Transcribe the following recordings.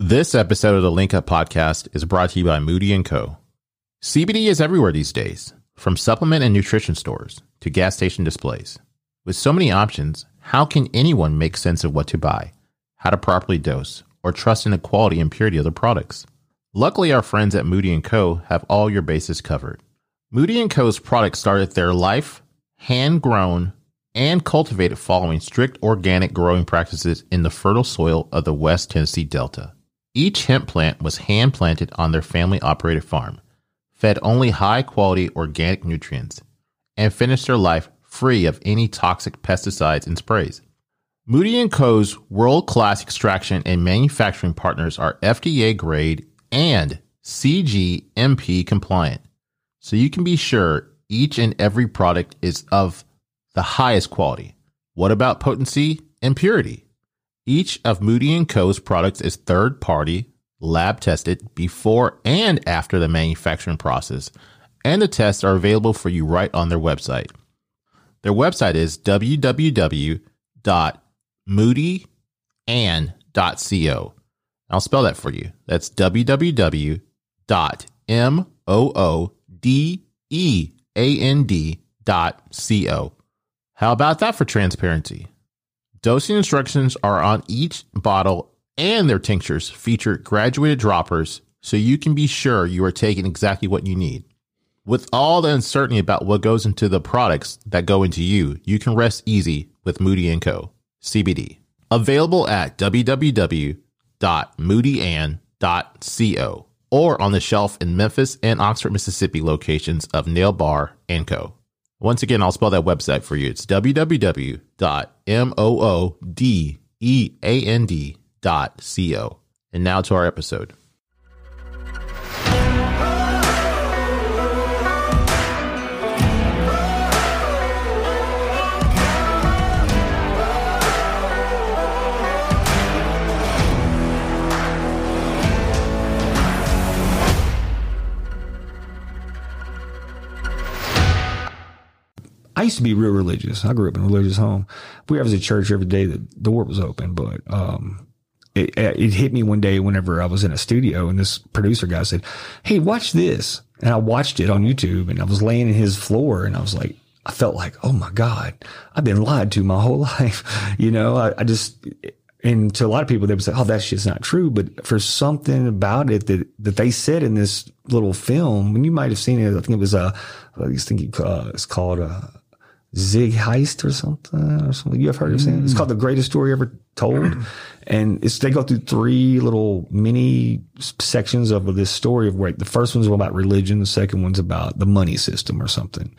This episode of the Lynckup podcast is brought to you by Moode Co. CBD is everywhere these days, from supplement and nutrition stores to gas station displays. With so many options, how can anyone make sense of what to buy, how to properly dose, or trust in the quality and purity of the products? Luckily, our friends at Moode Co have all your bases covered. Moode Co.'s products started their life hand grown and cultivated following strict organic growing practices in the fertile soil of the West Tennessee Delta. Each hemp plant was hand planted on their family operated farm, fed only high quality organic nutrients, and finished their life free of any toxic pesticides and sprays. Moode & Co.'s world-class extraction and manufacturing partners are FDA grade and CGMP compliant, so you can be sure each and every product is of the highest quality. What about potency and purity? Each of Moode & Co.'s products is third party, lab tested before and after the manufacturing process, and the tests are available for you right on their website. Their website is www.moodeand.co. I'll spell that for you. That's www.moodeand.co. How about that for transparency? Dosing instructions are on each bottle and their tinctures feature graduated droppers so you can be sure you are taking exactly what you need. With all the uncertainty about what goes into the products that go into you, you can rest easy with Moode & Co. CBD. Available at www.moodeand.co or on the shelf in Memphis and Oxford, Mississippi locations of Nail Bar & Co. Once again, I'll spell that website for you. It's www.moodeand.co. And now to our episode. I used to be real religious. I grew up in a religious home. We was at church every day. that The door was open, but um, it, it hit me one day whenever I was in a studio, and this producer guy said, "Hey, watch this," and I watched it on YouTube, and I was laying in his floor, and I was like, I felt like, oh my god, I've been lied to my whole life. you know, I, I just and to a lot of people, they would say, "Oh, that's just not true." But for something about it that that they said in this little film, and you might have seen it. I think it was a, uh, I think uh, it's called a uh, Zeitgeist or something or something. You have heard of it? It's called The Greatest Story Ever Told. and it's, they go through three little mini sections of this story of where the first one's about religion. The second one's about the money system or something.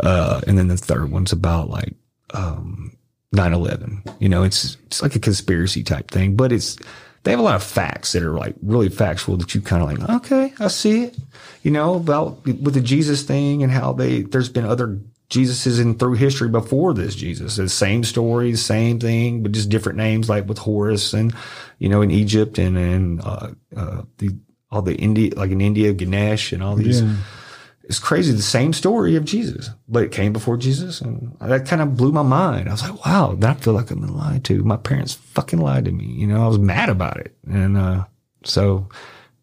Uh, and then the third one's about like, um, 9-11. You know, it's, it's like a conspiracy type thing, but it's, they have a lot of facts that are like really factual that you kind of like, okay, I see it, you know, about with the Jesus thing and how they, there's been other Jesus is in through history before this Jesus. The same story, same thing, but just different names like with Horus and, you know, in Egypt and in, uh, uh, the, all the India, like in India, Ganesh and all these. Yeah. It's crazy. The same story of Jesus, but it came before Jesus. And that kind of blew my mind. I was like, wow, I feel like I've been lied to. My parents fucking lied to me. You know, I was mad about it. And, uh, so,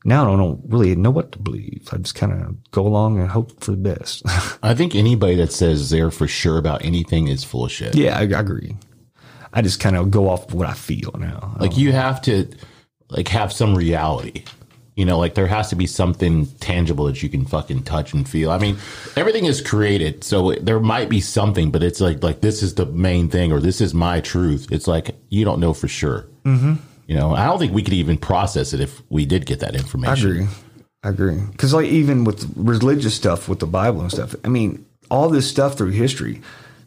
now I don't really know what to believe. I just kind of go along and hope for the best. I think anybody that says they're for sure about anything is full of shit. Yeah, I, I agree. I just kind of go off what I feel now. Like you know. have to like have some reality. You know, like there has to be something tangible that you can fucking touch and feel. I mean, everything is created, so there might be something, but it's like like this is the main thing or this is my truth. It's like you don't know for sure. Mm-hmm. You know, I don't think we could even process it if we did get that information. I agree. I agree. Because like even with religious stuff, with the Bible and stuff, I mean, all this stuff through history,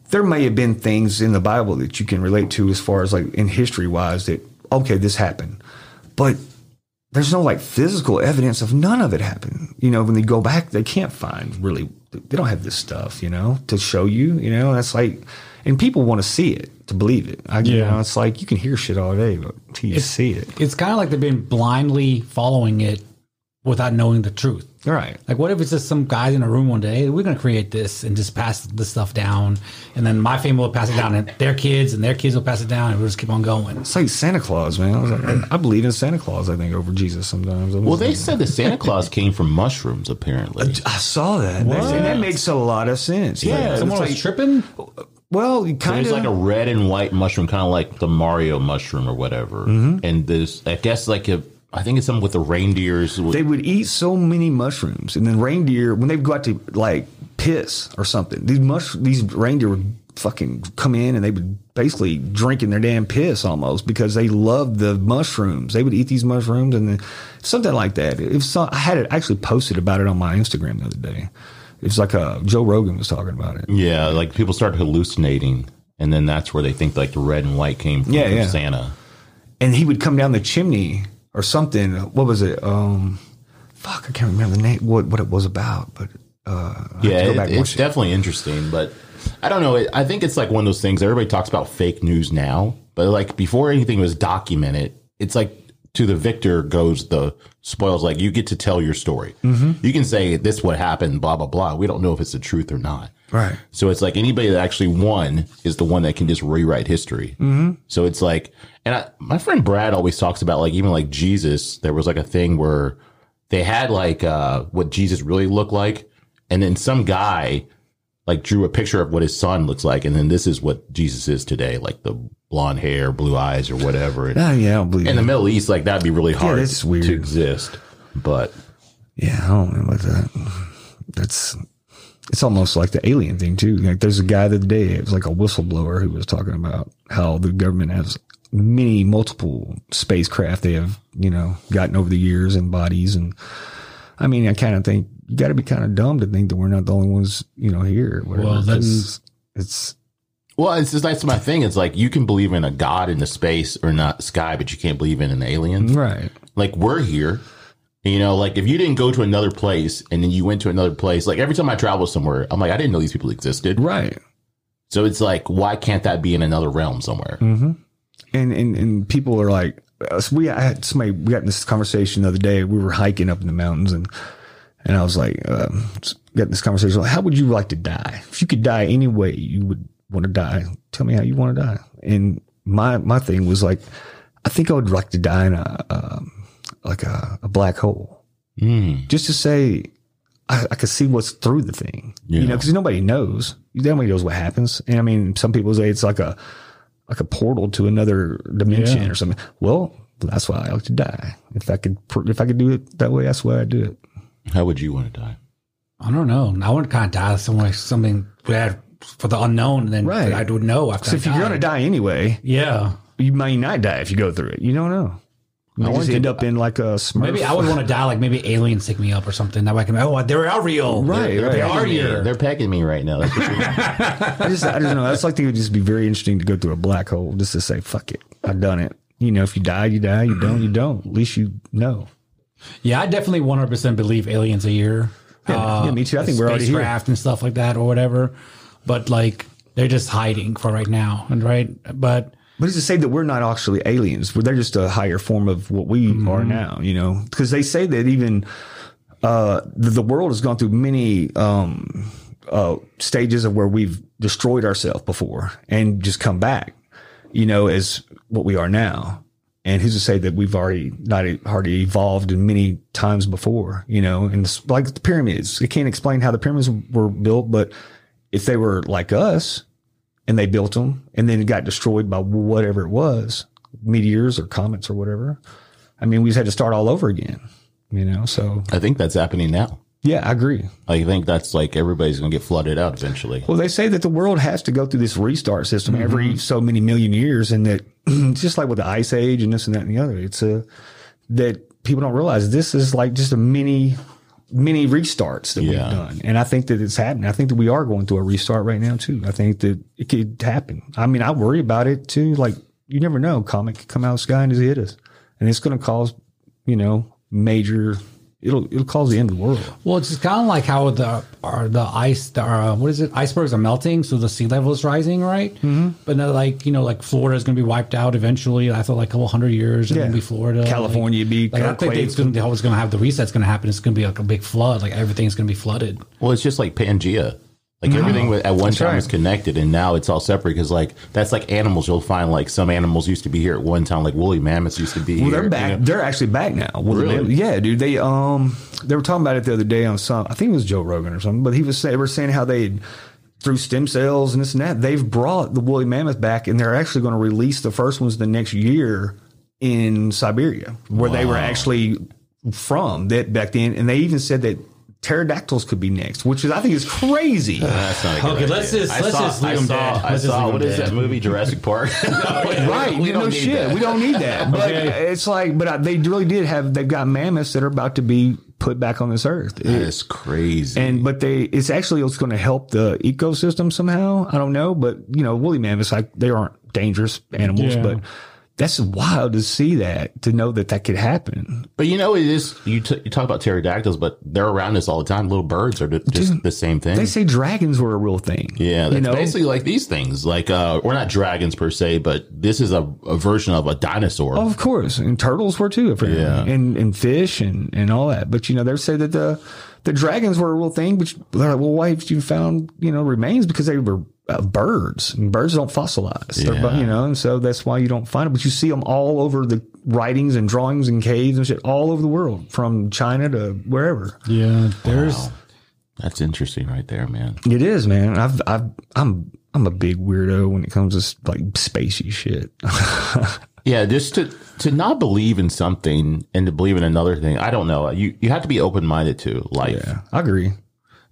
there may have been things in the Bible that you can relate to as far as like in history wise that okay, this happened, but there's no like physical evidence of none of it happened. You know, when they go back, they can't find really. They don't have this stuff, you know, to show you. You know, that's like, and people want to see it to believe it. I, yeah. You know, it's like you can hear shit all day, but until you it's, see it. It's kind of like they've been blindly following it without knowing the truth. Right. Like, what if it's just some guys in a room one day? We're going to create this and just pass this stuff down, and then my family will pass it down, and their kids and their kids will pass it down, and we'll just keep on going. It's like Santa Claus, man. I, was like, I believe in Santa Claus. I think over Jesus sometimes. I was Well, they like- said that Santa Claus came from mushrooms, apparently. I saw that, and that makes a lot of sense. Yeah, It's Someone like- was tripping. Well, kind There's of like a red and white mushroom, kind of like the Mario mushroom or whatever. Mm-hmm. And there's, I guess, like a, I think it's something with the reindeers. they would eat so many mushrooms, and then reindeer when they go out to like piss or something, these mush these reindeer would fucking come in and they would basically drinking their damn piss almost because they loved the mushrooms. They would eat these mushrooms and then something like that. Was some, I had it actually posted about it on my Instagram the other day. It's like a, Joe Rogan was talking about it. yeah, like people start hallucinating. And then that's where they think like the red and white came from, Yeah, from yeah. Santa. and he would come down the chimney or something. What was it? Um, fuck, I can't remember the name. What what it was about, but uh, Yeah, it- it's it. definitely interesting, but I don't know. It, I think it's like one of those things. Everybody talks about fake news now, but like before anything was documented, it's like to the victor goes the spoils. Like you get to tell your story. Mm-hmm. You can say this what happened, blah blah blah. We don't know if it's the truth or not. Right. So it's like anybody that actually won is the one that can just rewrite history. Mm-hmm. So it's like, and I, my friend Brad always talks about like even like Jesus. There was like a thing where they had like uh, what Jesus really looked like, and then some guy like drew a picture of what his son looks like, and then this is what Jesus is today, like the blonde hair, blue eyes, or whatever. And Oh ah, yeah, I don't believe in the it. Middle East, like that'd be really hard that's weird. to exist. But Yeah, I don't know about that. That's it's almost like the alien thing too. Like there's a guy the other day, it was like a whistleblower who was talking about how the government has many multiple spacecraft they have, you know, gotten over the years and bodies and I mean, I kind of think you got to be kind of dumb to think that we're not the only ones, you know, here. Whatever. Well, then- 'Cause it's Well, it's just that's my thing. It's like you can believe in a god in the space or not sky, but you can't believe in an alien. right. Like we're here. You know, like if you didn't go to another place and then you went to another place, like every time I travel somewhere, I'm like, I didn't know these people existed. Right. So it's like, why can't that be in another realm somewhere? and and and people are like uh, so we I had somebody we got in this conversation the other day we were hiking up in the mountains and and I was like um, got this conversation like how would you like to die if you could die any way you would want to die tell me how you want to die and my my thing was like I think I would like to die in a um, like a, a black hole Mm. just to say I, I could see what's through the thing, you know, because nobody knows. Nobody knows what happens. And I mean, some people say it's like a like a portal to another dimension Yeah. or something. Well, that's why I like to die. If I could, if I could do it that way, that's why I do it. How would you want to die? I don't know. I want to kind of die somewhere, something bad for the unknown, and then Right. I would know after. So I if you're die. gonna die anyway, yeah, you may not die if you go through it. You don't know. You may want just to- end up in like a Smurf. maybe I would want to die. Like maybe aliens take me up or something. That way I can. Oh, they are real. Right, They right. are Pegging me. here. They're pegging me right now. That's what you're- I just, I don't know. That's like think it would just be very interesting to go through a black hole just to say, "Fuck it, I've done it." You know, if you die, you die. You don't, you don't. At least you know. Yeah, I definitely 100% believe aliens are here. Yeah, yeah, me too. I uh, think we're already here. Spacecraft and stuff like that or whatever. But like, they're just hiding for right now. And right. But But it's to say that we're not actually aliens. They're just a higher form of what we Mm-hmm. are now, you know, because they say that even, uh, the, the world has gone through many, um, uh, stages of where we've destroyed ourselves before and just come back, you know, as what we are now. And who's to say that we've already not already evolved in many times before, you know, and it's like the pyramids. They can't explain how the pyramids were built, but if they were like us, and they built them and then it got destroyed by whatever it was meteors or comets or whatever i mean we just had to start all over again you know so I think that's happening now. yeah i agree I think that's like everybody's going to get flooded out eventually. well they say that the world has to go through this restart system mm-hmm. every so many million years and that just like with the ice age and this and that and the other it's a that people don't realize this is like just a mini mini restarts that Yeah. we've done. And i think that it's happening. I think that we are going through a restart right now too. I think that it could happen. I mean i worry about it too. Like you never know. Comet could come out of the sky and just hit us. And it's going to cause you know major it'll it'll cause the end of the world. Well, it's kind of like how the are the ice, the, uh, what is it? Icebergs are melting, so the sea level is rising, right? Mm-hmm. But now, like you know, like Florida is going to be wiped out eventually. After like a couple hundred years, it's Yeah. be Florida. California like, be like I think earthquakes. it's going to always going to have the reset's going to happen. It's going to be like a big flood. Like everything's going to be flooded. Well, it's just like Pangea. Like everything at one time right. was connected, and now it's all separate. Because like that's like animals. You'll find like some animals used to be here at one time. Like woolly mammoths used to be Well, here. they're back. you know? They're actually back now. Well, Really? yeah, dude. They um they were talking about it the other day on some. I think it was Joe Rogan or something. But he was say, they were saying how they through stem cells and this and that they've brought the woolly mammoth back, and they're actually going to release the first ones the next year in Siberia, where they were actually from that back then. And they even said that pterodactyls could be next, which is I think is crazy. That's not a good Okay, idea. let's just- I let's saw, just leave I 'em saw, dead. I Let's just saw leave 'em what is dead. that movie Jurassic Park? right. We you don't know, need shit. that. We don't need that. But Okay. it's like, but I, they really did have. They've got mammoths that are about to be put back on this earth. That is crazy. and but they, it's actually it's going to help the ecosystem somehow. I don't know, but you know, woolly mammoths like they aren't dangerous animals, Yeah. but that's wild to see that to know that that could happen. But you know, it is you, t- you talk about pterodactyls, but they're around us all the time. Little birds are the- just the same thing. They say dragons were a real thing. yeah, you know, basically like these things. Like, uh, we're not dragons per se, but this is a, a version of a dinosaur. Oh, of course, and turtles were too, apparently, Yeah. and and fish and and all that. But you know, they say that the the dragons were a real thing. But they're like, well, why have you found you know remains? Because they were uh, birds, and birds don't fossilize. They're, Yeah. you know, and so that's why you don't find them. But you see them all over the writings and drawings and caves and shit all over the world, from China to wherever. Yeah, there's. That's interesting, right there, man. It is, man. I've I've I'm I'm a big weirdo when it comes to like spacey shit. Yeah, just to to not believe in something and to believe in another thing. I don't know. You you have to be open minded to life. yeah, I agree.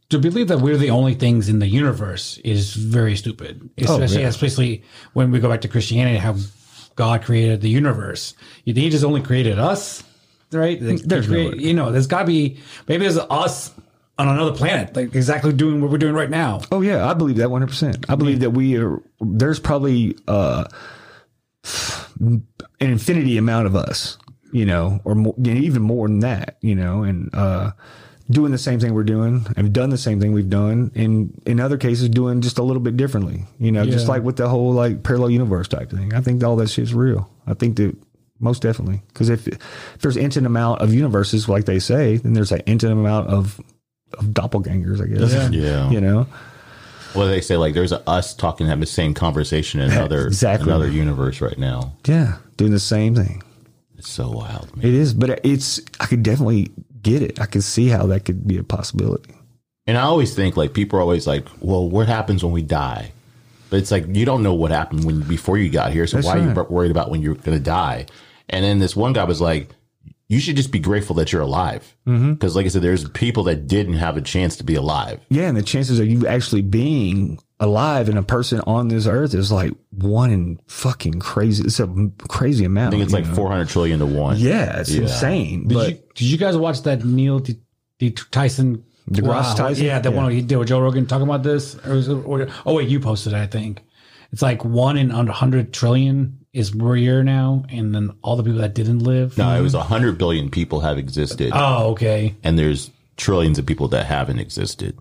To believe that we're the only things in the universe is very stupid. Especially, yeah. especially when we go back to Christianity, how God created the universe. He just only created us, right? He There's no create- way. you know, there's got to be maybe there's us on another planet, like exactly doing what we're doing right now. Oh yeah, I believe that one hundred percent. I believe that we are. There's probably uh, an infinity amount of us, you know, or more, even more than that, you know, and uh, doing the same thing we're doing, and done the same thing we've done, and in other cases doing just a little bit differently, you know, just like with the whole like parallel universe type thing. I think all that shit's real. I think that. Most definitely, because if, if there's infinite amount of universes, like they say, then there's an infinite amount of, of doppelgangers, I guess. Yeah. Yeah. You know, Well, they say like there's a us talking having the same conversation in another Exactly. another universe right now. Yeah, doing the same thing. It's so wild, man. It is, but it's I could definitely get it. I can see how that could be a possibility. And I always think like people are always like, well, what happens when we die? But it's like you don't know what happened when before you got here, so That's why are you worried about when you're going to die? And then this one guy was like, you should just be grateful that you're alive, because Mm-hmm. like I said, there's people that didn't have a chance to be alive. Yeah, and the chances of you actually being alive and a person on this earth is like one in fucking crazy. It's a crazy amount. I think it's like know? 400 trillion to one. Yeah, it's Yeah. insane. Did but you did you guys watch that Neil D, D Tyson? deGrasse Tyson? Yeah, the Yeah. one he did with Joe Rogan talking about this. Or was it, or, oh wait, you posted it, I think. It's like one in a hundred trillion is where you're now, and then all the people that didn't live. No, it was 100 billion people have existed. Oh, okay. and there's trillions of people that haven't existed.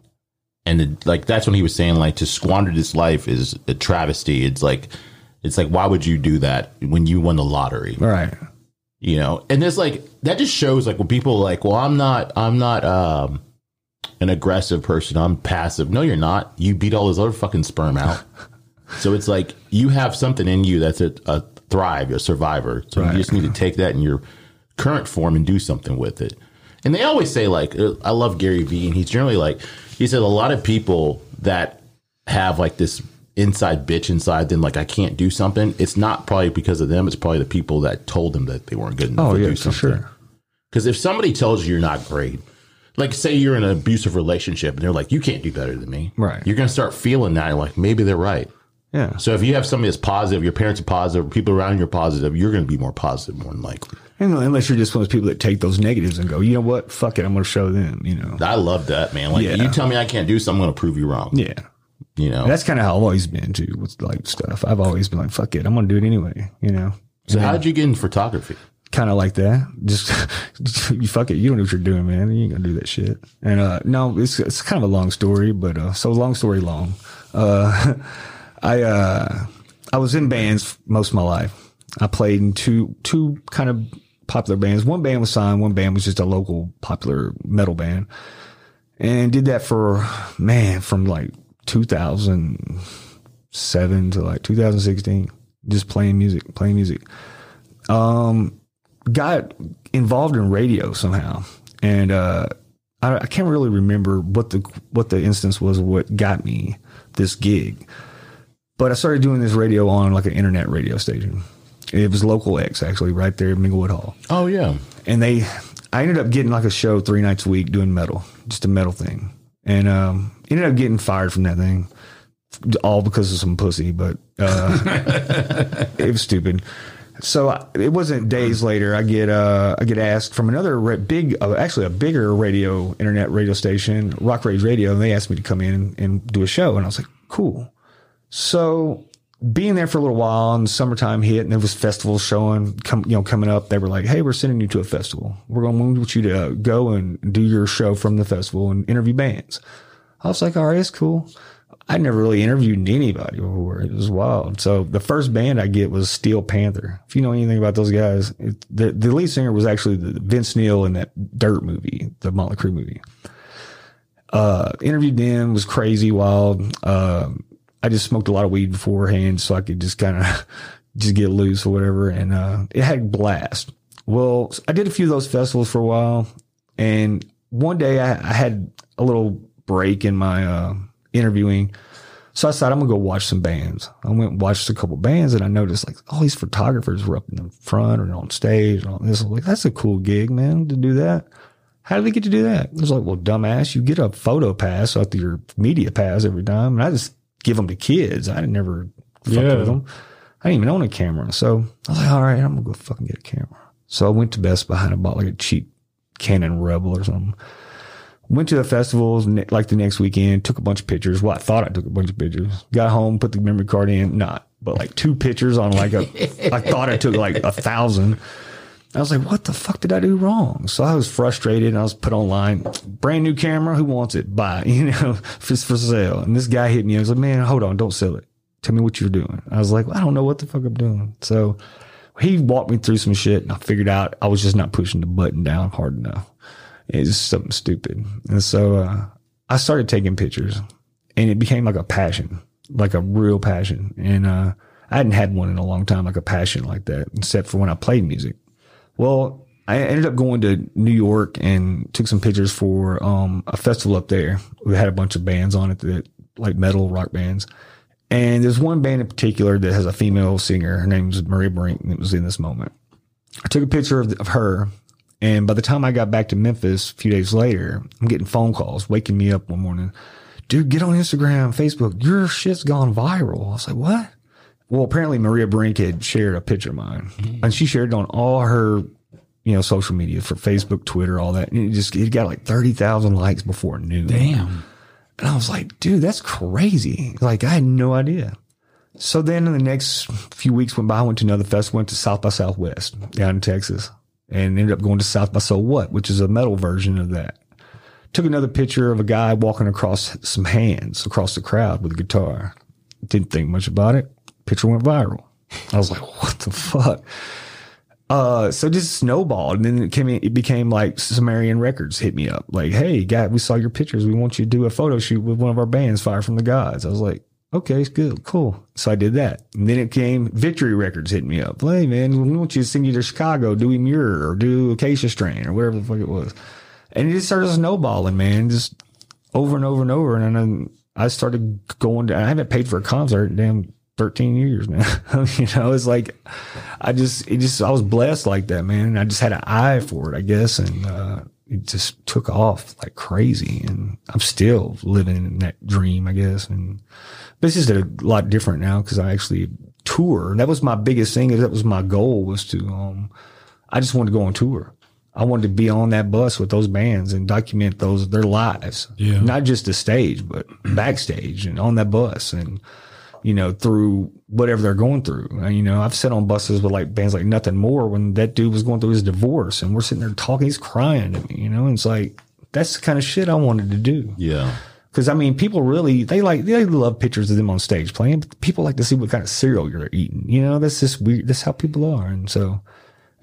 And it, like that's when he was saying like to squander this life is a travesty. It's like it's like why would you do that when you won the lottery? right. You know? And there's like that just shows like when people are like, well, I'm not I'm not um an aggressive person. I'm passive. No, you're not. You beat all this other fucking sperm out. so it's like you have something in you that's a, a thrive, a survivor. So Right. you just need to take that in your current form and do something with it. And they always say like, uh, I love Gary Vee, and he's generally like, he said a lot of people that have like this inside bitch inside them, like I can't do something. It's not probably because of them. It's probably the people that told them that they weren't good enough Oh to yeah, do for something. sure. Because if somebody tells you you're not great, like say you're in an abusive relationship and they're like, you can't do better than me. Right. You're going to start feeling that. And like, maybe they're right. Yeah. So if you have somebody that's positive, your parents are positive, people around you are positive, you're going to be more positive, more than likely. Unless you're just one of those people that take those negatives and go, you know what, fuck it, I'm going to show them. You know. I love that, man. Like, Yeah. you tell me I can't do something, I'm going to prove you wrong. Yeah. You know? And that's kind of how I've always been too with like stuff. I've always been like, fuck it, I'm going to do it anyway. You know. so how did you get in photography? kind of like that. Just you fuck it. You don't know what you're doing, man. You ain't gonna do that shit. And uh, no, it's it's kind of a long story, but uh, so long story long. Uh, I uh, I was in bands most of my life. I played in two two kind of popular bands. One band was signed. One band was just a local popular metal band, and did that for man from like 2007 to like 2016, just playing music, playing music. Um, got involved in radio somehow, and uh, I, I can't really remember what the what the instance was. What got me this gig, but I started doing this radio on like an internet radio station. It was Local X actually, right there in Minglewood Hall Oh yeah. and they I ended up getting like a show three nights a week doing metal, just a metal thing, and um, ended up getting fired from that thing, all because of some pussy, but uh, it was stupid. So I, it wasn't days later. I get uh, I get asked from another ra- big, uh, actually a bigger radio, internet radio station, Rock Rage Radio, and they asked me to come in and, and do a show, and I was like, cool. So being there for a little while and summertime hit and there was festivals showing come you know coming up. They were like hey we're sending you to a festival. We're going to want you to go and do your show from the festival and interview bands. I was like all right it's cool. I never really interviewed anybody before. It was wild. So the first band i get was steel panther. If you know anything about those guys it, the, the lead singer was actually the vince neil in that dirt movie the motley crue movie. Uh, interviewed them was crazy wild. Um, I just smoked a lot of weed beforehand so I could just kind of just get loose or whatever. And, uh, it had blast. Well, I did a few of those festivals for a while. And one day I, I had a little break in my, uh, interviewing. So I decided I'm gonna go watch some bands. I went and watched a couple bands and I noticed like all these photographers were up in the front or on stage and all this. I was like, that's a cool gig, man, to do that. How did they get to do that? I was like, well, dumbass, you get a photo pass after your media pass every time. And I just give them to kids. I never fucked Yeah. with them. I didn't even own a camera. So I was like, all right, I'm gonna go fucking get a camera. So I went to Best Buy and I bought like a cheap Canon Rebel or something. Went to the festivals like the next weekend, took a bunch of pictures. Well, I thought I took a bunch of pictures. Got home, put the memory card in, not, but like two pictures on like a, I thought I took like a thousand. I was like, what the fuck did I do wrong? So I was frustrated and I was put online, brand new camera. Who wants it? Buy, you know, it's for sale. And this guy hit me. I was like, man, hold on. Don't sell it. Tell me what you're doing. I was like, I don't know what the fuck I'm doing. So he walked me through some shit and I figured out I was just not pushing the button down hard enough. It's something stupid. And so, uh, I started taking pictures and it became like a passion, like a real passion. And, uh, I hadn't had one in a long time, like a passion like that, except for when I played music. Well, I ended up going to New York and took some pictures for um, a festival up there. We had a bunch of bands on it that like metal rock bands. And there's one band in particular that has a female singer. Her name's Maria Brink. And it was in this moment. I took a picture of, of her. And by the time I got back to Memphis a few days later, I'm getting phone calls waking me up one morning. Dude, get on Instagram, Facebook. Your shit's gone viral. I was like, what? Well, apparently Maria Brink had shared a picture of mine and she shared it on all her, you know, social media for Facebook, Twitter, all that. And it just, it got like 30,000 likes before noon. Damn. And I was like, dude, that's crazy. Like, I had no idea. So then in the next few weeks went by, I went to another festival, went to South by Southwest down in Texas and ended up going to South by So What, which is a metal version of that. Took another picture of a guy walking across some hands across the crowd with a guitar. Didn't think much about it. Picture went viral. I was like, what the fuck? Uh, so just snowballed, and then it came. It became like Sumerian Records hit me up, like, "Hey, guy, we saw your pictures. We want you to do a photo shoot with one of our bands, Fire from the Gods." I was like, "Okay, it's good, cool." So I did that, and then it came Victory Records hit me up, "Hey, man, we want you to send you to Chicago, do Muir or do Acacia Strain or whatever the fuck it was," and it just started snowballing, man, just over and over and over, and then I started going. To, I haven't paid for a concert, damn. 13 years, man. you know, it's like, I just, it just, I was blessed like that, man. And I just had an eye for it, I guess. And, uh, it just took off like crazy. And I'm still living in that dream, I guess. And, but it's just a lot different now because I actually tour. And that was my biggest thing. Is that was my goal was to, um, I just wanted to go on tour. I wanted to be on that bus with those bands and document those, their lives. Yeah. Not just the stage, but backstage and on that bus. And, you know, through whatever they're going through. You know, I've sat on buses with like bands like Nothing More when that dude was going through his divorce and we're sitting there talking, he's crying to me, you know, and it's like, that's the kind of shit I wanted to do. Yeah. Cause I mean, people really, they like, they love pictures of them on stage playing, but people like to see what kind of cereal you're eating. You know, that's just weird. That's how people are. And so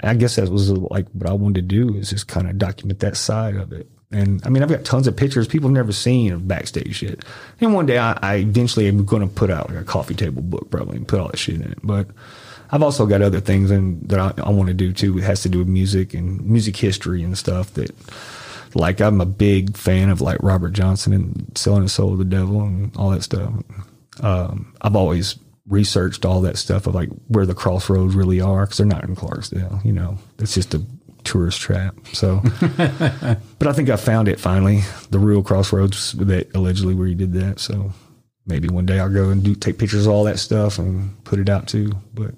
I guess that was like what I wanted to do is just kind of document that side of it. And I mean, I've got tons of pictures people have never seen of backstage shit. And one day I, I eventually am going to put out like a coffee table book probably and put all that shit in it. But I've also got other things and that I, I want to do too. It has to do with music and music history and stuff that like I'm a big fan of like Robert Johnson and Selling the Soul of the Devil and all that stuff. Um, I've always researched all that stuff of like where the crossroads really are because they're not in Clarksdale. You know, it's just a tourist trap. So, but I think I found it finally, the real crossroads that allegedly where he did that. So maybe one day I'll go and do take pictures of all that stuff and put it out too. But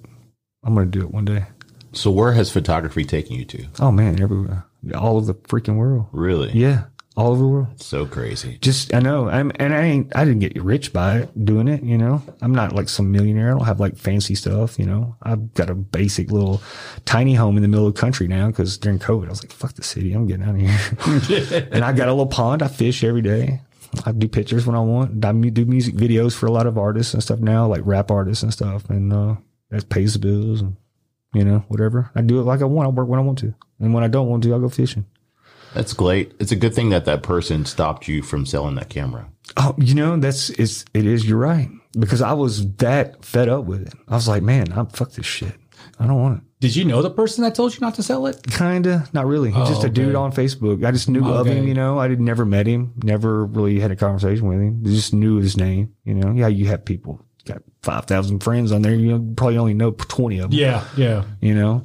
I'm gonna do it one day. So where has photography taken you to? Oh man, everywhere, all over the freaking world. Really? Yeah, all over the world. So crazy. Just I know, I'm, and I ain't. I didn't get rich by doing it. You know, I'm not like some millionaire. I don't have like fancy stuff. You know, I've got a basic little tiny home in the middle of the country now because during COVID, I was like, "Fuck the city, I'm getting out of here." and I got a little pond. I fish every day. I do pictures when I want. I do music videos for a lot of artists and stuff now, like rap artists and stuff, and uh, that pays the bills and you know whatever. I do it like I want. I work when I want to, and when I don't want to, I go fishing. That's great. It's a good thing that that person stopped you from selling that camera. Oh, you know, that's it's it is. You're right because I was that fed up with it. I was like, man, I'm fuck this shit. I don't want it. Did you know the person that told you not to sell it? Kinda, not really. He's Oh, just a oh, dude on Facebook. I just knew of him. You know, I did never met him, never really had a conversation with him. Just knew his name. You know, yeah, you have people got five thousand friends on there. You know, probably only know twenty of them. Yeah, yeah. you know.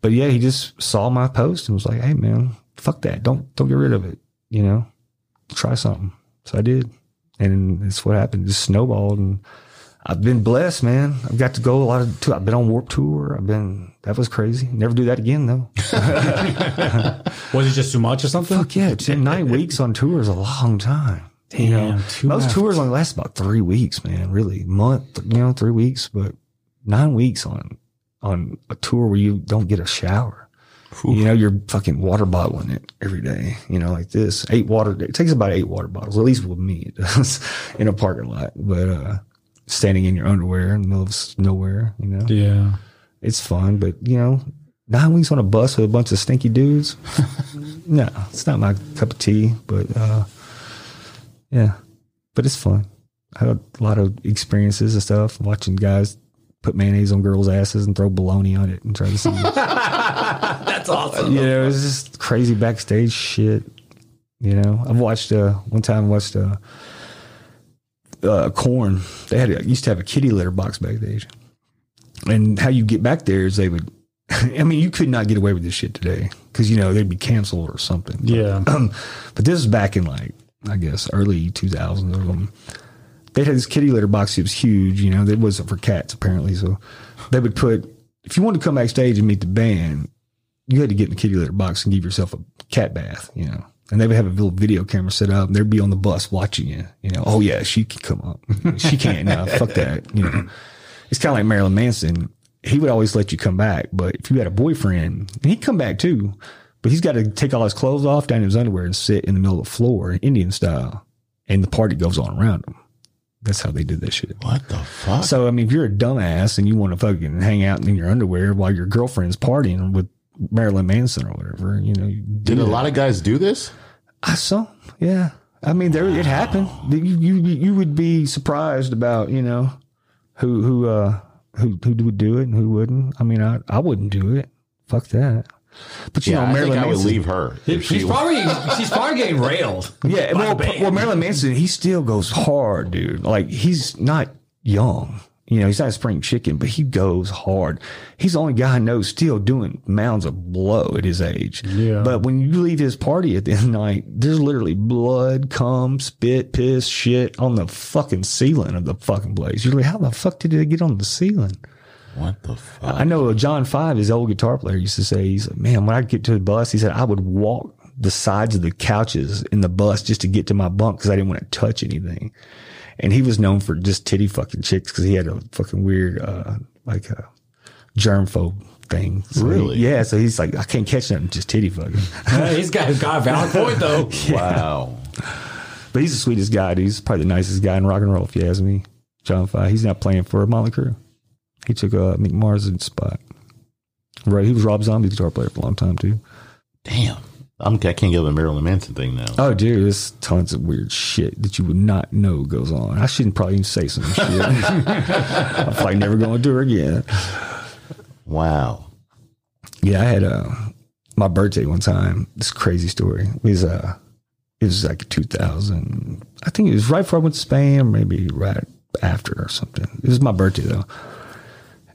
But yeah, he just saw my post and was like, "Hey, man, fuck that! Don't don't get rid of it. You know, try something." So I did, and it's what happened. Just snowballed, and I've been blessed, man. I've got to go a lot of. Tour. I've been on Warped Tour. I've been that was crazy. Never do that again though. Was it just too much or something? Fuck yeah, ten nine weeks on tour is a long time. you know, most tours only last about three weeks, man. Really, month, you know, three weeks, but nine weeks on on a tour where you don't get a shower. You know, you're fucking water bottling it every day. You know, like this. Eight water. It takes about eight water bottles, at least with me, it does, in a parking lot. But uh standing in your underwear in the middle of nowhere, you know, Yeah. it's fun. But you know, nine weeks on a bus with a bunch of stinky dudes. no, it's not my cup of tea. But uh yeah, but it's fun. I had a lot of experiences and stuff watching guys put mayonnaise on girls' asses and throw bologna on it and try to see. That's awesome. you know, it was just crazy backstage shit. You know, I've watched uh one time I watched uh uh Korn. They had a, used to have a kitty litter box backstage. And how you get back there is they would I mean, you could not get away with this shit today because you know they'd be canceled or something. Yeah. Um, but this is back in like I guess early 2000s or something. They had this kitty litter box. It was huge. You know, it wasn't for cats apparently. So they would put if you wanted to come backstage and meet the band, you had to get in the kitty litter box and give yourself a cat bath. You know. And they would have a little video camera set up. And they'd be on the bus watching you. You know, oh yeah, she can come up. she can't. No, fuck that. You know, it's kind of like Marilyn Manson. He would always let you come back, but if you had a boyfriend, and he'd come back too, but he's got to take all his clothes off, down in his underwear, and sit in the middle of the floor, Indian style, and the party goes on around him. That's how they did that shit. What the fuck? So I mean, if you're a dumbass and you want to fucking hang out in your underwear while your girlfriend's partying with Marilyn Manson or whatever, you know, you do Did a lot of guys do this? I saw, yeah. I mean, there it happened. You, you you would be surprised about you know who who uh who who would do it and who wouldn't. I mean, I I wouldn't do it. Fuck that. But you Yeah, know, I think Marilyn I would leave her. If she She's probably she's probably getting railed. Yeah, well, well, Marilyn Manson, he still goes hard, dude. Like he's not young. You know, he's not a spring chicken, but he goes hard. He's the only guy I know still doing mounds of blow at his age. Yeah. But when you leave his party at the end of the night, there's literally blood, cum, spit, piss, shit on the fucking ceiling of the fucking place. You're like, how the fuck did it get on the ceiling? what the fuck? I know John Five, his old guitar player, used to say, he's like, man, when I get to the bus, he said, I would walk the sides of the couches in the bus just to get to my bunk because I didn't want to touch anything. And he was known for just titty fucking chicks because he had a fucking weird, uh, like a germphobe thing. So he- Really? yeah. So he's like, I can't catch nothing, just titty fucking. He's got, he's got a valid point though. Wow. but he's the sweetest guy. Dude. He's probably the nicest guy in rock and roll, if you ask me. John Five. He's not playing for a Mötley Crüe. He took uh, Mick Marsden's spot. Right. He was Rob Zombie's guitar player for a long time too. Damn. I'm, I can't get the Marilyn Manson thing now. Oh, dude, there's tons of weird shit that you would not know goes on. I shouldn't probably even say some shit. I'm probably never going to do her again. Wow. Yeah, I had uh, my birthday one time. This crazy story. It was uh, it was like 2000. I think it was right before I went to Spain, or maybe right after or something. It was my birthday though,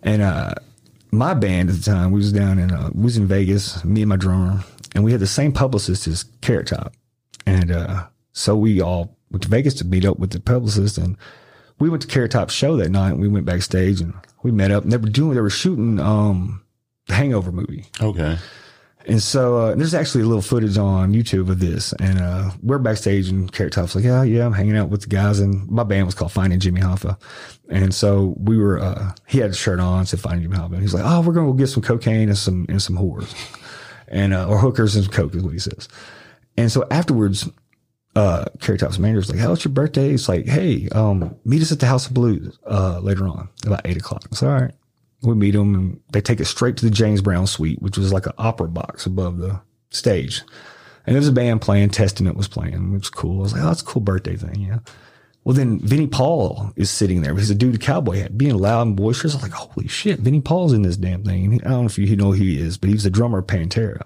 and uh, my band at the time we was down in uh, we was in Vegas. Me and my drummer, and we had the same publicist as Carrot Top, and uh, so we all went to Vegas to meet up with the publicist and. We went to Carrot Top's show that night. And we went backstage and we met up. And they were doing, they were shooting um, the Hangover movie. Okay. And so uh, there's actually a little footage on YouTube of this. And uh, we're backstage, and Carrot Top's like, Yeah, yeah, I'm hanging out with the guys. And my band was called Finding Jimmy Hoffa. And so we were, uh, he had a shirt on, said Finding Jimmy Hoffa. And he's like, Oh, we're going to go get some cocaine and some, and some whores. And, uh, or hookers and coke is what he says. And so afterwards, uh, Carrot Top's manager was like, How was your birthday? It's like, Hey, um, meet us at the House of Blues, uh, later on, about eight o'clock. It's all right. We meet them and they take us straight to the James Brown suite, which was like an opera box above the stage. And there was a band playing, Testament was playing, which was cool. I was like, oh, that's a cool birthday thing, yeah. Well, then Vinnie Paul is sitting there. He's a dude, a cowboy hat, being loud and boisterous. I was like, holy shit, Vinnie Paul's in this damn thing. And he- I don't know if you know who he is, but he was the drummer of Pantera.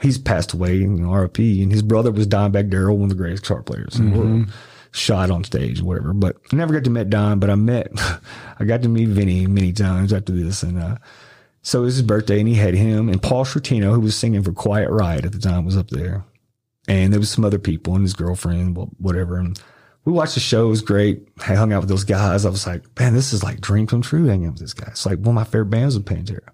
He's passed away in RIP, and his brother was Dimebag Darrell, one of the greatest guitar players in the world. Shot on stage, or whatever. But I never got to meet Don, but I met, I got to meet Vinnie many times after this. And, uh, so it was his birthday and he had him and Paul Shortino, who was singing for Quiet Riot at the time, was up there. And there was some other people and his girlfriend, whatever. And we watched the show. It was great. I hung out with those guys. I was like, man, this is like dream come true hanging out with this guy. It's like one of my favorite bands with Pantera.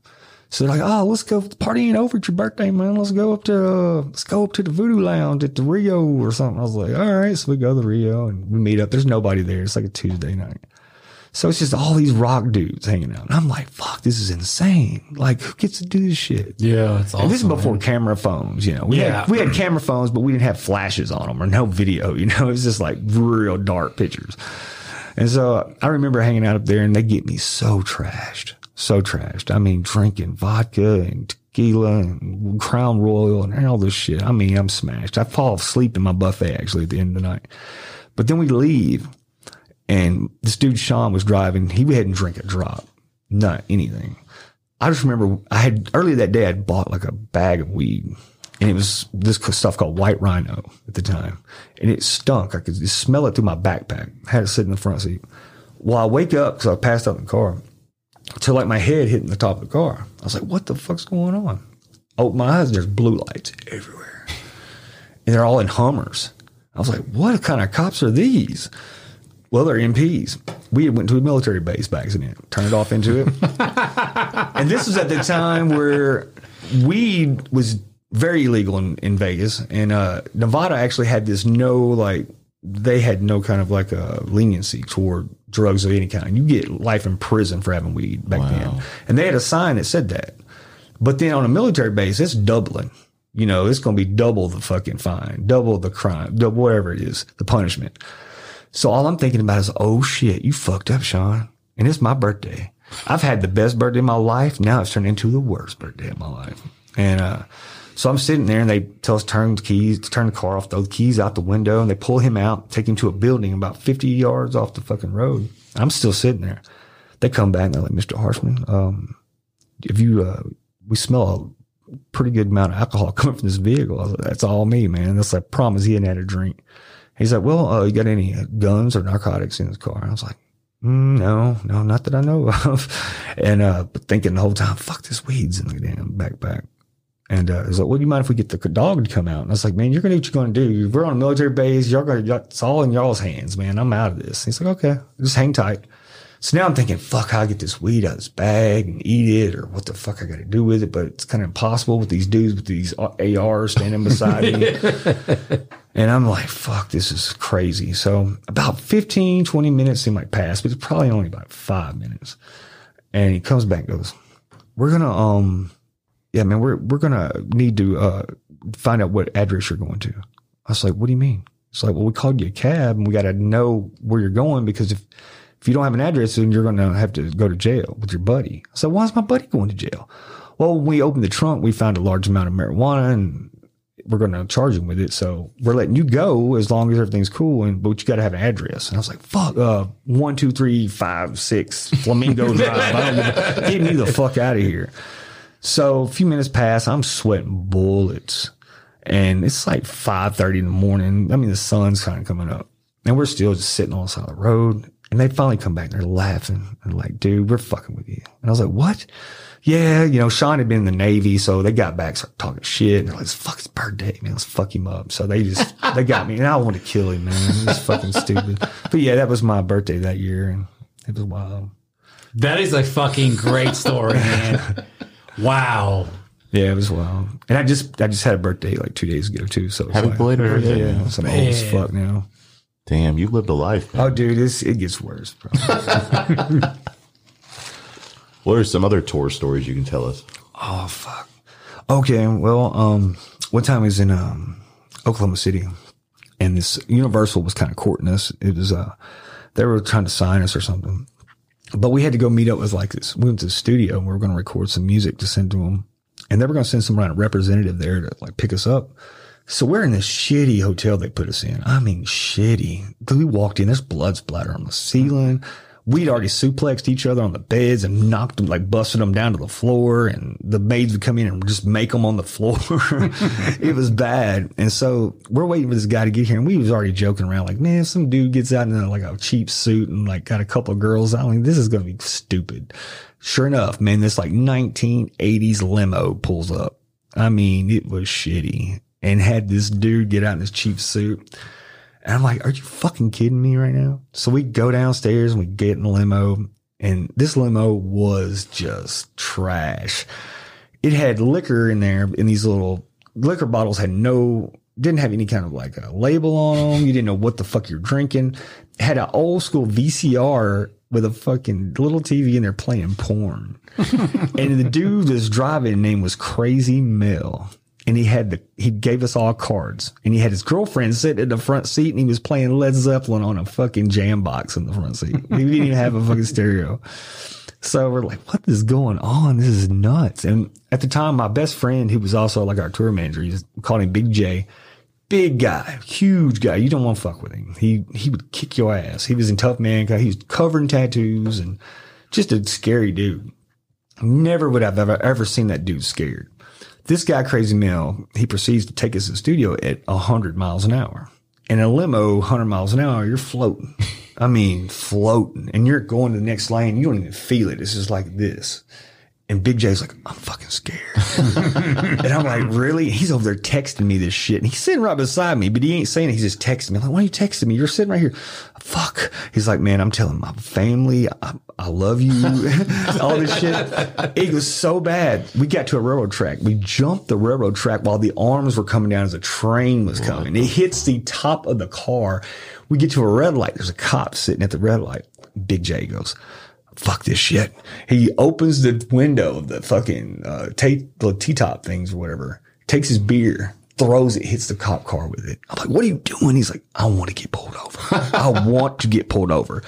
So they're like, oh, let's go. The party ain't over at your birthday, man. Let's go up to, uh, let's go up to the Voodoo Lounge at the Rio or something. I was like, all right. So we go to the Rio and we meet up. There's nobody there. It's like a Tuesday night. So it's just all these rock dudes hanging out. And I'm like, fuck, this is insane. Like, who gets to do this shit? Yeah, it's awesome. And this is before man. camera phones, you know. We Yeah. had we had camera phones, but we didn't have flashes on them or no video. You know, it was just like real dark pictures. And so uh, I remember hanging out up there, and they get me so trashed, so trashed. I mean, drinking vodka and tequila and Crown Royal and all this shit. I mean, I'm smashed. I fall asleep in my buffet actually at the end of the night. But then we leave, and this dude Sean was driving. He hadn't drink a drop, not anything. I just remember I had earlier that day I'd bought like a bag of weed, and it was this stuff called White Rhino at the time, and it stunk. I could smell it through my backpack. I had it sitting in the front seat. Well, I wake up because I passed out in the car, till like my head hitting the top of the car. I was like, "What the fuck's going on?" Open my eyes, and there's blue lights everywhere, and they're all in Hummers. I was like, "What kind of cops are these?" Well, they're MPs. We went to a military base by accident, turned it off into it. and this was at the time where weed was very illegal in, in Vegas. And uh, Nevada actually had this no, like, they had no kind of like a leniency toward drugs of any kind. You get life in prison for having weed back then. And they had a sign that said that. But then on a military base, it's doubling. You know, it's going to be double the fucking fine, double the crime, double whatever it is, the punishment. So all I'm thinking about is, oh shit, you fucked up, Sean. And it's my birthday. I've had the best birthday of my life. Now it's turned into the worst birthday of my life. And, uh, so I'm sitting there and they tell us turn the keys, turn the car off, throw the keys out the window and they pull him out, take him to a building about 50 yards off the fucking road. I'm still sitting there. They come back and they're like, Mr. Harshman, um, if you, uh, we smell a pretty good amount of alcohol coming from this vehicle. Like, that's all me, man. That's like promise he hadn't had a drink. He's like, well, uh, you got any guns or narcotics in his car? And I was like, mm, no, no, not that I know of. And, uh, but thinking the whole time, fuck this weeds in the damn backpack. And, uh, he's like, well, do you mind if we get the dog to come out? And I was like, man, you're to do what you're to do. We're on a military base. Y'all to, it's all in y'all's hands, man. I'm out of this. He's like, okay, just hang tight. So now I'm thinking, fuck, how I get this weed out of this bag and eat it or what the fuck I got to do with it. But it's kind of impossible with these dudes with these ARs standing beside me. and I'm like, fuck, this is crazy. So about 15, 20 minutes seem like pass, but it's probably only about five minutes. And he comes back and goes, we're going to, um, yeah, man, we're, we're going to need to, uh, find out what address you're going to. I was like, what do you mean? It's like, well, we called you a cab and we got to know where you're going because if, if you don't have an address, then you're going to have to go to jail with your buddy. I said, why is my buddy going to jail? Well, when we opened the trunk, we found a large amount of marijuana and we're going to charge him with it. So we're letting you go as long as everything's cool. And, but you got to have an address. And I was like, fuck, uh, one, two, three, five, six, Flamingo Drive. Get me the fuck out of here. So a few minutes pass. I'm sweating bullets and it's like 5.30 in the morning. I mean, the sun's kind of coming up and we're still just sitting on the side of the road. And they finally come back and they're laughing and like, dude, we're fucking with you. And I was like, what? Yeah, you know, Sean had been in the Navy, so they got back, started talking shit. And they're like, it's fuck his birthday, man. Let's fuck him up. So they just, they got me and I wanted to kill him, man. It was fucking stupid. But yeah, that was my birthday that year and it was wild. That is a fucking great story, man. Wow. Yeah, it was wild. And I just, I just had a birthday like two days ago too. So Happy like, belated birthday. Yeah, man. so I'm old as fuck now. Damn, you lived a life. Man. Oh, dude, it's, it gets worse, bro. What are some other tour stories you can tell us? Oh fuck. Okay, well, um, one time I was in um Oklahoma City, and this Universal was kind of courting us. It was uh, they were trying to sign us or something, but we had to go meet up with like this. We went to the studio and we were going to record some music to send to them, and they were going to send some kind of representative there to like pick us up. So we're in this shitty hotel they put us in. I mean, shitty. We walked in, there's blood splatter on the ceiling. We'd already suplexed each other on the beds and knocked them, like busted them down to the floor. And the maids would come in and just make them on the floor. it was bad. And so we're waiting for this guy to get here. And we was already joking around like, man, some dude gets out in like a cheap suit and like got a couple of girls out, like, this is going to be stupid. Sure enough, man, this like 1980s limo pulls up. I mean, it was shitty and had this dude get out in his cheap suit. And I'm like, are you fucking kidding me right now? So we go downstairs and we get in the limo and this limo was just trash. It had liquor in there in these little liquor bottles had no, didn't have any kind of like a label on them. You didn't know what the fuck you're drinking. It had an old school VCR with a fucking little TV in there playing porn. and the dude that's driving name was Crazy Mel. And he had the, he gave us all cards and he had his girlfriend sitting in the front seat and he was playing Led Zeppelin on a fucking jam box in the front seat. He didn't even have a fucking stereo. So we're like, what is going on? This is nuts. And at the time, my best friend, who was also like our tour manager, he called him Big J. Big guy, huge guy. You don't want to fuck with him. He, he would kick your ass. He was in tough man. He was covered in tattoos and just a scary dude. Never would I've ever, ever seen that dude scared. This guy, Crazy Mel, he proceeds to take us to the studio at 100 miles an hour. In a limo, 100 miles an hour, you're floating. I mean, floating. And you're going to the next lane. You don't even feel it. It's just like this. And Big J's like, I'm fucking scared. and I'm like, really? He's over there texting me this shit. And he's sitting right beside me, but he ain't saying it. He's just texting me. I'm like, why are you texting me? You're sitting right here. Fuck. He's like, man, I'm telling my family, I, I love you. All this shit. It was so bad. We got to a railroad track. We jumped the railroad track while the arms were coming down as a train was coming. It hits the top of the car. We get to a red light. There's a cop sitting at the red light. Big J goes, fuck this shit. He opens the window of the fucking uh, t- the T-top things or whatever, takes his beer, throws it, hits the cop car with it. I'm like, what are you doing? He's like, I want to get pulled over. I want to get pulled over.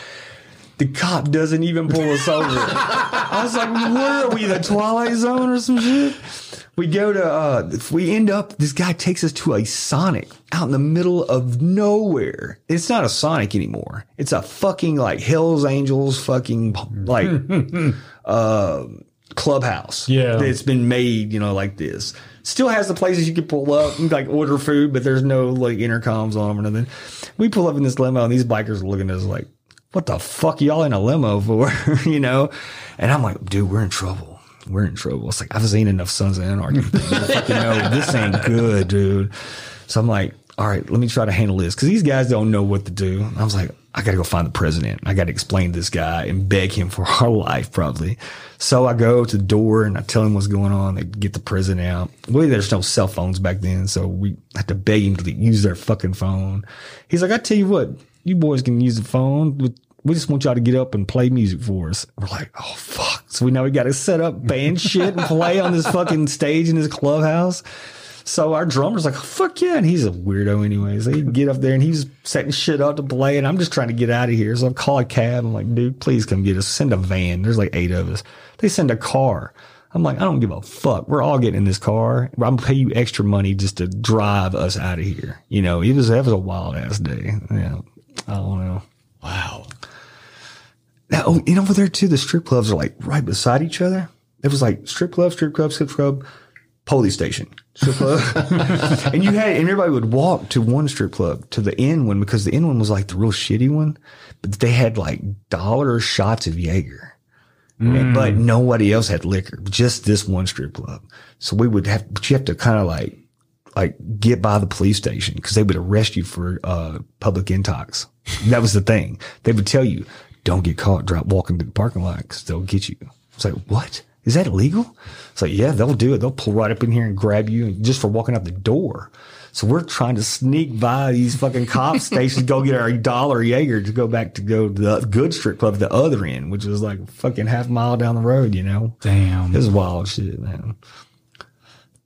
The cop doesn't even pull us over. I was like, where are we? The Twilight Zone or some shit? We go to, uh, if we end up, this guy takes us to a Sonic out in the middle of nowhere. It's not a Sonic anymore. It's a fucking like Hell's Angels fucking like, uh, clubhouse. Yeah. That's been made, you know, like this. Still has the places you can pull up and like order food, but there's no like intercoms on them or nothing. We pull up in this limo and these bikers are looking at us like, what the fuck y'all in a limo for? you know? And I'm like, dude, we're in trouble. We're in trouble. It's like, I've seen enough Sons of Anarchy. things to know this ain't good, dude. So I'm like, all right, let me try to handle this because these guys don't know what to do. I was like, I got to go find the president. I got to explain to this guy and beg him for our life, probably. So I go to the door and I tell him what's going on. They get the president out. Well, there's no cell phones back then, so we had to beg him to use their fucking phone. He's like, I tell you what, you boys can use the phone. We just want y'all to get up and play music for us. We're like, oh fuck. So we know we got to set up band shit and play on this fucking stage in this clubhouse. So our drummer's like, fuck yeah. And he's a weirdo anyways. He get up there and he's setting shit up to play. And I'm just trying to get out of here. So I call a cab. I'm like, dude, please come get us. Send a van. There's like eight of us. They send a car. I'm like, I don't give a fuck. We're all getting in this car. I'm gonna pay you extra money just to drive us out of here. You know, it was, that was a wild ass day. Yeah. I don't know. Wow. Now, oh, and over there too, the strip clubs are like right beside each other. It was like strip club, strip club, strip club, police station, strip club. and you had, and everybody would walk to one strip club, to the end one, because the end one was like the real shitty one, but they had like dollar shots of Jaeger. And, but nobody else had liquor, just this one strip club. So we would have, but you have to kind of like, like get by the police station because they would arrest you for, uh, public intox. That was the thing. They would tell you, don't get caught drop walking to the parking lot because they'll get you. It's like, what? Is that illegal? It's like, yeah, they'll do it. They'll pull right up in here and grab you just for walking out the door. So we're trying to sneak by these fucking cop stations, go get our dollar Jaeger to go back to go to the good strip club, the other end, which was like fucking half a mile down the road, you know? Damn. This is wild shit, man.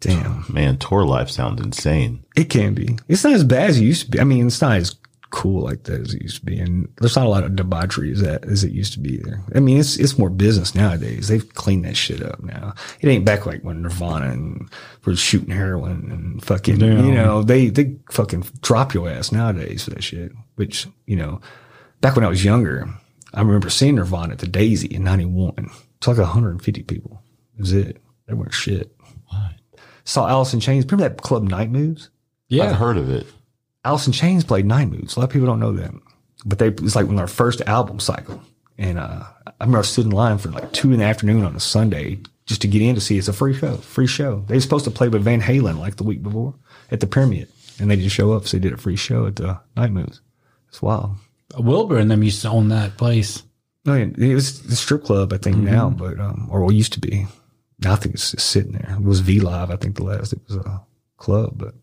Damn. Man, tour life sounds insane. It can be. It's not as bad as it used to be. I mean, it's not as cool like that as it used to be. And there's not a lot of debauchery as that as it used to be there. I mean, it's it's more business nowadays. They've cleaned that shit up now. It ain't back like when Nirvana and were shooting heroin and fucking you know, they they fucking drop your ass nowadays for that shit. Which, you know, back when I was younger, I remember seeing Nirvana at the Daisy in ninety one. It's like hundred and fifty people. That was it. They weren't shit. Saw Alice in Chains. Remember that club Night Moves? Yeah. I've heard of it. Alice in Chains played Night Moves. A lot of people don't know that, but they it was like when our first album cycle. And uh, I remember I stood in line for like two in the afternoon on a Sunday just to get in to see. It's a free show, free show. They were supposed to play with Van Halen like the week before at the Pyramid, and they just show up. So they did a free show at the Night Moves. It's wild. Wilbur and them used to own that place. No, yeah, it was the strip club, I think now, but um, or it used to be. Now I think it's just sitting there. It was V Live, I think the last it was a club, but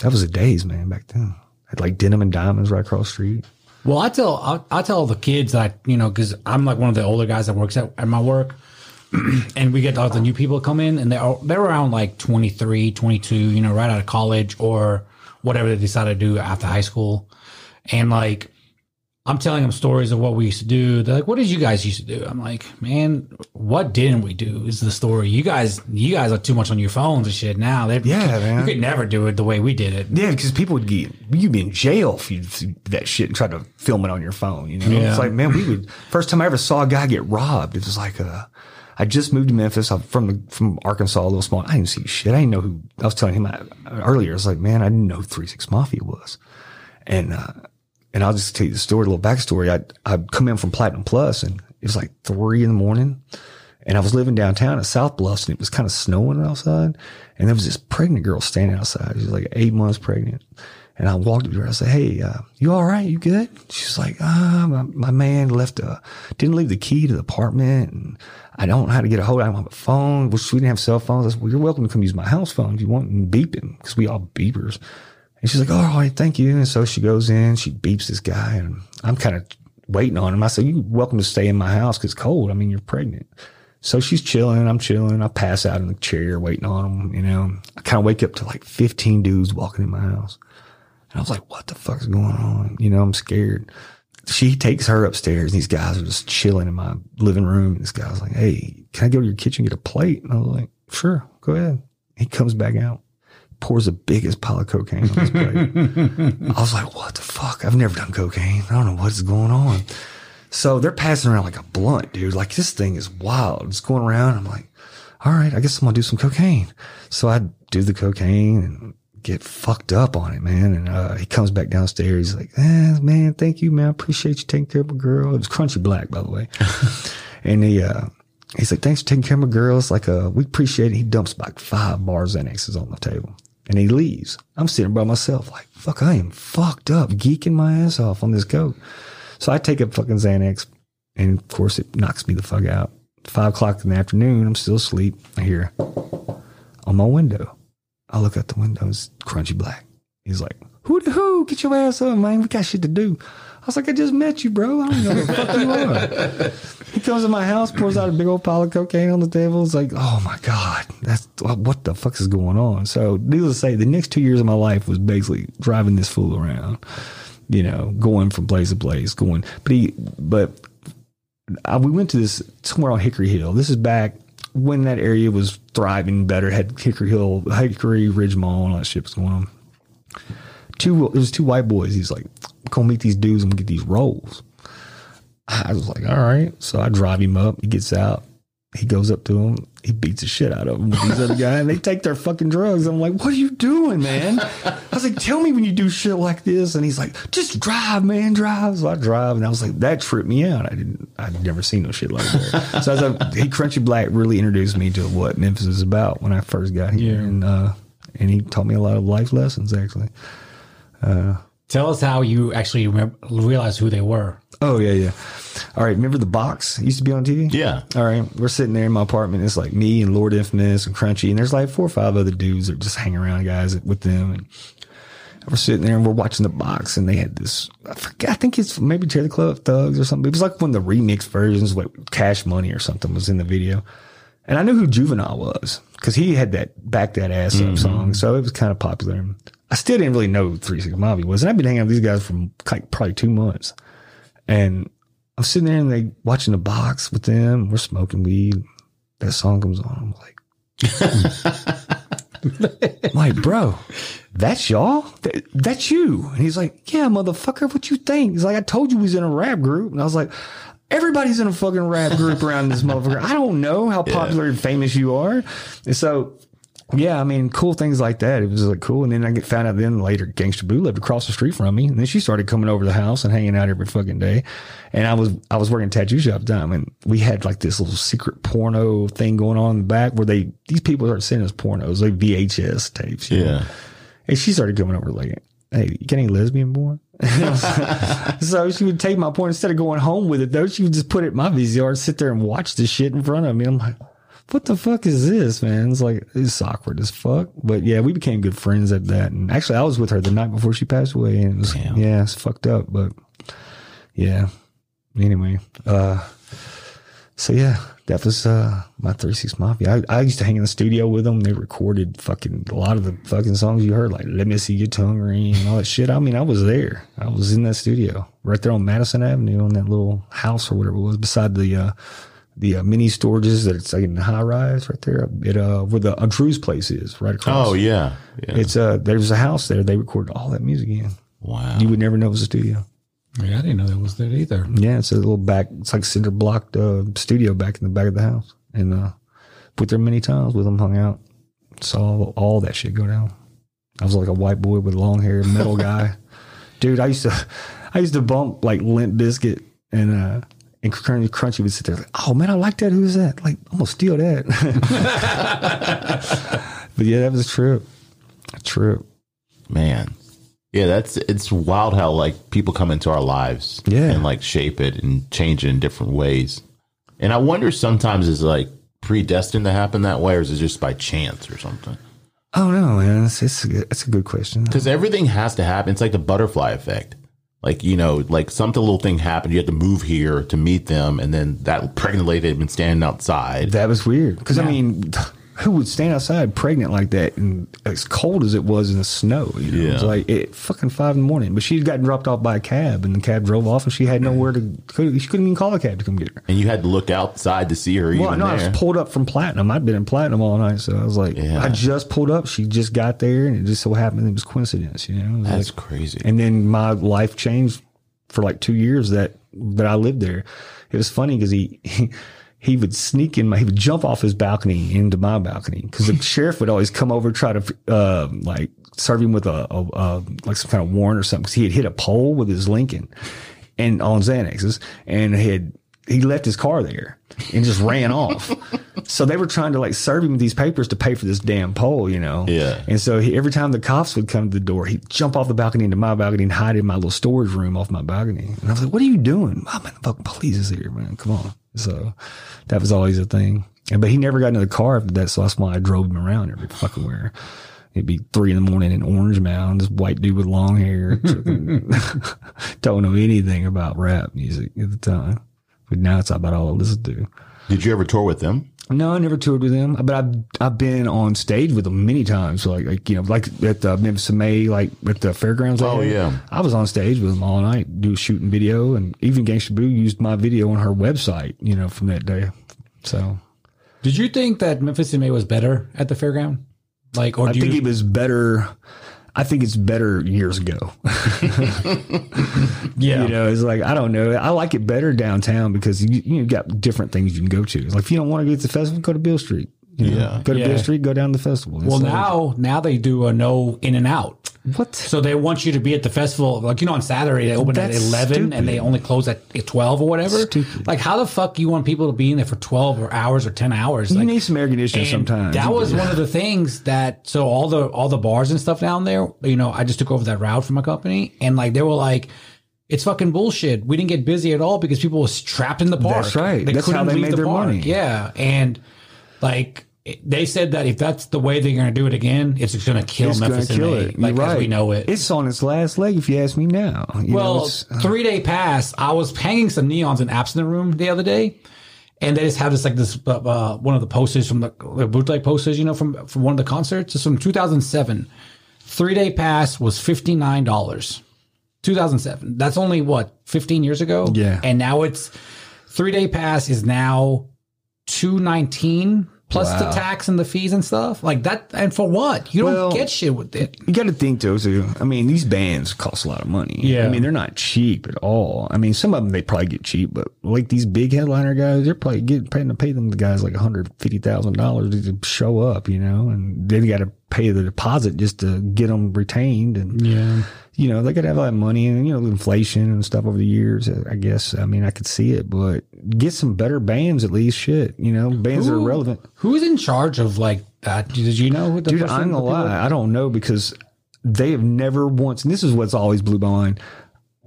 that was the days, man. Back then, had like Denim and Diamonds right across the street. Well, I tell I, I tell the kids that you know because I'm like one of the older guys that works at, at my work, and we get all the new people come in and they're they're around like 23, 22, you know, right out of college or whatever they decide to do after high school, and like I'm telling them stories of what we used to do. They're like, "What did you guys used to do?" I'm like, "Man, what didn't we do?" Is the story. You guys, you guys are too much on your phones and shit now. They, Yeah, man. You could never do it the way we did it. Yeah, because people would get you'd be in jail if you that shit and tried to film it on your phone. You know, Yeah. it's like man, we would. First time I ever saw a guy get robbed, it was like uh I just moved to Memphis. I'm from the, from Arkansas, a little small. I didn't see shit. I didn't know who. I was telling him uh, earlier. I was like, man, I didn't know who Three Six Mafia was, and uh and I'll just tell you the story, a little backstory. I I'd come in from Platinum Plus, and it was like three in the morning. And I was living downtown at South Bluffs and it was kind of snowing outside. And there was this pregnant girl standing outside. She was like eight months pregnant. And I walked up to her. I said, Hey, uh, you all right? You good? She's like, ah, my, my man left, uh, didn't leave the key to the apartment. And I don't know how to get a hold of him on my phone, we didn't have cell phones. I said, well, you're welcome to come use my house phone if you want and beep him because we all beepers. And she's like, oh, all right, thank you. And so she goes in, she beeps this guy and I'm kind of waiting on him. I said, you're welcome to stay in my house because it's cold. I mean, you're pregnant. So she's chilling. I'm chilling. I pass out in the chair waiting on him. You know, I kind of wake up to like 15 dudes walking in my house. And I was like, what the fuck is going on? You know, I'm scared. She takes her upstairs and these guys are just chilling in my living room. And this guy's like, Hey, can I go to your kitchen and get a plate? And I was like, sure, go ahead. He comes back out, pours the biggest pile of cocaine on his plate. I was like, what the fuck? I've never done cocaine. I don't know what's going on. So they're passing around like a blunt, dude. Like this thing is wild. It's going around. I'm like, all right, I guess I'm gonna do some cocaine. So I do the cocaine and get fucked up on it, man. And uh, he comes back downstairs. He's like, eh, man, thank you, man. I appreciate you taking care of my girl. It was Crunchy Black, by the way. and he, uh, he's like, thanks for taking care of my girl. It's like, uh, we appreciate it. He dumps like five bars Xanaxes on the table. And he leaves. I'm sitting by myself like, fuck, I am fucked up, geeking my ass off on this coke. So I take a fucking Xanax, and of course it knocks me the fuck out. Five o'clock in the afternoon, I'm still asleep. I hear on my window. I look out the window, it's Crunchy Black. He's like, who the who? Get your ass up, man. We got shit to do. I was like, I just met you, bro. I don't know who the fuck you are. He comes to my house, pours out a big old pile of cocaine on the table. It's like, oh my God, that's uh, what the fuck is going on? So, needless to say, the next two years of my life was basically driving this fool around, you know, going from place to place, going. But he, but I, we went to this somewhere on Hickory Hill. This is back when that area was thriving better, had Hickory Hill, Hickory Ridge Mall, and all that shit was going on. Two, it was two white boys. He's like, go meet these dudes and get these rolls. I was like, all right. So I drive him up. He gets out. He goes up to him. He beats the shit out of him with these other guys. And they take their fucking drugs. I'm like, what are you doing, man? I was like, tell me when you do shit like this. And he's like, just drive, man, drive. So I drive. And I was like, that tripped me out. I didn't, I'd never seen no shit like that. so I was like, he, Crunchy Black really introduced me to what Memphis is about when I first got here. Yeah. And, uh, and he taught me a lot of life lessons, actually. Tell us how you actually remember, realized who they were. Oh yeah, yeah. All right, remember the box used to be on TV? Yeah. All right, we're sitting there in my apartment. It's like me and Lord Infamous and Crunchy, and there's like four or five other dudes that just hang around, guys, with them. And we're sitting there and we're watching the box, and they had this. I forget. I think it's maybe Terry the Club Thugs or something. It was like one of the remix versions, like Cash Money or something, was in the video. And I knew who Juvenile was because he had that back that ass up mm-hmm. song, so it was kind of popular. I still didn't really know who Three Six Mafia was, and I've been hanging out with these guys for like probably two months. And I'm sitting there and they watching the box with them. We're smoking weed. That song comes on. I'm like, I'm like, bro, that's y'all. That, that's you. And he's like, yeah, motherfucker. What you think? He's like, I told you we was in a rap group. And I was like, everybody's in a fucking rap group around this motherfucker. I don't know how popular and famous you are. And so yeah, I mean, cool things like that. It was like cool. And then I get found out then later, Gangsta Boo lived across the street from me. And then she started coming over the house and hanging out every fucking day. And I was, I was working a tattoo shop at the time and we had like this little secret porno thing going on in the back where they, these people started sending us pornos, like VHS tapes. you know? Yeah. And she started coming over like, Hey, you got any lesbian porn? so she would take my porn instead of going home with it though. She would just put it in my VCR, sit there and watch the shit in front of me. I'm like, what the fuck is this, man? It's like, it's awkward as fuck. But yeah, we became good friends at that. And actually, I was with her the night before she passed away. And it was, Damn. yeah, it's fucked up. But yeah. Anyway, uh, so yeah, that was, uh, my 36 Mafia. I, I used to hang in the studio with them. They recorded fucking a lot of the fucking songs you heard, like Let Me See Your Tongue Ring and all that shit. I mean, I was there. I was in that studio right there on Madison Avenue on that little house or whatever it was beside the, uh, the uh, mini storages that it's like in the high rise right there it uh where the Drew's place is right across. Oh yeah. Yeah. It's uh there's a house there. They recorded all that music in. wow. You would never know it was a studio. Yeah, I didn't know that was there either. Yeah, it's a little back. It's like cinder blocked uh, studio back in the back of the house, and uh, went there many times with them. Hung out, saw all that shit go down. I was like a white boy with long hair, metal guy, dude. I used to, I used to bump like Limp Bizkit and uh, and Crunchy, Crunchy would sit there like, oh man, I like that. Who's that? Like, I'm gonna steal that. but yeah, that was a trip. A trip. Man. Yeah, that's it's wild how like people come into our lives Yeah. and like shape it and change it in different ways. And I wonder sometimes is like predestined to happen that way or is it just by chance or something? Oh no, man, it's it's a good, it's a good question. Because everything has to happen. It's like the butterfly effect. Like, you know, like something little thing happened. You had to move here to meet them. And then that pregnant lady had been standing outside. That was weird because I mean, who would stand outside pregnant like that and as cold as it was in the snow? You know, it was Yeah. like at fucking five in the morning. But she had gotten dropped off by a cab, and the cab drove off, and she had nowhere to. She couldn't even call a cab to come get her. And you had to look outside to see her Well, no, I there. was pulled up from Platinum. I'd been in Platinum all night, so I was like, Yeah. I just pulled up. She just got there, and it just so happened it was coincidence. You know, That's like- crazy. and then my life changed for like two years that that I lived there. It was funny because he, he he would sneak in my he would jump off his balcony into my balcony because the sheriff would always come over try to uh, like serve him with a, a, a like some kind of warrant or something because he had hit a pole with his Lincoln and on Xanaxes and had he left his car there and just ran off. So they were trying to like serve him with these papers to pay for this damn pole, you know. Yeah. And so he, every time the cops would come to the door, he'd jump off the balcony into my balcony and hide in my little storage room off my balcony. And I was like, "What are you doing? Oh, man, the fucking police is here, man. Come on." So that was always a thing. And, but he never got into the car after that, so that's why I drove him around every fucking where. It'd be three in the morning in Orange Mound, this white dude with long hair. Don't know anything about rap music at the time. But now it's about all I listen to. Did you ever tour with them? No, I never toured with them, but I've I've been on stage with them many times. Like like you know, like at the Memphis in May, like at the fairgrounds. Oh, there. yeah. I was on stage with them all night, do shooting video, and even Gangsta Boo used my video on her website. You know, from that day. So Did you think that Memphis in May was better at the fairground? Like, or I do think you, it was better. I think it's better years ago. yeah, You know, it's like I don't know. I like it better downtown because you you got different things you can go to. Like if you don't want to go to the festival, go to Beale Street. You know, Yeah. go to Yeah. Beale Street, go down to the festival. Well, It's like- now now they do a no in and out. what? So they want you to be at the festival, like you know, on Saturday they open That's at eleven and they only close at twelve or whatever. Stupid. Like, how the fuck you want people to be in there for twelve or hours or ten hours? You Like, need some air conditioning sometimes. That was one of the things that so all the all the bars and stuff down there, you know, I just took over that route for my company, and like they were like. It's fucking bullshit. We didn't get busy at all because people was trapped in the park. That's right. That's how they made their money. Yeah, and like they said that if that's the way they're going to do it again, it's just going to kill it's Memphis to kill in May, it. like You're right. as we know it. It's on its last leg, if you ask me now. You know, Well, it's- three day pass. I was hanging some neons and apps in abstinent room the other day, and they just have this like this uh, uh, one of the posters from the, the bootleg posters, you know, from from one of the concerts. It's from 2007. Three day pass was fifty nine dollars. 2007. That's only what 15 years ago. Yeah. and now it's three day pass is now 219 plus the tax and the fees and stuff like that. And for what? You don't get shit with it. you got to think though too. I mean, these bands cost a lot of money. Yeah. I mean, they're not cheap at all. I mean, some of them they probably get cheap, but like these big headliner guys, they're probably getting paying to pay them the guys like one hundred fifty thousand dollars to show up, you know, and they got to pay the deposit just to get them retained, and Yeah. you know they to have that money and you know inflation and stuff over the years. I guess I mean I could see it, but get some better bands at least. Shit, you know, bands that are relevant. Who's in charge of like that? Did you know? who the Dude, I'm gonna lie. I don't know because they have never once, and this is what's always blew my mind.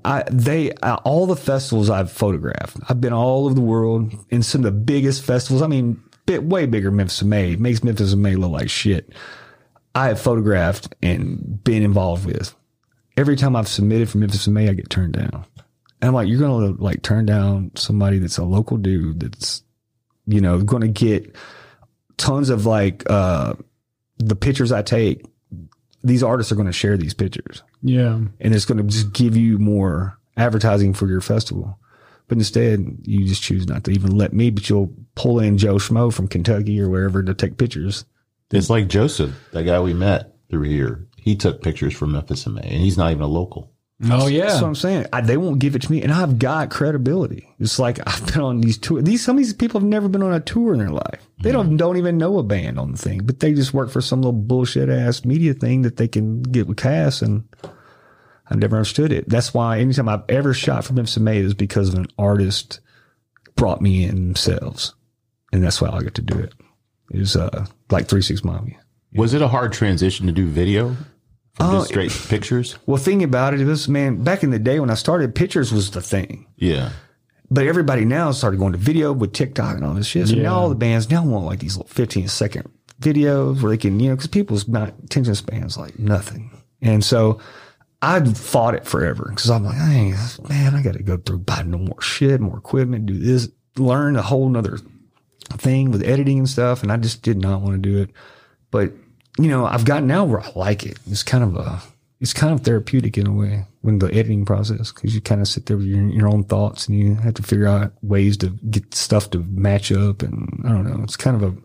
I, they, uh, all the festivals I've photographed, I've been all over the world in some of the biggest festivals. I mean, bit way bigger Memphis May. Makes Memphis May look like shit. I have photographed and been involved with. Every time I've submitted from Memphis in May, I get turned down. And I'm like, you're gonna like turn down somebody that's a local dude that's, you know, going to get tons of like uh the pictures I take. These artists are going to share these pictures, Yeah. and it's going to just give you more advertising for your festival. But instead, you just choose not to even let me. But you'll pull in Joe Schmo from Kentucky or wherever to take pictures. It's like Joseph, that guy we met through here. He took pictures from Memphis in May, and he's not even a local. Oh yeah. That's what I'm saying. I, they won't give it to me, and I've got credibility. It's like I've been on these tours. These some of these people have never been on a tour in their life. They don't don't even know a band on the thing, but they just work for some little bullshit ass media thing that they can get with Cass. And I've never understood it. That's why anytime I've ever shot for Memphis in May is because of an artist brought me in themselves, and that's why I get to do it. Is uh like three six mommy. Was it a hard transition to do video from Oh, just straight pictures? Well, thinking about it, this man back in the day when I started, pictures was the thing. Yeah. But everybody now started going to video with TikTok and all this shit. So Yeah. now all the bands now want like these little 15 second videos where they can, you know, because people's not attention spans like nothing. And so I fought it forever because I'm like, hey, man, I got to go through buy no more shit, more equipment, do this, learn a whole nother thing with editing and stuff. And I just did not want to do it. But, you know, I've gotten now where I like it. It's kind of a, it's kind of therapeutic in a way when the editing process because you kind of sit there with your, your own thoughts and you have to figure out ways to get stuff to match up and I don't know. It's kind of a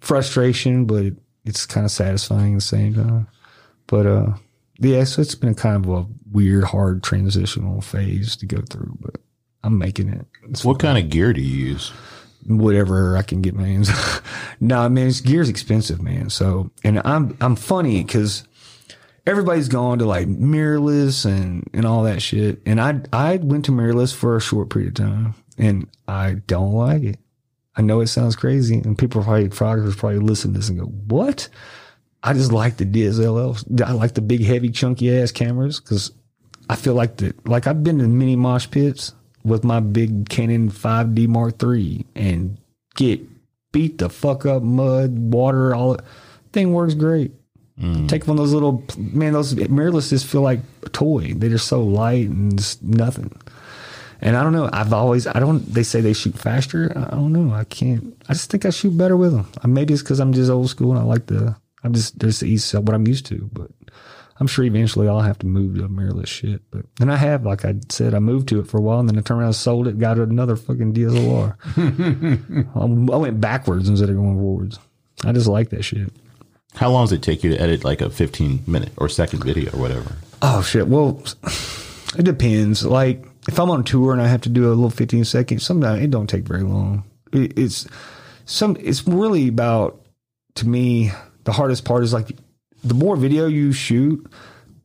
frustration, but it's kind of satisfying at the same time. But uh, yeah, so it's been kind of a weird, hard transitional phase to go through, but I'm making it. It's What kind of gear do you use? Whatever I can get my hands. no, man, it's gear's expensive, man. So, and I'm I'm funny because everybody's gone to like mirrorless and and all that shit, and I I went to mirrorless for a short period of time, and I don't like it. I know it sounds crazy, and people probably photographers probably listen to this and go, "What?" I just like the DSLR. I like the big, heavy, chunky ass cameras because I feel like the like I've been in mini mosh pits with my big Canon 5D Mark III and get beat the fuck up, mud, water, all it. Thing works great. Mm. Take one of those little man. Those mirrorless just feel like a toy. They're just so light and just nothing. And I don't know. I've always I don't. They say they shoot faster. I don't know. I can't. I just think I shoot better with them. Maybe it's because I'm just old school and I like the. I'm just there's the easy what I'm used to. But I'm sure eventually I'll have to move to a mirrorless shit. But and I have, like I said, I moved to it for a while and then I turned around and sold it, got another fucking DSLR. Um, I went backwards instead of going forwards. I just like that shit. How long does it take you to edit like a 15 minute or second video or whatever? Oh shit. Well, it depends. Like if I'm on tour and I have to do a little 15 seconds, sometimes it don't take very long. It, it's some. It's really about to me. The hardest part is like the more video you shoot.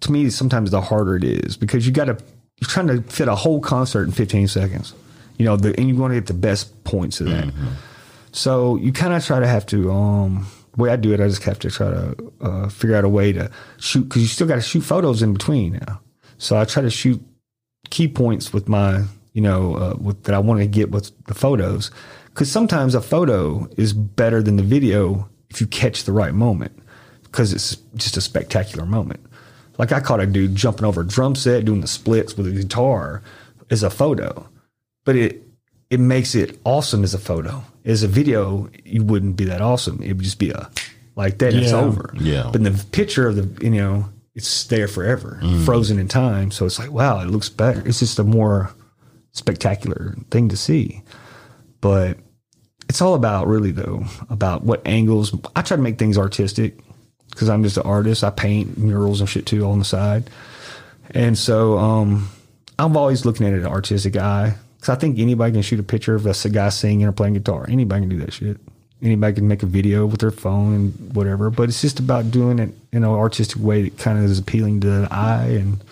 To me, sometimes the harder it is because you got to you're trying to fit a whole concert in 15 seconds. You know, the, and you want to get the best points of that. So you kind of try to have to. Um, the way I do it, I just have to try to uh, figure out a way to shoot because you still got to shoot photos in between now. So I try to shoot key points with my, you know, uh, with, that I want to get with the photos. Because sometimes a photo is better than the video if you catch the right moment because it's just a spectacular moment. Like I caught a dude jumping over a drum set, doing the splits with a guitar as a photo, but it it makes it awesome as a photo. As a video, you wouldn't be that awesome. It would just be a like that. and It's over. Yeah. But in the picture of the you know it's there forever, mm. frozen in time. So it's like wow, it looks better. It's just a more spectacular thing to see. But it's all about really though about what angles. I try to make things artistic because I'm just an artist. I paint murals and shit too on the side, and so um, I'm always looking at it an artistic eye because I think anybody can shoot a picture of a guy singing or playing guitar. Anybody can do that shit. Anybody can make a video with their phone and whatever. But it's just about doing it in an artistic way that kind of is appealing to the eye and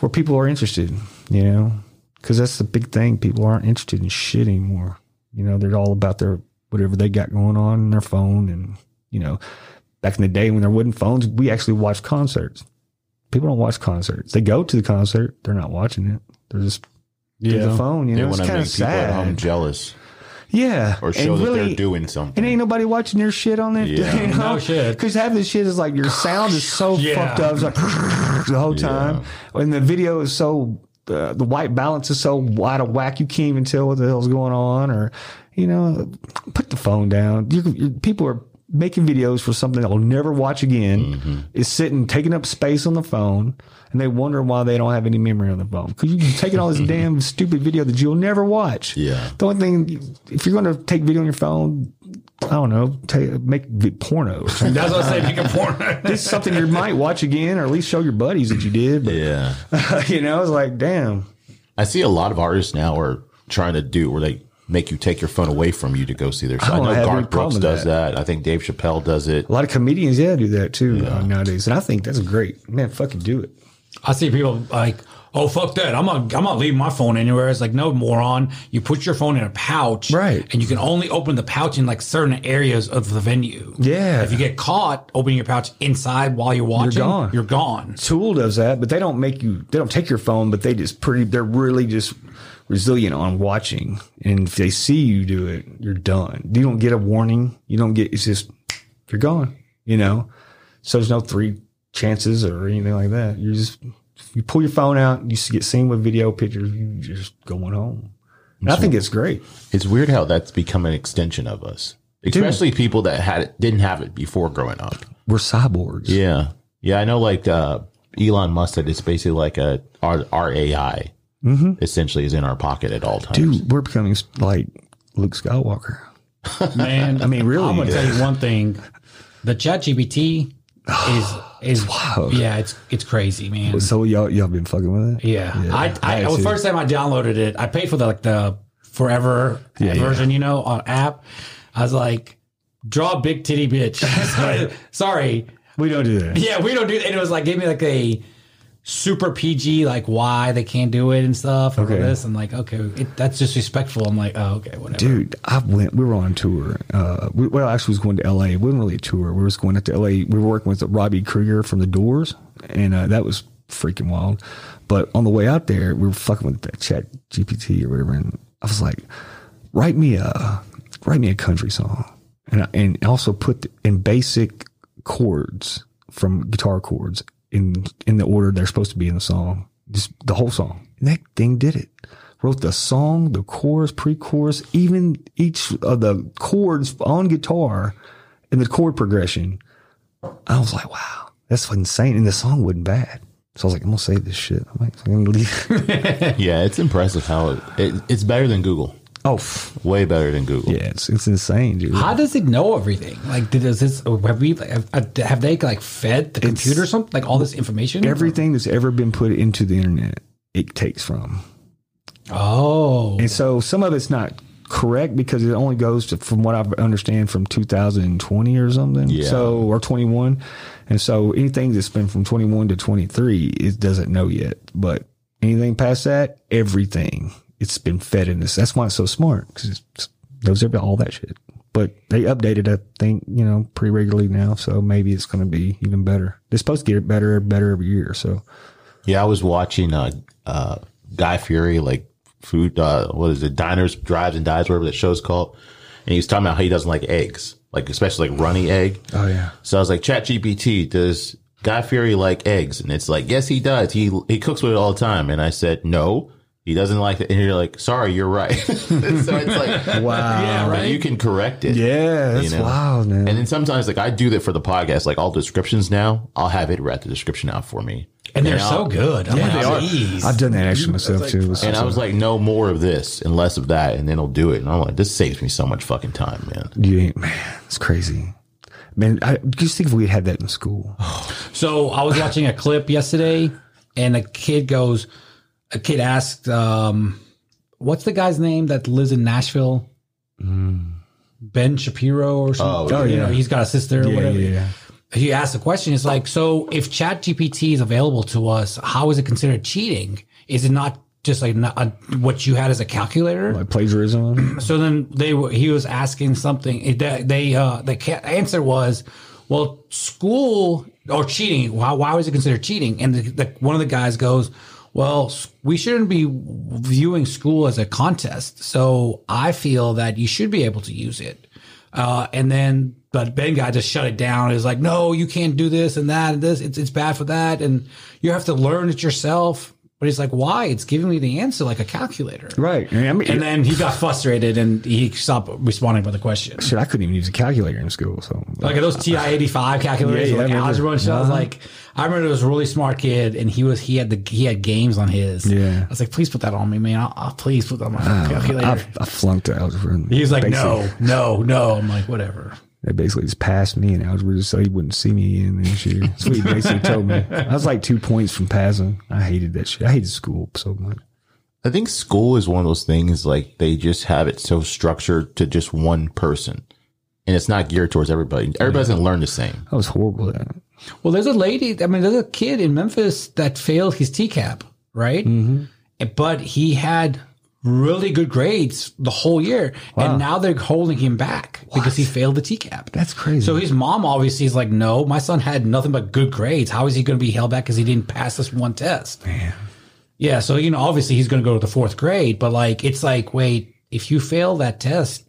where people are interested. You know, because that's the big thing. People aren't interested in shit anymore. You know, they're all about their whatever they got going on in their phone. And, you know, back in the day when there wasn't phones, we actually watched concerts. People don't watch concerts. They go to the concert, they're not watching it. They're just yeah. the phone. You They know, want it's to kind make of people at home jealous Yeah, or show and that really, they're doing something. and ain't nobody watching your shit on it. Yeah. you know? No shit. Because half the shit is like your sound is so Yeah. fucked up, it's like the whole time, and the video is so uh, the white balance is so out of whack you can't even tell what the hell's going on, or you know, put the phone down. You, you, people are making videos for something they'll never watch again. Mm-hmm. Is sitting taking up space on the phone. And they wonder why they don't have any memory on the phone because you're taking all this damn stupid video that you'll never watch. Yeah. The only thing, if you're going to take video on your phone, I don't know, take, make porno. That's what I say. Make a porn. It's something you might watch again, or at least show your buddies that you did. But yeah. you know, it's like, damn. I see a lot of artists now are trying to do where they make you take your phone away from you to go see their show. I, don't know have any Garth Brooks problem with does that. I think Dave Chappelle does it. A lot of comedians, yeah, do that too uh, nowadays, and I think that's great. Man, fucking do it. I see people like, oh fuck that! I'm not, I'm not leaving my phone anywhere. It's like, no, moron. You put your phone in a pouch, Right. And you can only open the pouch in like certain areas of the venue. Yeah. If you get caught opening your pouch inside while you're watching, gone. You're gone. Tool does that, but they don't make you. They don't take your phone, but they just pretty. They're really just resilient on watching, and if they see you do it, you're done. You don't get a warning. You don't get. It's just you're gone. You know. So there's no three chances or anything like that. You just you pull your phone out. You get seen with video pictures. You just going home. I think it's great. It's weird how that's become an extension of us, especially people that had it, didn't have it before growing up. We're cyborgs. Yeah. Yeah. I know like, uh, Elon Musk said it's basically like a our, our AI Mm-hmm. essentially is in our pocket at all times. Dude, we're becoming like Luke Skywalker. Man, I mean, really. I'm gonna tell you one thing: the Chat GPT is is yeah, it's it's crazy, man. So y'all y'all been fucking with it? Yeah, I, I, I the first time I downloaded it, I paid for the like the forever Yeah, yeah. version, you know, on app. I was like, draw a big titty bitch. Sorry, sorry. We don't do that. Yeah, we don't do. That. And it was like gave me like a super PG, like why they can't do it and stuff. Okay. This, I'm like, okay, it, that's disrespectful. I'm like, oh, okay, whatever. Dude, I went. We were on tour. Uh, we, well, actually, was going to L.A. It wasn't really a tour. We was going up to L.A. We were working with Robby Krieger from The Doors, and uh, that was freaking wild. But on the way out there, we were fucking with that Chat GPT or whatever, and I was like, "Write me a, write me a country song," and I, and also put in basic chords from guitar chords in in the order they're supposed to be in the song, just the whole song. And that thing did it wrote the song, the chorus, pre-chorus, even each of the chords on guitar and the chord progression. I was like, wow, that's insane. And the song wasn't bad. So I was like, I'm gonna save this shit. I'm like, I'm gonna leave. Yeah, it's impressive how it, it it's better than Google. Oh, f- Way better than Google. yeah, it's it's insane, dude. How does it know everything? Like, did- does this have we have, uh, have they like fed the computer something like all this information? Everything that's ever been put into the internet, it takes from. Oh, And so some of it's not correct because it only goes to, from what I understand, from 2020 or something. Yeah. So, or 21. And so anything that's been from 21 to 23, it doesn't know yet. But anything past that, everything, it's been fed in this. That's why it's so smart because knows every, all that shit. But they updated, I think, you know, pretty regularly now. So maybe it's going to be even better. They're supposed to get it better, better every year. So Yeah, I was watching uh, uh, Guy Fieri, like food, uh, what is it, Diners, Drives, and Dies, whatever that show's called. And he was talking about how he doesn't like eggs, like especially like runny egg. Oh, yeah. So I was like, Chat GPT, does Guy Fieri like eggs? And it's like, yes, he does. He he cooks with it all the time. And I said, no, he doesn't like it. And you're like, sorry, you're right. so it's like, Wow. Yeah, right. you can correct it. Yeah, that's know? wild, man. And then sometimes, like I do that for the podcast, like all descriptions now, I'll have it write the description out for me. and they're I'll- so good. I'm Yeah, like, they are. geez. I've done that actually myself too. And I was like, no more of this and less of that, and then he'll do it. And I'm like, this saves me so much fucking time, man. You ain't, man, it's crazy. Man, I just think if we had that in school. So I was watching a clip yesterday, and a kid goes, a kid asked, um, "What's the guy's name that lives in Nashville?" Ben Shapiro or something. Oh, You know, he's got a sister or whatever. yeah. He asked the question. It's like, so if Chat GPT is available to us, how is it considered cheating? Is it not just like not, uh, what you had as a calculator? Like plagiarism. So then they were, he was asking something. it- they uh, the answer was, well, school or cheating. Why, why was it considered cheating? And the, the, one of the guys goes, well, we shouldn't be viewing school as a contest. So I feel that you should be able to use it. Uh, and then, but Ben guy just shut it down. Is like, no, you can't do this and that and this. It's it's bad for that, and you have to learn it yourself. But he's like, why? It's giving me the answer like a calculator. right. I mean, And then he got frustrated and he stopped responding with the question. shit, I couldn't even use a calculator in school. So Like those TI eighty five calculators, Yeah, yeah, like algebra and shit. I was Uh-huh. like, I remember there was a really smart kid, and he was he had the he had games on his. Yeah. I was like, please put that on me, man. I'll, I'll please put that on my calculator. I, I flunked algebra. he was like, basically- no, no, no. I'm like, whatever. They basically just passed me in algebra just so he wouldn't see me in this year. That's what he basically told me. I was like two points from passing. I hated that shit. I hated school so much. I think school is one of those things like they just have it so structured to just one person. And it's not geared towards everybody. Everybody doesn't learn the same. I was horrible at it. Well, there's a lady. I mean, there's a kid in Memphis that failed his TCAP, right? Mm-hmm. But he had really good grades the whole year, and now they're holding him back because he failed the TCAP. That's crazy. So his mom obviously is like, no, my son had nothing but good grades. How is he going to be held back because he didn't pass this one test? Yeah. So, you know, obviously he's going to go to the fourth grade, but like, it's like, wait, if you fail that test,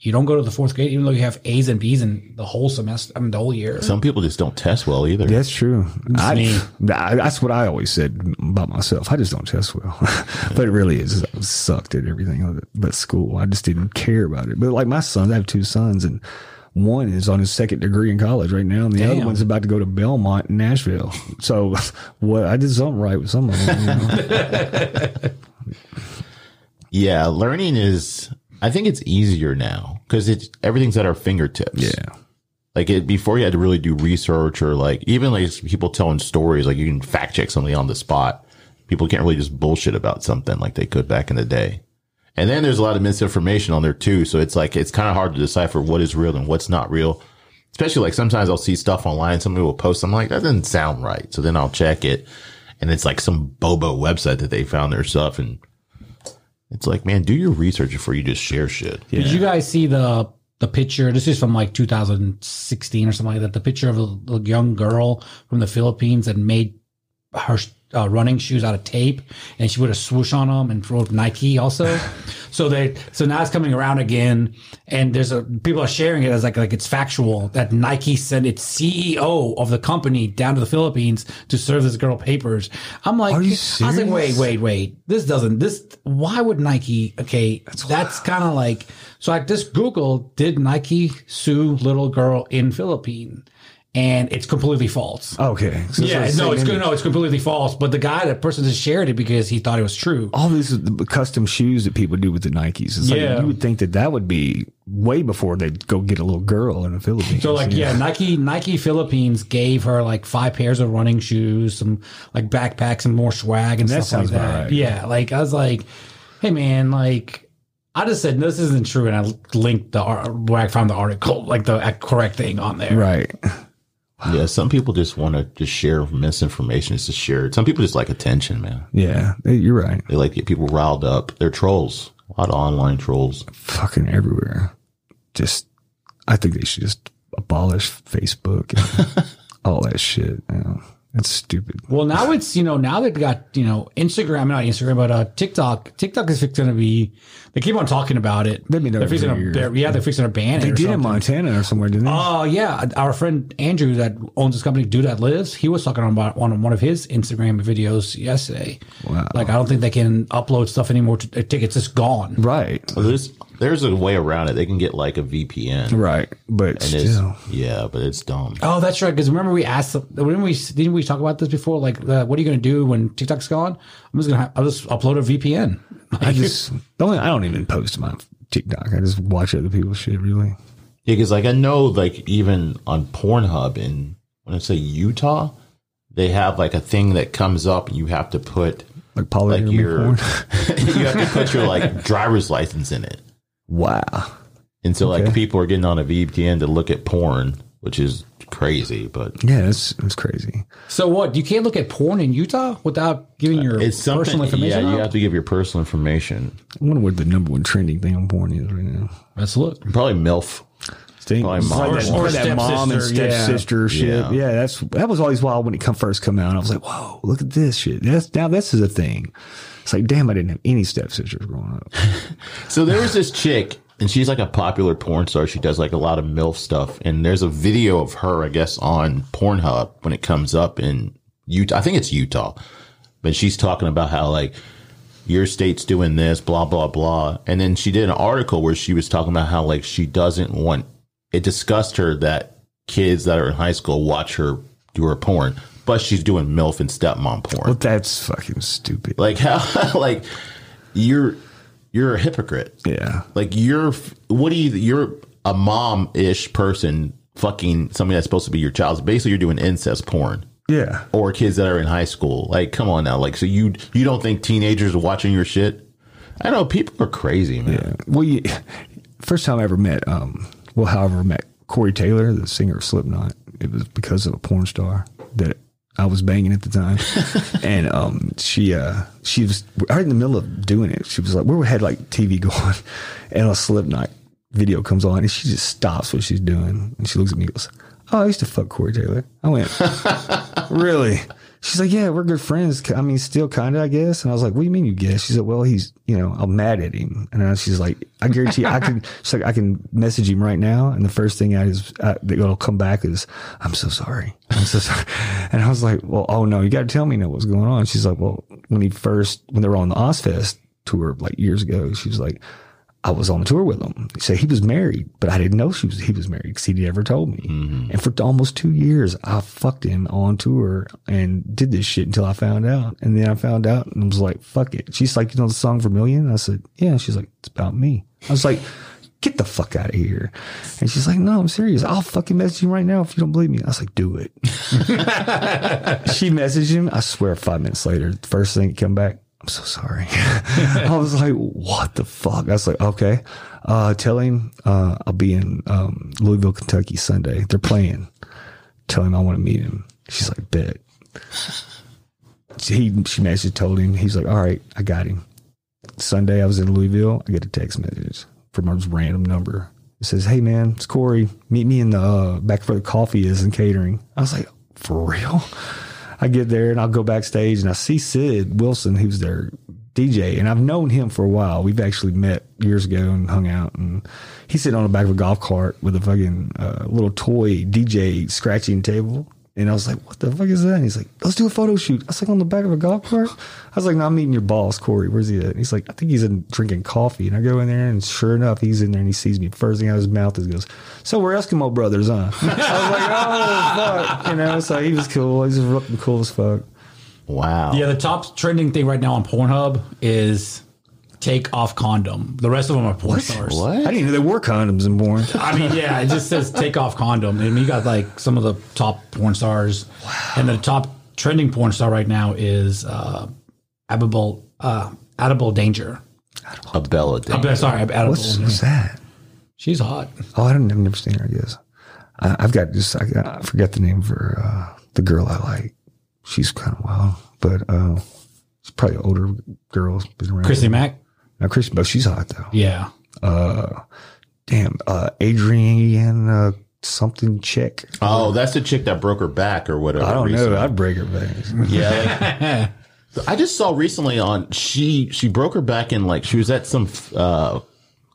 you don't go to the fourth grade, even though you have A's and B's in the whole semester, I mean, the whole year. Some people just don't test well either. That's true. I, me. I- that's what I always said about myself. I just don't test well, but it really is. I sucked at everything but school. I just didn't care about it. But like my sons, I have two sons, and one is on his second degree in college right now, and the other one's about to go to Belmont in Nashville. So, what I did something right with some of them. You know? Yeah, learning is. I think it's easier now because it's everything's at our fingertips. yeah. Like it before, you had to really do research or like even like people telling stories. Like you can fact check something on the spot. People can't really just bullshit about something like they could back in the day. And then there's a lot of misinformation on there too. So it's like it's kind of hard to decipher what is real and what's not real. Especially like sometimes I'll see stuff online. Somebody will post. I'm like that doesn't sound right. So then I'll check it. and it's like some bobo website that they found their stuff and it's like, man, do your research before you just share shit. Did you guys see the the picture? This is from like 2016 or something like that. The picture of a, a young girl from the Philippines that made her uh, running shoes out of tape, and she put a swoosh on them and wrote Nike also. so they so now it's coming around again, and there's a people are sharing it as like like it's factual that Nike sent its CEO of the company down to the Philippines to serve this girl papers. I'm like, Are you I was like, wait, wait, wait. This doesn't. This why would Nike? Okay, that's, kind of like so. I just Google did Nike sue little girl in Philippine, and it's completely false. Okay. So yeah, it's no, it's good. good. No, it's completely false. But the guy, that person, just shared it because he thought it was true. All these the custom shoes that people do with the Nikes. It's Yeah. like you would think that that would be way before they'd go get a little girl in the Philippines. So like, yeah, Nike Nike Philippines gave her like five pairs of running shoes, some like backpacks, and more swag and That stuff like sounds about that. right. Yeah, like I was like, hey man, like. I just said no, this isn't true, and I linked the where I found the article, like the correct thing on there. right. Yeah, some people just want to just share misinformation. It's just share. Some people just like attention, man. Yeah, you're right. They like to get people riled up. They're trolls. A lot of online trolls. Fucking everywhere. Just, I think they should just abolish Facebook and all that shit. You know, it's stupid. Well, now it's you know now they've got you know Instagram, not Instagram, but uh, TikTok. TikTok is going to be. They keep on talking about it. They've been they're fixing for to, they're- yeah, they're fixing to ban it. They or did in. Montana or somewhere, didn't they? Oh yeah, our friend Andrew that owns this company, Dude That Lives, he was talking about on one of his Instagram videos yesterday. Wow. Like I don't think they can upload stuff anymore. To, to it's just gone. right. Well, there's there's a way around it. They can get like a VPN. Right. But And it's, still. yeah, but it's dumb. Oh, that's right. Because remember we asked, when we didn't we talk about this before? Like, uh, what are you going to do when TikTok's gone? I'm just gonna, have, I'll just upload a VPN. I just, the only, I don't even post my TikTok. I just watch other people's shit, really. Yeah, because like I know, like even on Pornhub in when I say Utah, they have like a thing that comes up, and you have to put Like polygamy your you have to put your like driver's license in it, wow. and so like people are getting on a VPN to look at porn, which is crazy, but Yeah, it's that's crazy. So what? You can't look at porn in Utah without giving your it's personal information. yeah, you have to give your personal information. I wonder what the number one trending thing on porn is right now. Let's look. Probably MILF. Probably mom. Like Or or that mom and stepsister, yeah. shit. Yeah. Yeah. that's that was always wild when it come first come out. I was like, whoa, look at this shit. That's now this is a thing. It's like, damn, I didn't have any stepsisters growing up. So there was this chick, and she's like a popular porn star. She does like a lot of MILF stuff. And there's a video of her, I guess, on Pornhub when it comes up in Utah. I think it's Utah. But she's talking about how like your state's doing this, blah, blah, blah. And then she did an article where she was talking about how like she doesn't want it disgusts her that kids that are in high school watch her do her porn, but she's doing MILF and stepmom porn. Well, that's fucking stupid. Like how like you're you're a hypocrite. Yeah. Like you're what do you you're a mom ish person fucking somebody that's supposed to be your child. Basically you're doing incest porn. Yeah. Or kids that are in high school. Like, come on now. Like so you you don't think teenagers are watching your shit? I know people are crazy, man. Yeah. Well, you, first time I ever met, um, well, however, met Corey Taylor, the singer of Slipknot. It was because of a porn star that I was banging at the time, and um, she uh, she was right in the middle of doing it. She was like, we had like TV going, and a Slipknot video comes on, and she just stops what she's doing, and she looks at me and goes, "Oh, I used to fuck Corey Taylor." I went, really? She's like, yeah, we're good friends. I mean, still kind of, I guess. And I was like, what do you mean you guess? She said, well, he's, you know, I'm mad at him. And she's like, I guarantee I can, she's like, I can message him right now. And the first thing I is, uh, that'll come back is, I'm so sorry. I'm so sorry. And I was like, well, oh no, you got to tell me now what's going on. She's like, well, when he first, when they were on the Ozzfest tour like years ago, she was like, I was on tour with him. He said he was married, but I didn't know she was he was married because he never told me. Mm-hmm. And for almost two years, I fucked him on tour and did this shit until I found out. And then I found out and was like, "Fuck it." She's like, "You know the song Vermilion?" I said, "Yeah." She's like, "It's about me." I was like, "Get the fuck out of here!" And she's like, "No, I'm serious. I'll fucking message you right now if you don't believe me." I was like, "Do it." she messaged him. I swear, five minutes later, the first thing he come back. I'm so sorry. I was like, what the fuck? I was like, okay. Uh, tell him, uh, I'll be in, um, Louisville, Kentucky Sunday. They're playing. Tell him I want to meet him. She's like, bet. he she messaged told him he's like, all right, I got him. Sunday I was in Louisville. I get a text message from a random number. It says, "Hey man, it's Corey. Meet me in the uh, back where the coffee is and catering." I was like, "For real?" I get there and I'll go backstage and I see Sid Wilson, who's their DJ, and I've known him for a while. We've actually met years ago and hung out. And he's sitting on the back of a golf cart with a fucking uh, little toy DJ scratching table. And I was like, what the fuck is that? And he's like, let's do a photo shoot. I was like, on the back of a golf cart? I was like, no, I'm meeting your boss, Corey. Where's he at? And he's like, I think he's in drinking coffee. And I go in there, and sure enough, he's in there and he sees me. First thing out of his mouth is goes, so we're Eskimo brothers, huh? I was like, oh, fuck. You know, so he was cool. He was looking cool as fuck. Wow. Yeah, the top trending thing right now on Pornhub is take off condom. The rest of them are porn stars. What? I didn't know there were condoms in porn. I mean, yeah, it just says take off condom. And you got like some of the top porn stars, Wow. and the top trending porn star right now is uh, Abel uh, Adable Danger. A Bella thing. I'm sorry, Adable. What's, what's that? She's hot. Oh, I don't, I've never seen her, I guess. I, I've got just, I, got, I forget the name for uh, the girl I like. She's kind of wild, but uh, she's probably an older girl. Been around. Chrissy Mack. Now, Chrissy, but she's hot though. Yeah. Uh, damn, uh, Adrienne uh, something chick. Oh, that's the chick that broke her back or whatever. I don't recently. know. I'd break her veins. Yeah. like- I just saw recently on she she broke her back in like she was at some uh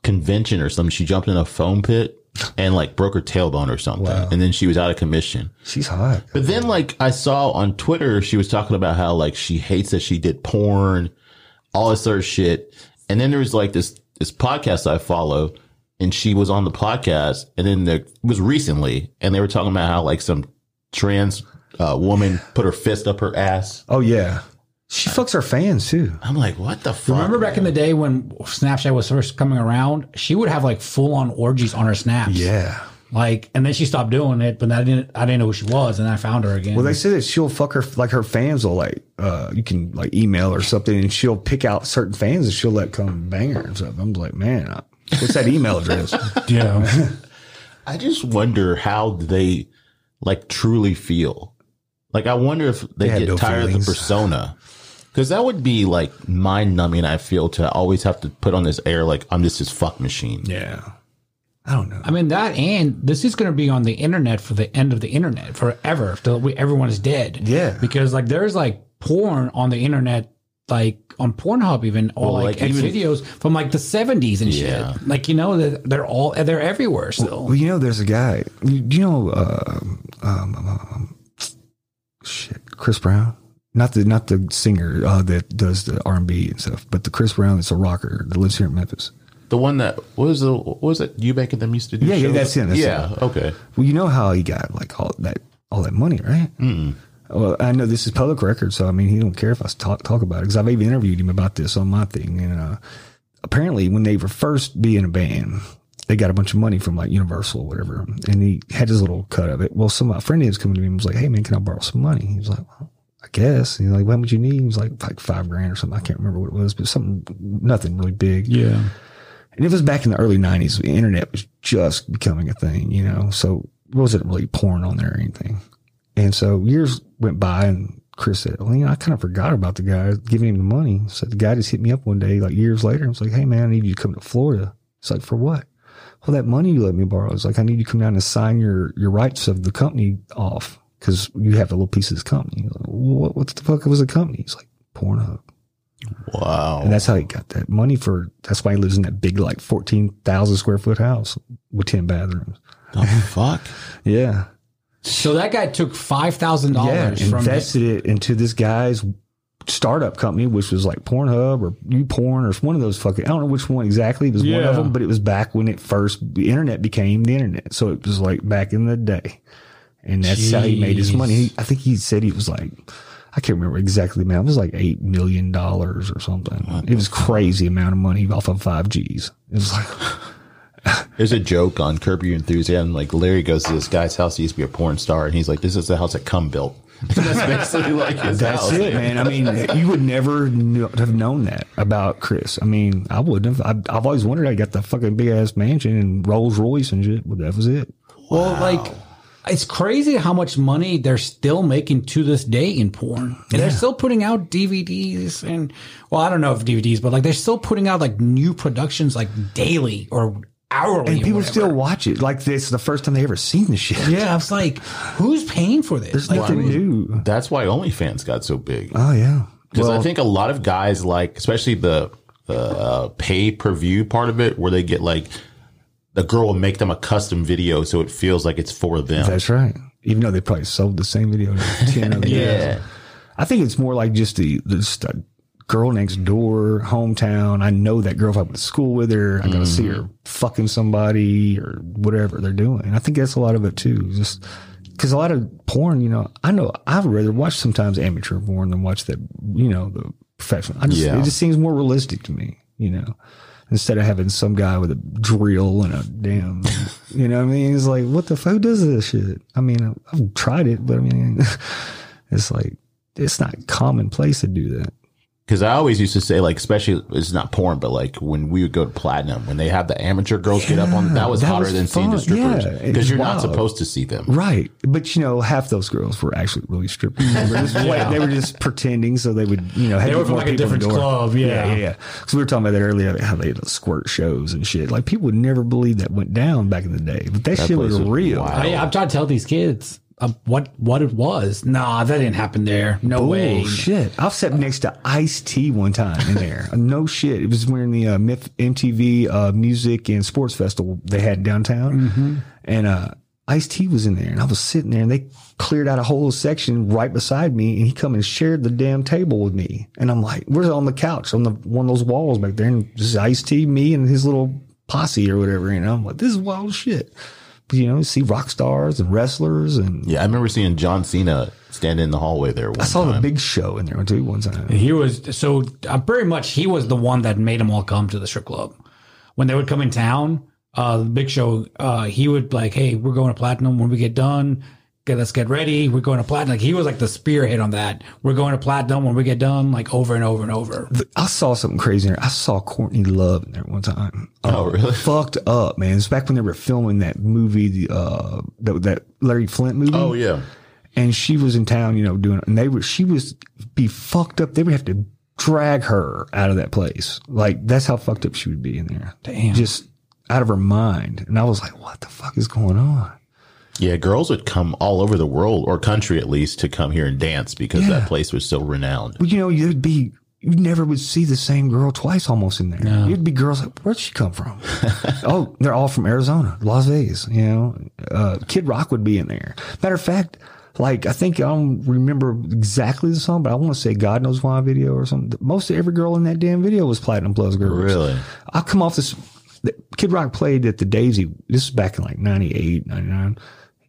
convention or something. She jumped in a foam pit and like broke her tailbone or something. And then she was out of commission. She's hot. But then like I saw on Twitter she was talking about how like she hates that she did porn, all this other shit. And then there was like this this podcast I follow and she was on the podcast and then there it was recently and they were talking about how like some trans uh, woman put her fist up her ass. Oh yeah, she fucks her fans too. I'm like, what the fuck? Remember back in the day when Snapchat was first coming around, she would have like full on orgies on her snaps. Yeah. Like, and then she stopped doing it, but I didn't, I didn't know who she was, and I found her again. Well, they say that she'll fuck her like her fans will like uh you can like email or something and she'll pick out certain fans and she'll let come bang her and stuff. I'm like, man, uh, what's that email address? yeah. I just wonder how they like truly feel. Like, I wonder if they, have get no tired feelings. of the persona. Cause that would be like mind numbing. I feel to always have to put on this air like I'm just his fuck machine. yeah. I don't know. I mean that, and this is going to be on the internet for the end of the internet forever. Till we, everyone is dead. Yeah. because like there's like porn on the internet, like on Pornhub even, or Well, like, like, even- videos from like the 70s and Yeah. shit. Like you know that they're all they're everywhere still. Well, you know, there's a guy. You, do you know? Uh, um, um, shit, Chris Brown. Not the not the singer uh, that does the R and B and stuff, but the Chris Brown that's a rocker that lives here in Memphis. The one that what was the what was it Eubank and them used to do? Yeah, yeah, that's him, that's yeah, him. okay. Well, you know how he got like all that all that money, right? Mm. Well, I know this is public record, so I mean, he don't care if I talk talk about it because I've even interviewed him about this on my thing. And uh, apparently, when they were first being a band, they got a bunch of money from like Universal or whatever, and he had his little cut of it. Well, some a friend of his coming to me and was like, "Hey, man, can I borrow some money?" He was like, well, "I guess." And he's like, "What would you need?" He was like, "Like five grand or something." I can't remember what it was, but something, nothing really big. Yeah, And it was back in the early '90s. The internet was just becoming a thing, you know. So it wasn't really porn on there or anything. And so years went by, and Chris said, "Well, you know, I kind of forgot about the guy giving him the money." So the guy just hit me up one day, like years later, and was like, "Hey, man, I need you to come to Florida." It's like, "For what?" Well, that money you let me borrow. It's like, "I need you to come down and sign your your rights of the company off because you have a little piece of this company." Like, what, what the fuck was the company? He's like, Pornhub. Wow. And that's how he got that money for. That's why he lives in that big, like fourteen thousand square foot house with ten bathrooms. the fuck? Yeah, so that guy took five thousand yeah. dollars from Invested it into this guy's startup company, which was like Pornhub or YouPorn or one of those fucking. I don't know which one exactly. It was one of them, but it was back when it first the internet became the internet. So it was like back in the day, and that's how he made his money. I think he said he was like. I can't remember exactly the amount. It was like eight million dollars or something. It was crazy amount of money off of five Gs. It was like, There's a joke on Curb Your Enthusiasm. Like Larry goes to this guy's house. He used to be a porn star, and he's like, "This is the house that cum built." that's basically like his That's house. it, man. I mean, you would never kn- have known that about Chris. I mean, I wouldn't have. I've, I've always wondered. I got the fucking big ass mansion and Rolls Royce and shit. But that was it. Well, like it's crazy how much money they're still making to this day in porn. And they're still putting out DVDs and, well, I don't know if DVDs, but like they're still putting out like new productions like daily or hourly. And people still watch it. Like this is the first time they ever seen the shit. Yeah, I was like, who's paying for this? There's Like, nothing new. That's why OnlyFans got so big. Oh yeah. Because Well, I think a lot of guys like, especially the the uh, pay per view part of it, where they get like the girl will make them a custom video, so it feels like it's for them. that's right. Even though they probably sold the same video to 10 other Yeah. guys. I think it's more like just the, the just a girl next door, hometown. I know that girl if I went to school with her. I gotta see her mm-hmm. fucking somebody or whatever they're doing. I think that's a lot of it too. Just because a lot of porn, you know, I know I'd rather watch sometimes amateur porn than watch that, you know, the professional. I just, Yeah. it just seems more realistic to me, you know, instead of having some guy with a drill and a damn, you know what I mean? It's like, what the fuck does this shit? I mean, I've tried it, but I mean, it's like, it's not commonplace to do that. Because I always used to say, like, especially it's not porn, but like when we would go to platinum, when they have the amateur girls get up on, that was that hotter was than seeing the strippers. Because was you're not supposed to see them. Right. But you know, half those girls were actually really strippers. They were just, play- they were just pretending so they would, you know, have They were from, like, a people the different club, yeah. Yeah. Yeah. Because we were talking about that earlier, how they had the squirt shows and shit. Like people would never believe that went down back in the day. But that, shit was was real. wild. I, I'm trying to tell these kids uh, what what it was. Nah, that didn't happen there. No way. Oh shit! I've sat next to Ice T one time in there. no shit. It was when the uh, Myth- MTV uh, Music and Sports Festival they had downtown, Mm-hmm. and uh, Ice T was in there, and I was sitting there, and they cleared out a whole section right beside me, and he come and shared the damn table with me, and I'm like, "Where's on the couch on the one of those walls back there?" And just Ice T, me, and his little posse or whatever, you know. I'm like, "This is wild shit." But, you know, see rock stars and wrestlers, and Yeah, I remember seeing John Cena stand in the hallway there. One I saw time. the Big Show in there too one time. He was so uh, very much he was the one that made them all come to the strip club when they would come in town. Uh, the Big Show, uh, he would like, "Hey, we're going to platinum when we get done. Okay, let's get ready. We're going to platinum." Like he was like the spearhead on that. We're going to platinum when we get done. Like over and over and over. I saw something crazy in there. I saw Courtney Love in there one time. Oh, really? Fucked up, man. It's back when they were filming that movie, the uh, that, that Larry Flynt movie. Oh, yeah. And she was in town, you know, doing it. And they were, she was be fucked up. They would have to drag her out of that place. Like that's how fucked up she would be in there. Damn. Just out of her mind. And I was like, what the fuck is going on? Yeah, girls would come all over the world or country at least to come here and dance because Yeah. that place was so renowned. Well, you know, you'd be, you never would see the same girl twice almost in there. You'd be girls like, where'd she come from? oh, they're all from Arizona, Las Vegas, you know, uh, Kid Rock would be in there. Matter of fact, like, I think I don't remember exactly the song, but I want to say God Knows Why video or something. Most of every girl in that damn video was Platinum Plus girls. Really? I'll come off this. Kid Rock played at the Daisy. This is back in like 98, 99.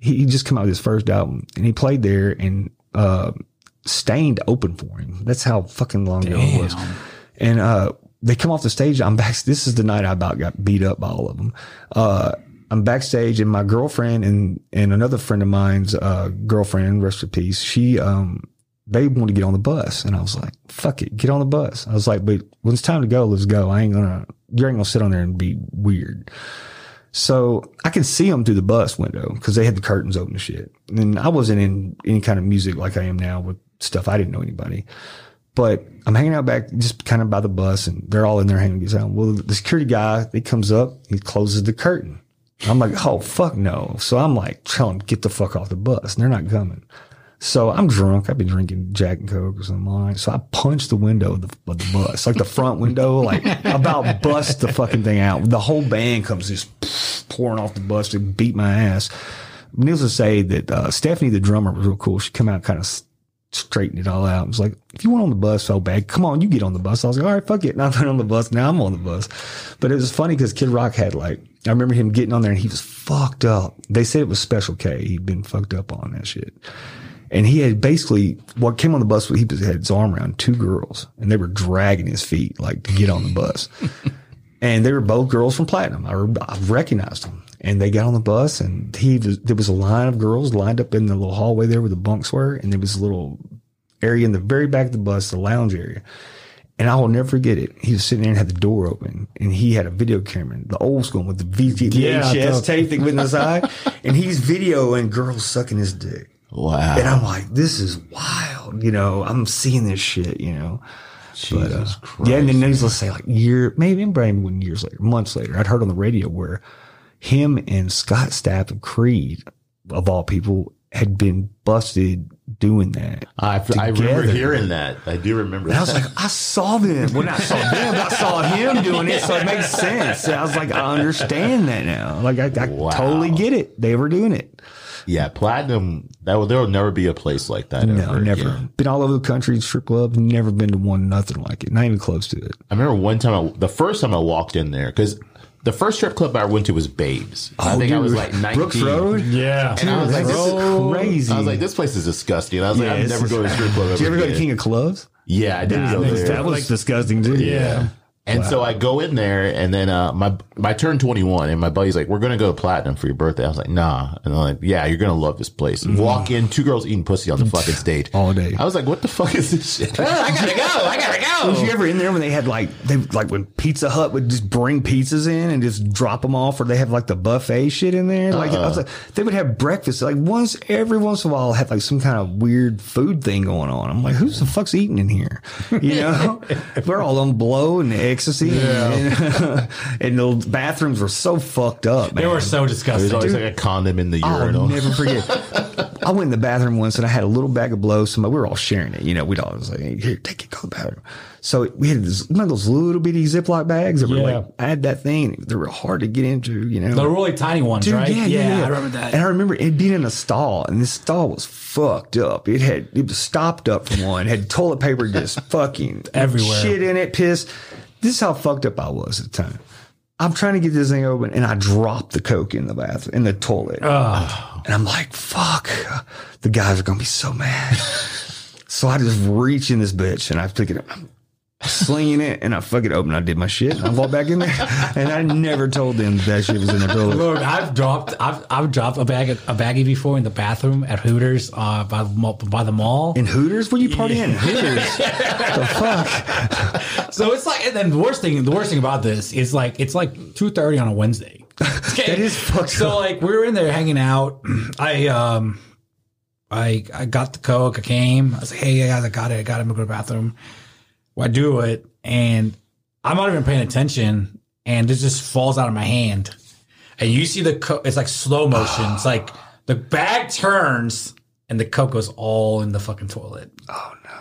He, just come out with his first album and he played there and, uh, Staind open for him. That's how fucking long ago it was. And, uh, they come off the stage. I'm back. This is the night I about got beat up by all of them. Uh, I'm backstage and my girlfriend and, and another friend of mine's, uh, girlfriend, rest in peace. She, um, they wanted to get on the bus. And I was like, fuck it, get on the bus. I was like, but when it's time to go, let's go. I ain't gonna, you ain't gonna sit on there and be weird. So I could see them through the bus window because they had the curtains open and shit. And I wasn't in any kind of music like I am now with stuff. I didn't know anybody, but I'm hanging out back just kind of by the bus and they're all in there hanging out. Well, the security guy, he comes up, he closes the curtain. I'm like, oh, fuck no. So I'm like, tell them, get the fuck off the bus. And they're not coming. So I'm drunk. I've been drinking Jack and Coke or something like So I punched the window of the, of the bus, like the front window, like about bust the fucking thing out. The whole band comes just pouring off the bus to beat my ass. Needless to say that uh, Stefanie, the drummer, was real cool. She come out kind of straightened it all out. It was like, if you want on the bus so bad, come on, you get on the bus. I was like, all right, fuck it. And I went on the bus. Now I'm on the bus. But it was funny because Kid Rock had like, I remember him getting on there and he was fucked up. They said it was Special K. He'd been fucked up on that shit. And he had basically what came on the bus. He had his arm around two girls, and they were dragging his feet like to get on the bus. and they were both girls from Platinum. I, re- I recognized them, and they got on the bus, and he there was a line of girls lined up in the little hallway there where the bunks were, and there was a little area in the very back of the bus, the lounge area. And I will never forget it. He was sitting there and had the door open, and he had a video camera, the old school with the Yeah, VHS thought- tape that went inside, and he's videoing girls sucking his dick. Wow. And I'm like, this is wild. You know, I'm seeing this shit, you know. But, uh, Jesus Christ. yeah, and then let's say like year, maybe maybe one years later, months later, I'd heard on the radio where him and Scott Stapp of Creed, of all people, had been busted doing that. I, I remember hearing that. I do remember And I that. was like, I saw them. When I saw them, I saw him doing it, so it makes sense. I was like, I understand that now. Like, I, I Wow. totally get it. They were doing it. Yeah, platinum. That will, there will never be a place like that. No, ever never. again. Been all over the country, strip club. never been to one, nothing like it. Not even close to it. I remember one time, I, the first time I walked in there, because the first strip club I went to was Babes. I oh, think I was like 19. Oh, Brooks Road? Yeah. And I was like, That's this is crazy. I was like, this place is disgusting. I was like, I'm it's never going to a strip club ever Did you ever go to. King of Clubs? Yeah, I did go there. That was disgusting too. Yeah. And so I go in there, and then uh, my I turned 21, and my buddy's like, "We're gonna go to platinum for your birthday." I was like, "Nah," and I'm like, "Yeah, you're gonna love this place." Walk in, two girls eating pussy on the fucking stage All day. I was like, "What the fuck is this shit?" I gotta go. I gotta Was you oh. ever in there when they had like they like when Pizza Hut would just bring pizzas in and just drop them off, or they have like the buffet shit in there? Like I was uh-huh. like, they would have breakfast like once every once in a while, have like some kind of weird food thing going on. I'm like, who's the fuck's eating in here? You know, we're all on blow and ecstasy, and, and the bathrooms were so fucked up. They were so disgusting. There's disgusting. always like a condom in the urinal. I'll never forget. I went in the bathroom once and I had a little bag of blow. Somebody, we were all sharing it. You know, we'd all was like, here, take it, go to the bathroom. So we had this, one of those little bitty Ziploc bags that were Yeah. like, I had that thing. They were hard to get into, you know. the really tiny ones, Dude, right? yeah, yeah, yeah. I remember that. And I remember it being in a stall, and this stall was fucked up. It had it was stopped up from one, had toilet paper just fucking Everywhere. shit in it, piss. This is how fucked up I was at the time. I'm trying to get this thing open, and I dropped the coke in the bathroom in the toilet, and I'm like, "Fuck!" The guys are gonna be so mad. so I just reach in this bitch, and I pick it up. I'm slinging it, and I fucking open. I did my shit. I walked back in there, and I never told them that shit was in the toilet. Look, I've dropped I've I've dropped a bag a baggie before in the bathroom at Hooters uh, by the mall, by the mall. In Hooters? Where you partying? Hooters? the fuck? So it's like, and then the worst thing, the worst thing about this is like, it's like two thirty on a Wednesday. Okay? That is fucked So up. like, we were in there hanging out. I um, I I got the coke. I came. I was like, hey guys, I got it. I got it. I'm gonna go to the bathroom. Well, I do it, and I'm not even paying attention, and it just falls out of my hand, and you see the coke. It's like slow motion. It's like the bag turns, and the coke goes all in the fucking toilet. Oh no!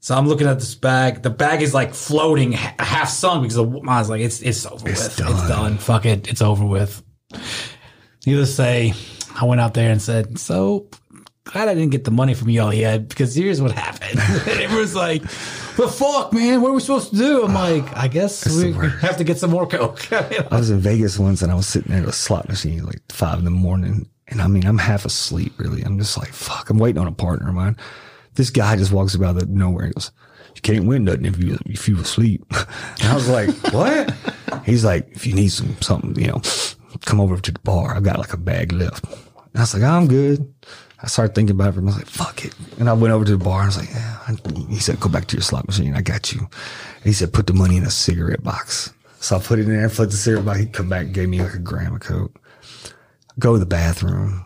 So I'm looking at this bag. The bag is like floating, ha- half sunk because the, I was like, it's it's over with. It's done. Fuck it. It's over with. Needless to say, I went out there and said, so glad I didn't get the money from y'all yet because here's what happened. it was like, the fuck, man, what are we supposed to do? I'm like, I guess we have to get some more coke. I was in Vegas once and I was sitting there at a slot machine like five in the morning. And I mean, I'm half asleep, really. I'm just like, fuck, I'm waiting on a partner of mine. This guy just walks about the nowhere and goes, You can't win nothing if you if you asleep. And I was like, What? He's like, If you need some something, you know, come over to the bar. I've got like a bag left. And I was like, I'm good. I started thinking about it. And I was like, fuck it. And I went over to the bar. And I was like, yeah. He said, go back to your slot machine. I got you. And he said, put the money in a cigarette box. So I put it in there, put the cigarette box. He come back gave me like a gram of coke. I Go to the bathroom.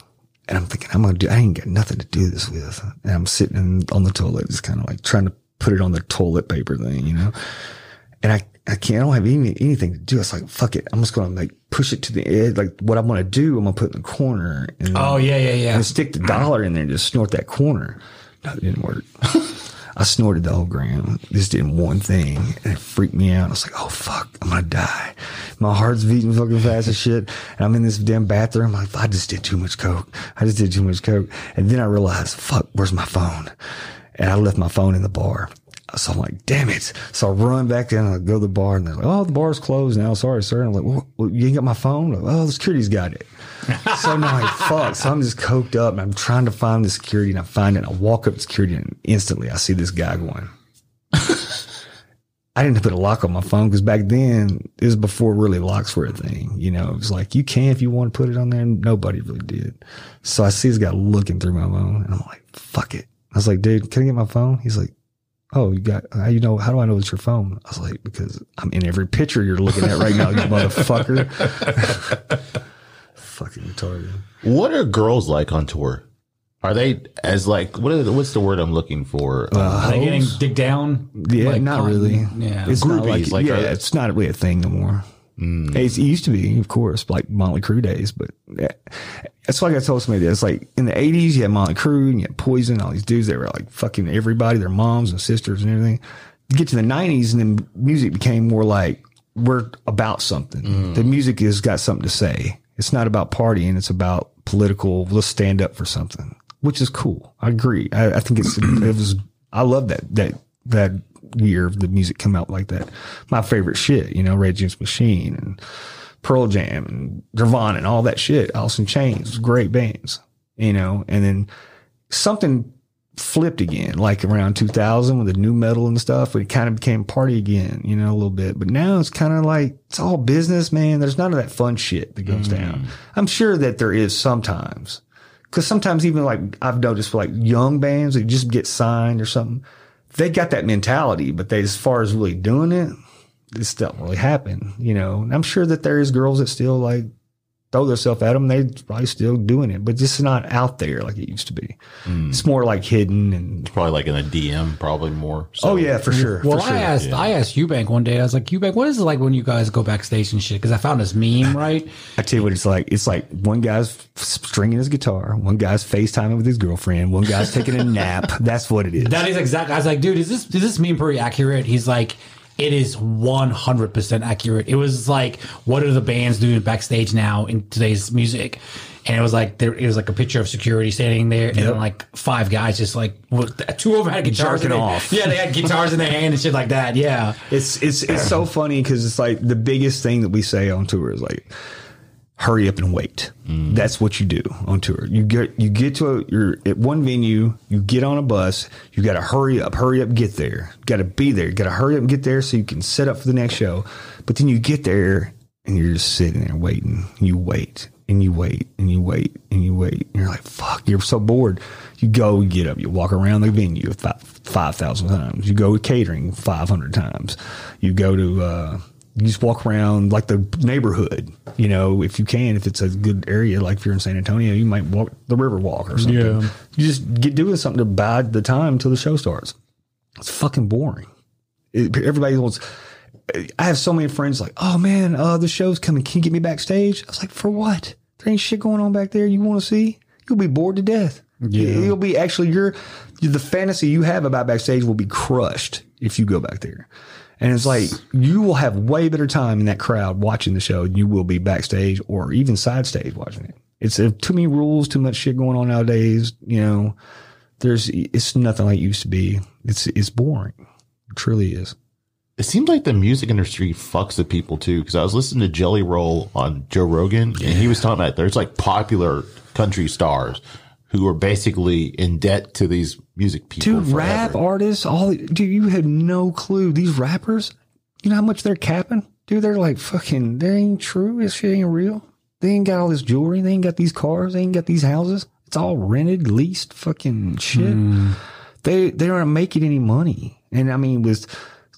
And I'm thinking, I'm to do, I ain't got nothing to do this with. And I'm sitting in, on the toilet, just kind of like trying to put it on the toilet paper thing, you know? And I, I can't, I don't have any, anything to do. It's like, fuck it. I'm just going to like push it to the edge. Like what I'm going to do, I'm going to put in the corner. And oh yeah, yeah, yeah. and stick the dollar in there and just snort that corner. No, it didn't work. I snorted the whole gram. This did one thing and it freaked me out. I was like, oh fuck, I'm gonna die. My heart's beating fucking fast as shit. And I'm in this damn bathroom. I'm like, I just did too much coke. I just did too much coke. And then I realized, fuck, where's my phone? And I left my phone in the bar. So I'm like, damn it. So I run back in and I go to the bar and they're like, oh, the bar's closed now. Sorry, sir. And I'm like, well, well you ain't got my phone? Like, oh, the security's got it. so now I'm like, fuck. So I'm just coked up and I'm trying to find the security and I find it. And I walk up to security and instantly I see this guy going. I didn't put a lock on my phone because back then it was before really locks were a thing. You know, it was like you can if you want to put it on there. And nobody really did. So I see this guy looking through my phone and I'm like, fuck it. I was like, dude, can I get my phone? He's like, oh, you got, how you know, how do I know it's your phone? I was like, because I'm in every picture you're looking at right now, you motherfucker. Fucking retarded. What are girls like on tour? Are they as like what is what's the word I'm looking for? Um, Are they getting Hoes? dig down? Yeah, Like, not really. Yeah. It's not Groupies, like, like, yeah, are- it's not really a thing no more. It's, it used to be, of course, like Mötley Crüe days, but yeah. that's like I told somebody that it's like in the eighties, you had Mötley Crüe and you had Poison, all these dudes that were like fucking everybody, their moms and sisters and everything. You get to the nineties and then music became more like we're about something. Mm. The music has got something to say. It's not about partying. It's about political. Let's stand up for something, which is cool. I agree. I, I think it's, it was, I love that, that, that year of the music come out like that. My favorite shit, you know, Red Juice Machine and Pearl Jam and Nirvana and all that shit. Alice in Chains, great bands, you know, and then something flipped again, like around 2000 with the nu metal and stuff. It kind of became party again, you know, a little bit. But now it's kind of like it's all business, man. There's none of that fun shit that goes down. Mm. I'm sure that there is sometimes, because sometimes even like I've noticed for like young bands that just get signed or something, they got that mentality, but they as far as really doing it, this doesn't really happen, you know. And I'm sure that there is girls that still like throw themselves at them. they're probably still doing it, but just not out there like it used to be. Hmm. It's more like hidden and probably like in a DM, probably more. So. oh yeah, for sure. Well, for sure. I asked I asked Eubank one day. I was like, Eubank, what is it like when you guys go backstage and shit? Because I found this meme, right? I tell you what it's like. It's like one guy's stringing his guitar, one guy's FaceTiming with his girlfriend, one guy's taking a nap. That's what it is. That is exactly. I was like, dude, is this is this meme pretty accurate? He's like, it is one hundred percent accurate. It was like, what are the bands doing backstage now in today's music? And it was like there, it was like a picture of security standing there, and then like five guys just like two of them had guitars in Jerking their- off. Yeah, they had guitars in their hand and shit like that. Yeah, It's it's it's so funny because it's like the biggest thing that we say on tour is like, hurry up and wait. That's what you do on tour. You get you get to a you're at one venue, you get on a bus, you got to hurry up, hurry up, get there. Got to be there. Got to hurry up and get there so you can set up for the next show. But then you get there and you're just sitting there waiting. You wait and you wait and you wait and you wait. And you're like, fuck, you're so bored. You go, you get up, you walk around the venue five five thousand times. You go to catering five hundred times. You go to uh you just walk around like the neighborhood, you know, if you can, if it's a good area, like if you're in San Antonio, you might walk the river walk or something. Yeah. You just get doing something to bide the time until the show starts. It's fucking boring. It, everybody wants. I have so many friends like, oh man, uh, the show's coming. Can you get me backstage? I was like, for what? There ain't shit going on back there. You want to see? You'll be bored to death. Yeah. You'll be actually your the fantasy you have about backstage will be crushed if you go back there. And it's like you will have way better time in that crowd watching the show than you will be backstage or even side stage watching it. It's uh, too many rules, too much shit going on nowadays. You know, there's it's nothing like it used to be. It's it's boring. It truly is. It seems like the music industry fucks with people too. Because I was listening to Jelly Roll on Joe Rogan, and he was talking about there's like popular country stars who are basically in debt to these music people. Dude, rap artists, all dude, you have no clue. These rappers, you know how much they're capping? Dude, they're like fucking. They ain't true. This shit ain't real. They ain't got all this jewelry. They ain't got these cars. They ain't got these houses. It's all rented, leased, fucking shit. Hmm. They they aren't making any money. And I mean, with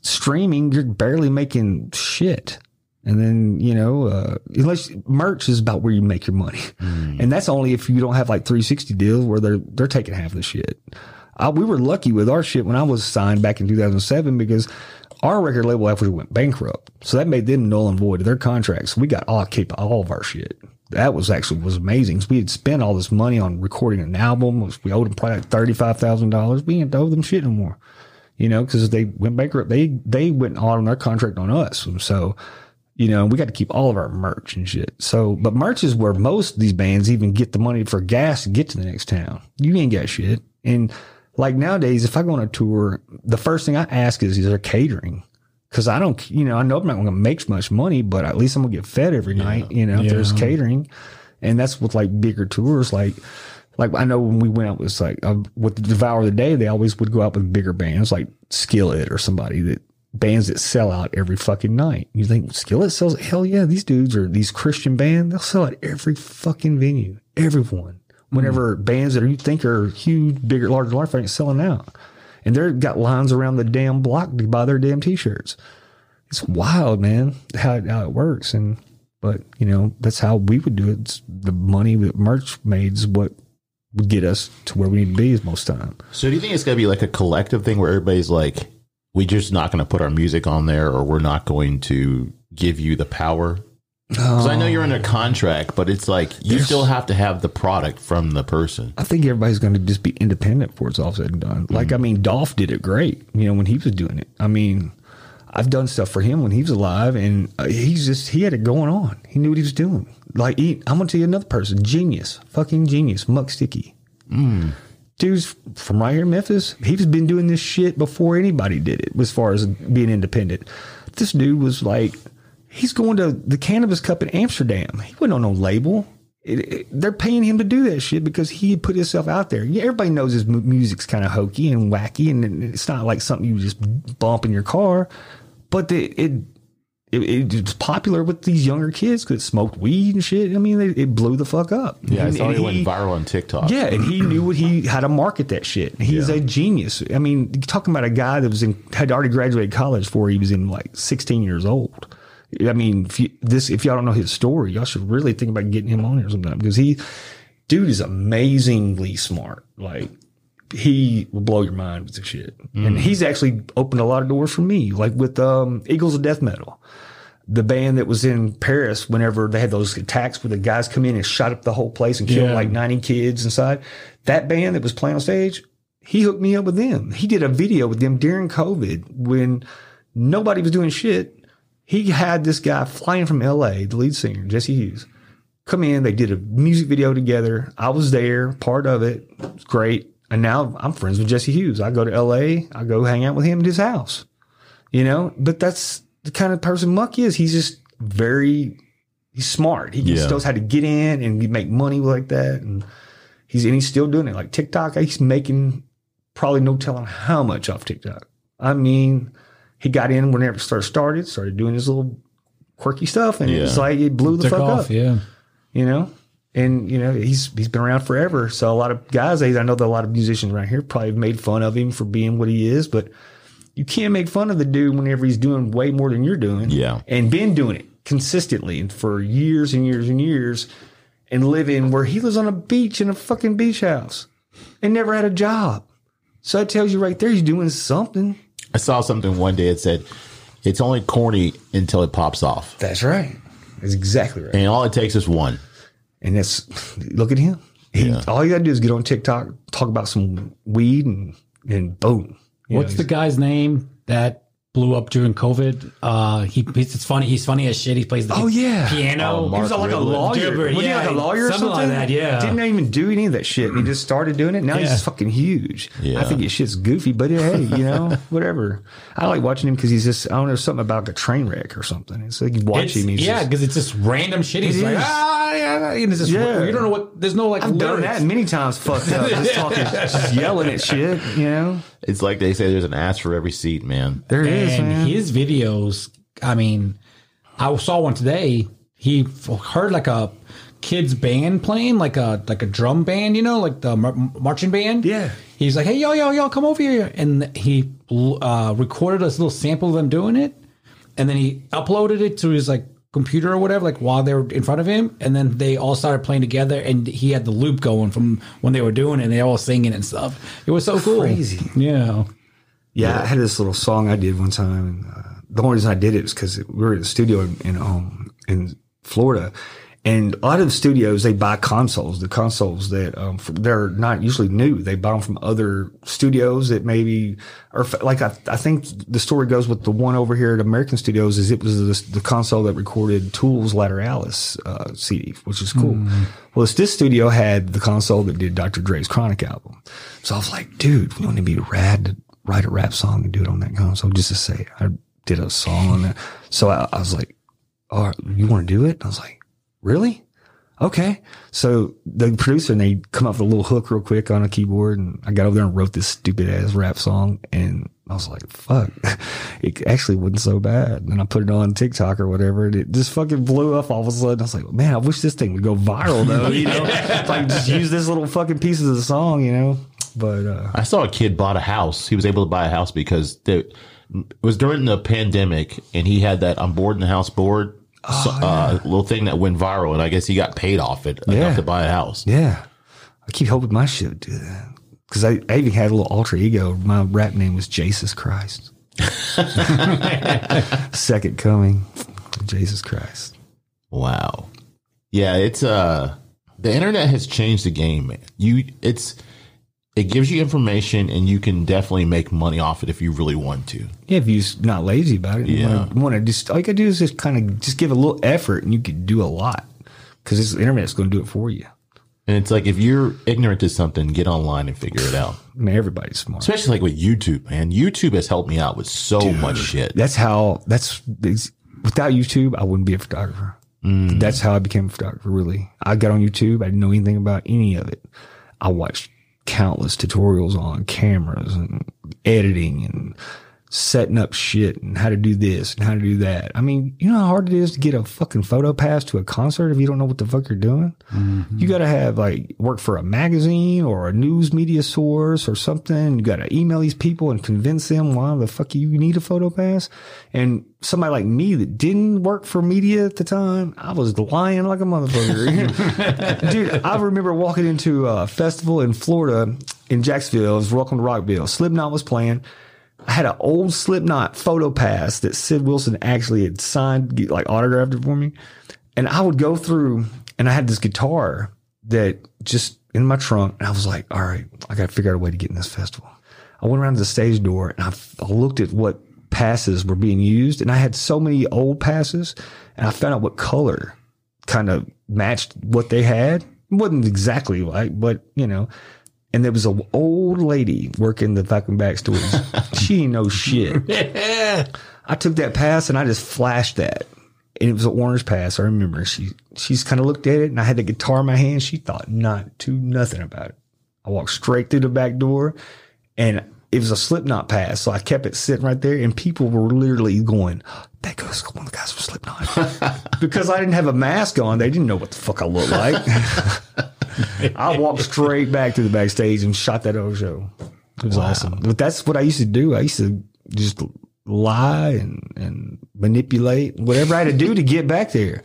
streaming, you're barely making shit. And then, you know, uh, unless merch is about where you make your money. And that's only if you don't have like 360 deals where they're, they're taking half the shit. I, we were lucky with our shit when I was signed back in 2007 because our record label actually went bankrupt. So that made them null and void their contracts. We got all keep all of our shit. That was actually was amazing. 'cause we had spent all this money on recording an album. We owed them probably like thirty five thousand dollars. We didn't owe them shit no more you know, because they went bankrupt. They they went on their contract on us, and so you know we got to keep all of our merch and shit. So, but merch is where most of these bands even get the money for gas to get to the next town. You ain't got shit, and like nowadays, if I go on a tour, the first thing I ask is, is there catering? Because I don't, you know, I know I'm not going to make much money, but at least I'm going to get fed every night. You know, if there's catering, and that's with like bigger tours, like like I know when we went out with like uh, with the Devour the Day, they always would go out with bigger bands like Skillet or somebody that bands that sell out every fucking night. You think Skillet sells? Hell yeah, these dudes are these Christian band. They'll sell out every fucking venue, everyone. Whenever hmm. bands that you think are huge, bigger, larger, larger, ain't selling out. and they're got lines around the damn block to buy their damn t-shirts. It's wild, man, how it, how it works. And but you know that's how we would do it. It's the money that merch made is what would get us to where we need to be is most time. So do you think it's going to be like a collective thing where everybody's like, we're just not going to put our music on there or we're not going to give you the power? Because I know you're in a contract, but it's like you still have to have the product from the person. I think everybody's going to just be independent before it's all said and done. Like, I mean, Dolph did it great, you know, when he was doing it. I mean, I've done stuff for him when he was alive, and uh, he's just, he had it going on. He knew what he was doing. Like, he, I'm going to tell you another person, genius, fucking genius, Muck Sticky. Dude's from right here in Memphis. He's been doing this shit before anybody did it, as far as being independent. This dude was like, he's going to the Cannabis Cup in Amsterdam. He wasn't on no label. It, it- they're paying him to do that shit because he put himself out there. Yeah, everybody knows his mu- music's kind of hokey and wacky, and it's not like something you just bump in your car. But the, it, it it was popular with these younger kids because it smoked weed and shit. I mean, it, it blew the fuck up. Yeah, I And- saw and it went viral on TikTok. yeah, and he knew what he how to market that shit. He's Yeah. a genius. I mean, you're talking about a guy that was in had already graduated college before he was in like 16 years old. I mean, if you, this if y'all don't know his story, y'all should really think about getting him on here sometime because he, dude, is amazingly smart. Like he will blow your mind with the shit, and he's actually opened a lot of doors for me, like with um, Eagles of Death Metal the band that was in Paris whenever they had those attacks where the guys come in and shot up the whole place and killed Yeah. like 90 kids inside. That band that was playing on stage, he hooked me up with them. He did a video with them during COVID when nobody was doing shit. He had this guy flying from LA, the lead singer, Jesse Hughes, come in. They did a music video together. I was there, part of it. It was great. And now I'm friends with Jesse Hughes. I go to LA, I go hang out with him at his house you know? But that's the kind of person muck is. He's just very he's smart. He Yeah. just knows how to get in and make money like that. And he's and he's still doing it. Like tiktok he's making probably no telling how much off tiktok. I mean he got in whenever it first started started doing his little quirky stuff and it's like it blew the Took fuck off, up. yeah. you know and you know he's he's been around forever so a lot of guys i know that a lot of musicians around here probably have made fun of him for being what he is but you can't make fun of the dude whenever he's doing way more than you're doing Yeah. and been doing it consistently and for years and years and years and living where he lives on a beach in a fucking beach house and never had a job so that tells you right there he's doing something I saw something one day. It said, "It's only corny until it pops off," that's right that's exactly right and all it takes is one. And that's look at him. He, Yeah. All you gotta do is get on TikTok, talk about some weed, and and boom. What's know, the guy's name that blew up during COVID? Uh, he he's it's funny. He's funny as shit. He plays the Oh, yeah. piano. Oh, he was Mark like a lawyer. Gilbert, was he yeah, like a lawyer or something something? like that, yeah. Didn't even do any of that shit. He just started doing it. Now Yeah. he's fucking huge. Yeah. I think his shit's goofy, but hey, you know, whatever. I like watching him because he's just I don't know something about a train wreck or something. It's like you watch It's- him. He's yeah, because it's just random shit. He's It like, is. Ah, yeah, and it's just, Yeah. you don't know what. There's no like I've done that many times. Fucked up, just talking, just yelling at shit. You know, It's like they say, "There's an ass for every seat, man." there is and man. his videos. I mean, I saw one today. He heard like a kids band playing, like a like a drum band, you know, like the mar- marching band. Yeah. He's like, "Hey, yo, yo, yo, come over here!" And he uh, recorded a little sample of them doing it, and then he uploaded it to his like computer or whatever, like while they were in front of him, and then they all started playing together, and he had the loop going from when they were doing it, and they all singing and stuff. It was so cool. Crazy. Yeah. Yeah, I had this little song I did one time. And, uh, the only reason I did it was because we were in the studio in, in um in Florida, and a lot of the studios they buy consoles. The consoles that um they're not usually new. They buy them from other studios that maybe are like I, I think the story goes with the one over here at American Studios is it was the, the console that recorded Tool's Lateralis uh, CD, which is cool. Well, it's, this studio had the console that did Dr. Dre's Chronic album. So I was like, dude, wouldn't it be rad to write a rap song and do it on that console just to say I did a song on that. So I, I was like, oh, you want to do it? And I was like, really? Okay. So the producer and they come up with a little hook real quick on a keyboard and I got over there and wrote this stupid ass rap song and I was like, fuck, it actually wasn't so bad. And I put it on TikTok or whatever and it just fucking blew up all of a sudden. I was like, man, I wish this thing would go viral though, you know, like just use this little fucking pieces of the song, you know? But uh, I saw a kid bought a house. He was able to buy a house because the, it was during the pandemic, and he had that on board in the house board so, uh, little thing that went viral, and I guess he got paid off it Yeah. enough to buy a house. yeah, I keep hoping my shit would do that because I, I even had a little alter ego. My rap name was Jesus Christ. Second coming, Jesus Christ. Wow. Yeah, it's uh the internet has changed the game, man. You it's it gives you information and you can definitely make money off it if you really want to. Yeah, if you're not lazy about it, you Yeah. want to just all you gotta do is just kind of just give a little effort, and you can do a lot because this internet's going to do it for you. And it's like if you're ignorant to something, get online and figure it out. I mean, everybody's smart. Especially like with YouTube, man. YouTube has helped me out with so much shit. That's how. That's without YouTube, I wouldn't be a photographer. Mm. That's how I became a photographer. Really, I got on YouTube. I didn't know anything about any of it. I watched countless tutorials on cameras and editing and setting up shit and how to do this and how to do that. I mean, you know how hard it is to get a fucking photo pass to a concert if you don't know what the fuck you're doing? Mm-hmm. You got to have like work for a magazine or a news media source or something. You got to email these people and convince them why the fuck you need a photo pass. And somebody like me that didn't work for media at the time, I was lying like a motherfucker. Dude, I remember walking into a festival in Florida in Jacksonville. It was Welcome to Rockville. Slipknot was playing. I had an old Slipknot photo pass that Sid Wilson actually had signed, like autographed it for me. And I would go through and I had this guitar that just in my trunk. And I was like, all right, I got to figure out a way to get in this festival. I went around to the stage door and I, I looked at what passes were being used. And I had so many old passes and I found out what color kind of matched what they had. It wasn't exactly like, but you know, and there was an old lady working the fucking back stores. she ain't know shit. I took that pass and I just flashed that. And it was an orange pass. I remember she she's kind of looked at it and I had the guitar in my hand. She thought not to nothing about it. I walked straight through the back door and it was a Slipknot pass. So I kept it sitting right there and people were literally going, that goes one of the guys from Slipknot. because I didn't have a mask on. They didn't know what the fuck I looked like. I walked straight back to the backstage and shot that old show. It was awesome. But that's what I used to do. I used to just lie and, and manipulate whatever I had to do to get back there.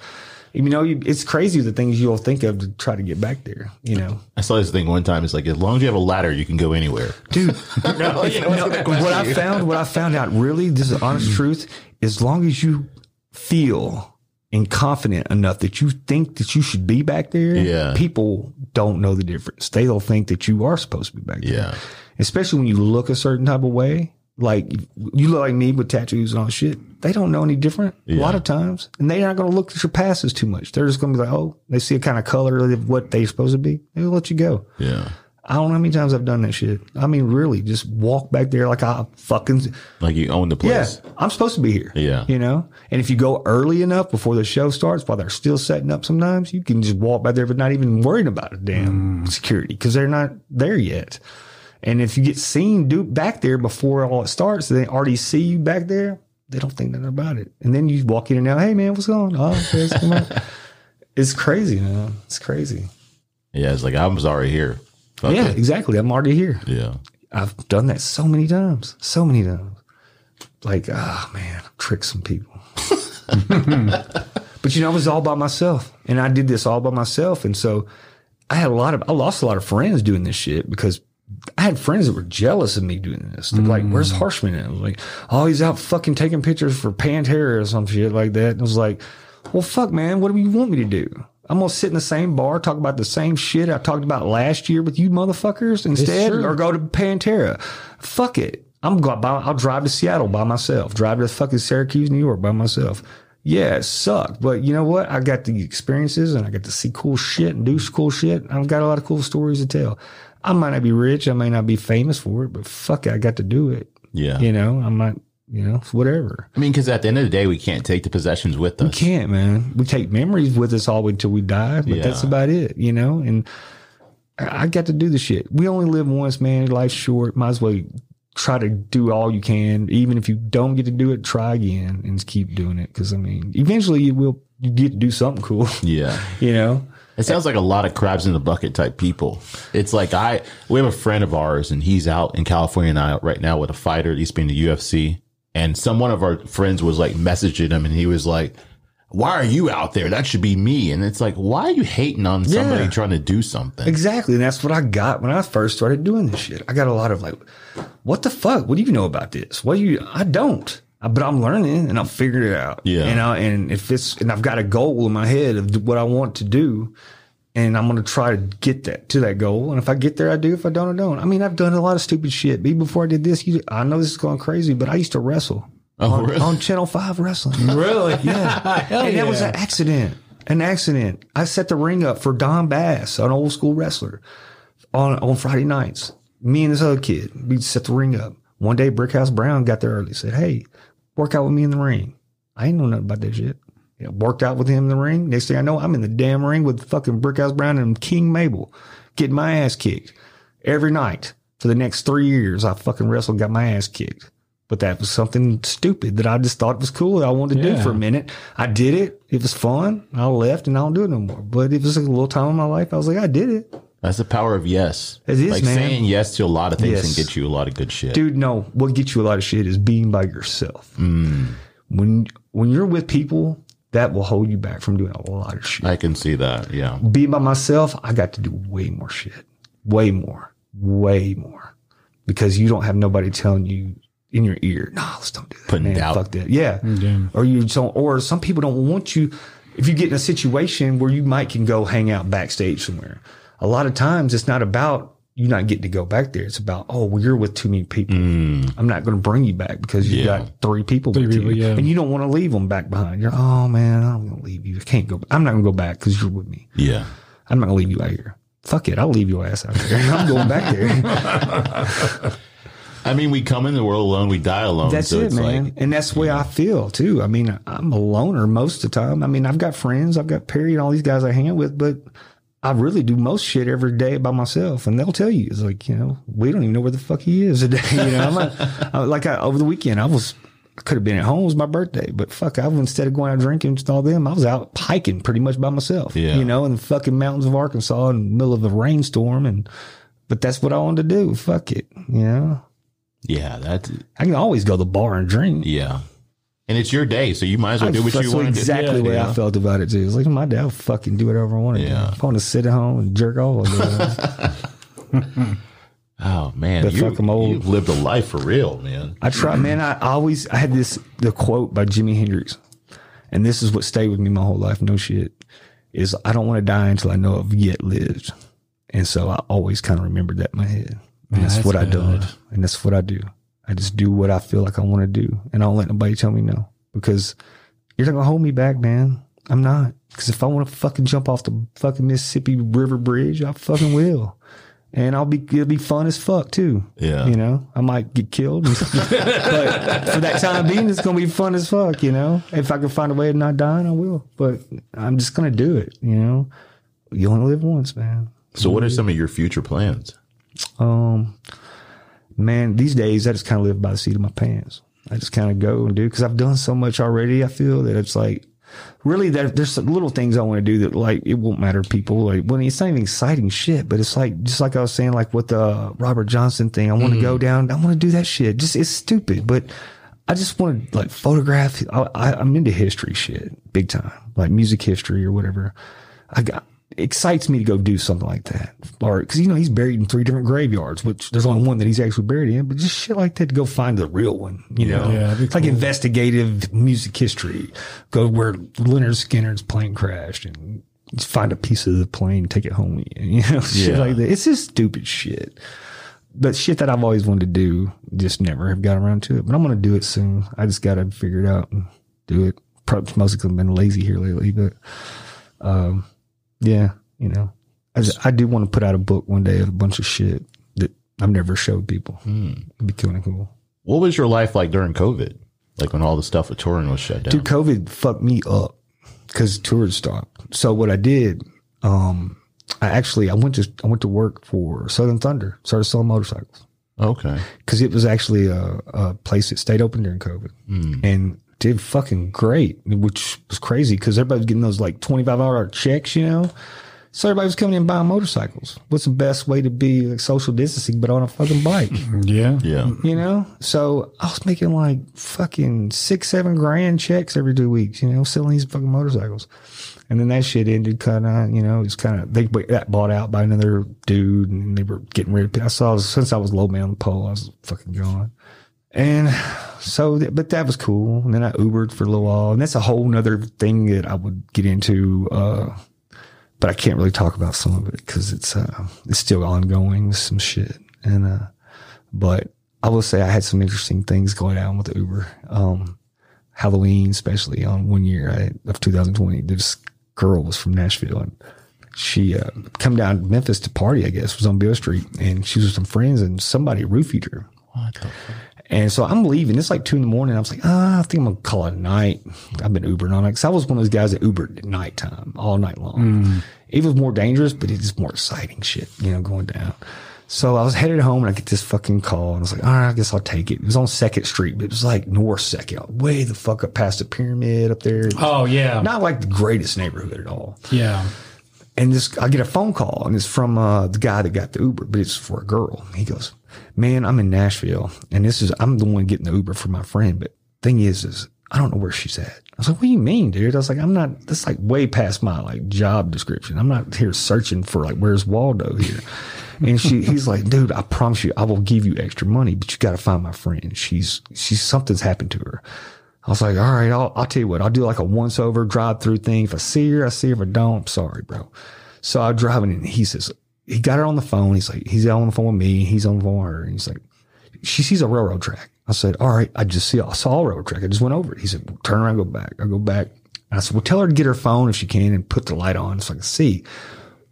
You know, you, it's crazy the things you'll think of to try to get back there. You know, I saw this thing one time. It's like as long as you have a ladder, you can go anywhere. dude. no, you know, No, what I found, what I found out, really, this is the honest truth. As long as you feel and confident enough that you think that you should be back there, Yeah. people don't know the difference. They'll think that you are supposed to be back there. Yeah. Especially when you look a certain type of way. Like you look like me with tattoos and all shit. They don't know any different a lot of times. And they're not going to look at your passes too much. They're just going to be like, oh, they see a kind of color of what they're supposed to be. They'll let you go. Yeah. I don't know how many times I've done that shit. I mean, really, just walk back there like I fucking Like you own the place. yeah. place. I'm supposed to be here. Yeah. you know. And if you go early enough before the show starts, while they're still setting up, sometimes you can just walk back there, but not even worrying about a damn mm. security because they're not there yet. And if you get seen do back there before all it starts, they already see you back there. They don't think nothing about it. And then you walk in and out. Hey man, what's going on? Oh, it's, it's crazy, man. It's crazy. Yeah. It's like I was already here. Fuck Yeah, exactly. I'm already here. Yeah. I've done that so many times, so many times. Like, ah, man, I've some people. but you know, I was all by myself, and I did this all by myself, and so I had a lot of, I lost a lot of friends doing this shit because I had friends that were jealous of me doing this. They're like, "Where's Harshman?" at?" I was like, "Oh, he's out fucking taking pictures for Pantera or some shit like that." And I was like, "Well, fuck, man, what do you want me to do?" I'm gonna sit in the same bar, talk about the same shit I talked about last year with you motherfuckers instead, or go to Pantera. Fuck it. I'm going. I'll drive to Seattle by myself. Drive to fucking Syracuse, New York by myself. Yeah, it sucked, but you know what? I got the experiences and I got to see cool shit and do cool shit. I've got a lot of cool stories to tell. I might not be rich, I may not be famous for it, but fuck it, I got to do it. Yeah. You know, I'm not. You know, whatever. I mean, because at the end of the day, we can't take the possessions with us. We can't man. We take memories with us all the way until we die, but that's about it. You know, and I got to do the shit. We only live once, man. Life's short. Might as well try to do all you can. Even if you don't get to do it, try again and keep doing it. Because I mean, eventually you will you get to do something cool. Yeah. you know. It sounds like a lot of crabs in the bucket type people. It's like I we have a friend of ours and he's out in California now right now with a fighter. He's been to UFC. And some one of our friends was like messaging him and he was like, Why are you out there? That should be me. And it's like, why are you hating on somebody Yeah. trying to do something? Exactly. And that's what I got when I first started doing this shit. I got a lot of like, what the fuck? What do you know about this? What do you, I don't, I- but I'm learning and I'm figuring it out. Yeah. You know, and if it's, and I've got a goal in my head of what I want to do. And I'm going to try to get that to that goal. And if I get there, I do. If I don't, I don't. I mean, I've done a lot of stupid shit. Even before I did this, you, I know this is going crazy, but I used to wrestle Oh, on, really? on Channel 5 wrestling. Really? Yeah. Hell and that was an accident. An accident. I set the ring up for Don Bass, an old school wrestler, on on Friday nights. Me and this other kid, we set the ring up. One day, Brickhouse Brown got there early. Said, "Hey, work out with me in the ring." I ain't know nothing about that shit. You know, worked out with him in the ring. Next thing I know, I'm in the damn ring with fucking Brickhouse Brown and King Mabel, getting my ass kicked every night for the next three years. I fucking wrestled, got my ass kicked. But that was something stupid that I just thought was cool. That I wanted to do for a minute. I did it. It was fun. I left and I don't do it no more. But it was a little time in my life. I was like, I did it. That's the power of yes. It is, like man. saying yes to a lot of things Yes. can get you a lot of good shit. Dude, no. What gets you a lot of shit is being by yourself. Mm. When when you're with people, that will hold you back from doing a lot of shit. I can see that. Yeah. Being by myself, I got to do way more shit. Way more. Way more. Because you don't have nobody telling you in your ear, no, let's don't do that. Putting man, doubt. Fuck that. Yeah. Or you don't or some people don't want you if you get in a situation where you might can go hang out backstage somewhere. A lot of times it's not about you not getting to go back there. It's about, oh, well, you're with too many people. Mm. I'm not going to bring you back because you Yeah. got three people Three with people, you. yeah. And you don't want to leave them back behind. You're, oh man, I'm going to leave you. I can't go. Back. I'm not going to go back because you're with me. Yeah. I'm not going to leave you out here. Fuck it. I'll leave your ass out there. I'm going back there. I mean, we come in the world alone, we die alone. That's so it, it's man. like, and that's the way I feel too. I mean, I'm a loner most of the time. I mean, I've got friends, I've got Perry and all these guys I hang out with, but I really do most shit every day by myself. And they'll tell you, it's like, you know, we don't even know where the fuck he is today. You know, I'm not, I, uh, like I, over the weekend, I was, I could have been at home. It was my birthday, but fuck, I instead of going out drinking with all them, I was out hiking pretty much by myself. Yeah. You know, in the fucking mountains of Arkansas in the middle of a rainstorm. And, but that's what I wanted to do. Fuck it. You know, yeah, that's, I can always go to the bar and drink. yeah. And it's your day, so you might as well do what That's you want to exactly do. the way Yeah. I felt about it too. It's like my dad will fucking do whatever I want to Yeah. do. If I want to sit at home and jerk off, I'll do it. Oh, man. But You, fuck 'em old. you've lived a life for real, man. I try, man. I always I had this the quote by Jimi Hendrix, and this is what stayed with me my whole life. No shit, is I don't want to die until I know I've yet lived, and so I always kind of remembered that in my head. And that's, that's what I done, good. and that's what I do. I just do what I feel like I want to do, and I don't let nobody tell me no because you're not gonna hold me back, man. I'm not. Because if I want to fucking jump off the fucking Mississippi River Bridge, I fucking will. And I'll be, it'll be fun as fuck too. Yeah. You know, I might get killed. but for that time being, it's going to be fun as fuck, you know? If I can find a way of not dying, I will. But I'm just going to do it, you know? You only live once, man. So, what are some of your future plans? Um, man, these days I just kind of live by the seat of my pants. I just kind of go and do because I've done so much already. I feel that it's like really there, there's little things I want to do that like it won't matter to people. Like when it's not even exciting shit, but it's like just like I was saying, like with the uh, Robert Johnson thing. I want to go mm. down. I want to do that shit. Just it's stupid, but I just want to like photograph. I, I, I'm into history shit big time, like music history or whatever. I got excites me to go do something like that. Or because you know he's buried in three different graveyards, which there's only one that he's actually buried in. But just shit like that to go find the real one. You know, Yeah, it's like investigative music history. Go where Lynyrd Skynyrd's plane crashed and just find a piece of the plane, take it home. with you You know, shit Yeah. like that. It's just stupid shit. But shit that I've always wanted to do, just never have got around to it. But I'm gonna do it soon. I just gotta figure it out and do it. Probably mostly 'cause I've been lazy here lately, but um, yeah, you know, I, just, I do want to put out a book one day of a bunch of shit that I've never showed people. It'd be kind of cool. What was your life like during COVID? Like when all the stuff with touring was shut down? Dude, COVID fucked me up because tours stopped. So what I did, um, I actually I went to I went to work for Southern Thunder, started selling motorcycles okay. because it was actually a, a place that stayed open during COVID and did fucking great, which was crazy because everybody was getting those like twenty five hour checks, you know. So everybody was coming in buying motorcycles. What's the best way to be like social distancing but on a fucking bike? Yeah. Yeah. You know? So I was making like fucking six, seven grand checks every two weeks, you know, selling these fucking motorcycles. And then that shit ended kind of, you know, it's kind of, they got bought out by another dude and they were getting rid of I saw, since I was low man on the pole, I was fucking gone. And so, but that was cool. And then I Ubered for a little while. And that's a whole nother thing that I would get into. Uh, but I can't really talk about some of it because it's, uh, it's still ongoing with some shit. And, uh, but I will say I had some interesting things going on with Uber. Um, Halloween, especially on one year I, of 2020, this girl was from Nashville and she uh, come down to Memphis to party, I guess, was on Beale Street and she was with some friends and somebody roofied her. What the fuck? And so I'm leaving. It's like two in the morning. I was like, ah, I think I'm gonna call it a night. I've been Ubering on it because I was one of those guys that Ubered at nighttime, all night long. It was more dangerous, but it's more exciting shit, you know, going down. So I was headed home and I get this fucking call and I was like, all right, I guess I'll take it. It was on Second Street, but it was like North Second, way the fuck up past the pyramid up there. Oh yeah. Not like the greatest neighborhood at all. Yeah. And this, I get a phone call and it's from, uh, the guy that got the Uber, but it's for a girl. He goes, man, I'm in Nashville and this is, I'm the one getting the Uber for my friend. But thing is, is I don't know where she's at. I was like, what do you mean, dude? I was like, I'm not, that's like way past my like job description. I'm not here searching for like, where's Waldo here? And she, he's like, dude, I promise you, I will give you extra money, but you got to find my friend. She's, she's, something's happened to her. I was like, all right, I'll, I'll tell you what, I'll do like a once over drive through thing. If I see her, I see her. If I don't, I'm sorry, bro. So I'm driving and he says, he got her on the phone. He's like, he's on the phone with me. He's on the phone with her. And he's like, she sees a railroad track. I said, all right, I just see, I saw a railroad track. I just went over it. He said, turn around, go back. I go back. And I said, well, tell her to get her phone if she can and put the light on so I can see.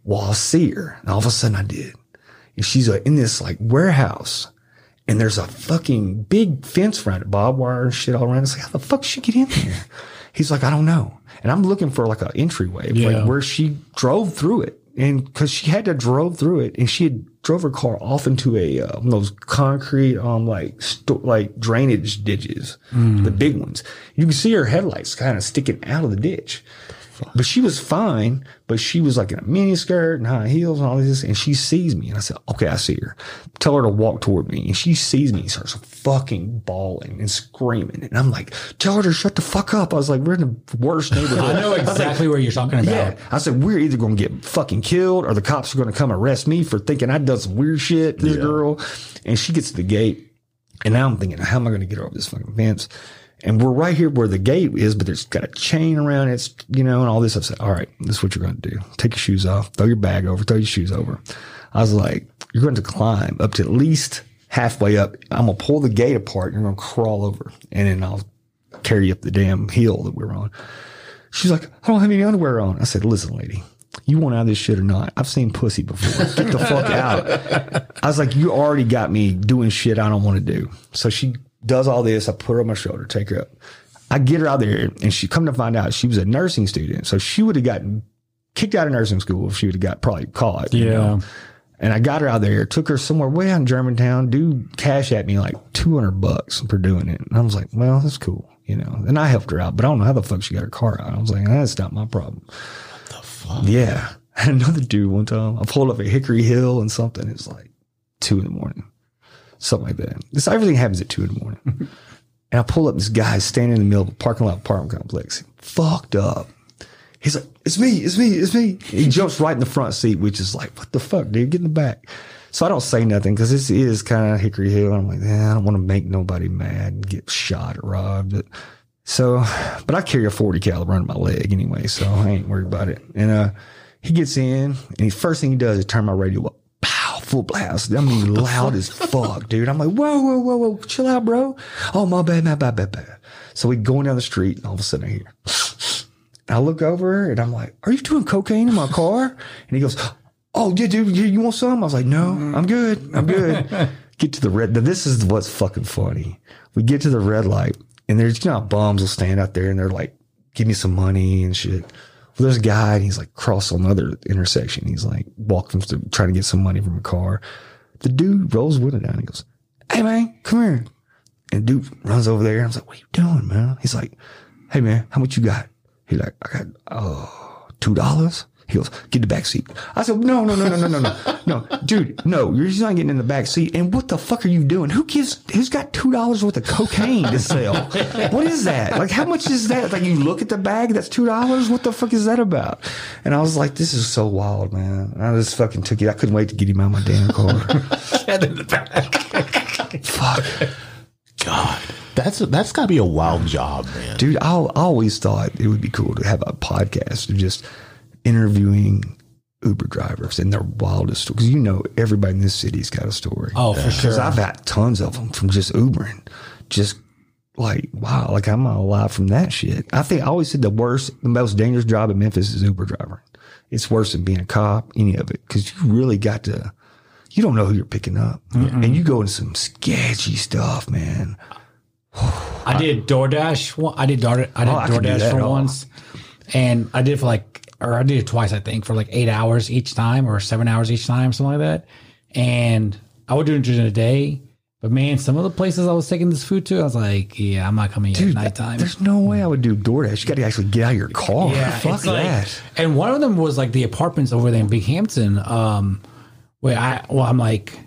Well, I'll see her. And all of a sudden I did. And she's uh, in this like warehouse and there's a fucking big fence around it, barbed wire and shit all around. It's like, how the fuck she get in there? He's like, I don't know. And I'm looking for like an entryway, Yeah. like where she drove through it. And cause she had to drove through it and she had drove her car off into a, uh, one of those concrete, um, like, sto- like drainage ditches, the big ones. You can see her headlights kind of sticking out of the ditch. But she was fine, but she was like in a mini skirt and high heels and all this. And she sees me. And I said, okay, I see her. Tell her to walk toward me. And she sees me and starts fucking bawling and screaming. And I'm like, tell her to shut the fuck up. I was like, we're in the worst neighborhood. I know exactly what you're talking about. Yeah. I said, we're either going to get fucking killed or the cops are going to come arrest me for thinking I done some weird shit to this girl. And she gets to the gate. And now I'm thinking, how am I going to get her over this fucking fence? And we're right here where the gate is, but there's got a chain around it, you know, and all this. I said, all right, this is what you're going to do. Take your shoes off, throw your bag over, throw your shoes over. I was like, you're going to climb up to at least halfway up. I'm going to pull the gate apart. And you're going to crawl over and then I'll carry you up the damn hill that we're on. She's like, I don't have any underwear on. I said, listen, lady, you want out of this shit or not? I've seen pussy before. Get the fuck out. I was like, you already got me doing shit I don't want to do. So she does all this. I put her on my shoulder, take her up. I get her out there and she come to find out she was a nursing student. So she would have gotten kicked out of nursing school if she would have got probably caught. you Yeah. know? And I got her out there, took her somewhere way out in Germantown. Dude cash at me like 200 bucks for doing it. And I was like, well, that's cool. You know, and I helped her out, but I don't know how the fuck she got her car out. I was like, that's not my problem. The fuck? Yeah. I had another dude one time. I pulled up at Hickory Hill and something. It's like two in the morning. Something like that. This everything happens at two in the morning. and I pull up this guy standing in the middle of a parking lot apartment complex. Fucked up. He's like, it's me, it's me, it's me. He jumps right in the front seat, which is like, what the fuck, dude? Get in the back. So I don't say nothing because this is kind of Hickory Hill. I'm like, eh, I don't want to make nobody mad and get shot or robbed. But so, but I carry a 40 caliber under my leg anyway, so I ain't worried about it. And, uh, he gets in and the first thing he does is turn my radio up. Full blast. I mean, loud as fuck, dude. I'm like, whoa, whoa, whoa, whoa, chill out, bro. Oh, my bad, my bad, bad, bad. So we going down the street and all of a sudden I hear, I look over and I'm like, are you doing cocaine in my car? And he goes, oh, yeah, dude, you, you want some? I was like, no, I'm good. I'm good. get to the red. Now, this is what's fucking funny. We get to the red light and there's, you know, bums will stand out there and they're like, give me some money and shit. Well, there's a guy and he's like cross on the other intersection. He's like walking to trying to get some money from a car. The dude rolls window down. And he goes, Hey man, come here. And dude runs over there. I was like, what are you doing, man? He's like, Hey man, how much you got? He's like, I got, uh, two dollars. He goes, get the back seat. I said, no, no, no, no, no, no, no, no, dude, no, you're just not getting in the back seat. And what the fuck are you doing? Who gives, who's got $2 worth of cocaine to sell? What is that? Like, how much is that? Like, you look at the bag, that's $2. What the fuck is that about? And I was like, this is so wild, man. I just fucking took it. I couldn't wait to get him out of my damn car. fuck. God, that's that's got to be a wild job, man. Dude, I, I always thought it would be cool to have a podcast of just interviewing Uber drivers and their wildest because you know everybody in this city's got a story. Oh, for sure. because. I've had tons of them from just Ubering, just like wow, like I'm not alive from that shit. I think I always said the worst, the most dangerous job in Memphis is Uber driver. It's worse than being a cop, any of it, because you really got to. You don't know who you're picking up, and you go into some sketchy stuff, man. I did DoorDash. one- I did Door, I oh, did Oh, I can do DoorDash for all. once, and I did it for like, or I did it twice. I think for like eight hours each time, or seven hours each time, something like that. And I would do it during the day. But man, some of the places I was taking this food to, I was like, yeah, I'm not coming here at nighttime. There's no way I would do DoorDash. You got to actually get out of your car. Yeah, Fuck it's like- that. and one of them was like the apartments over there in Binghampton. Um, where I, well, I'm like,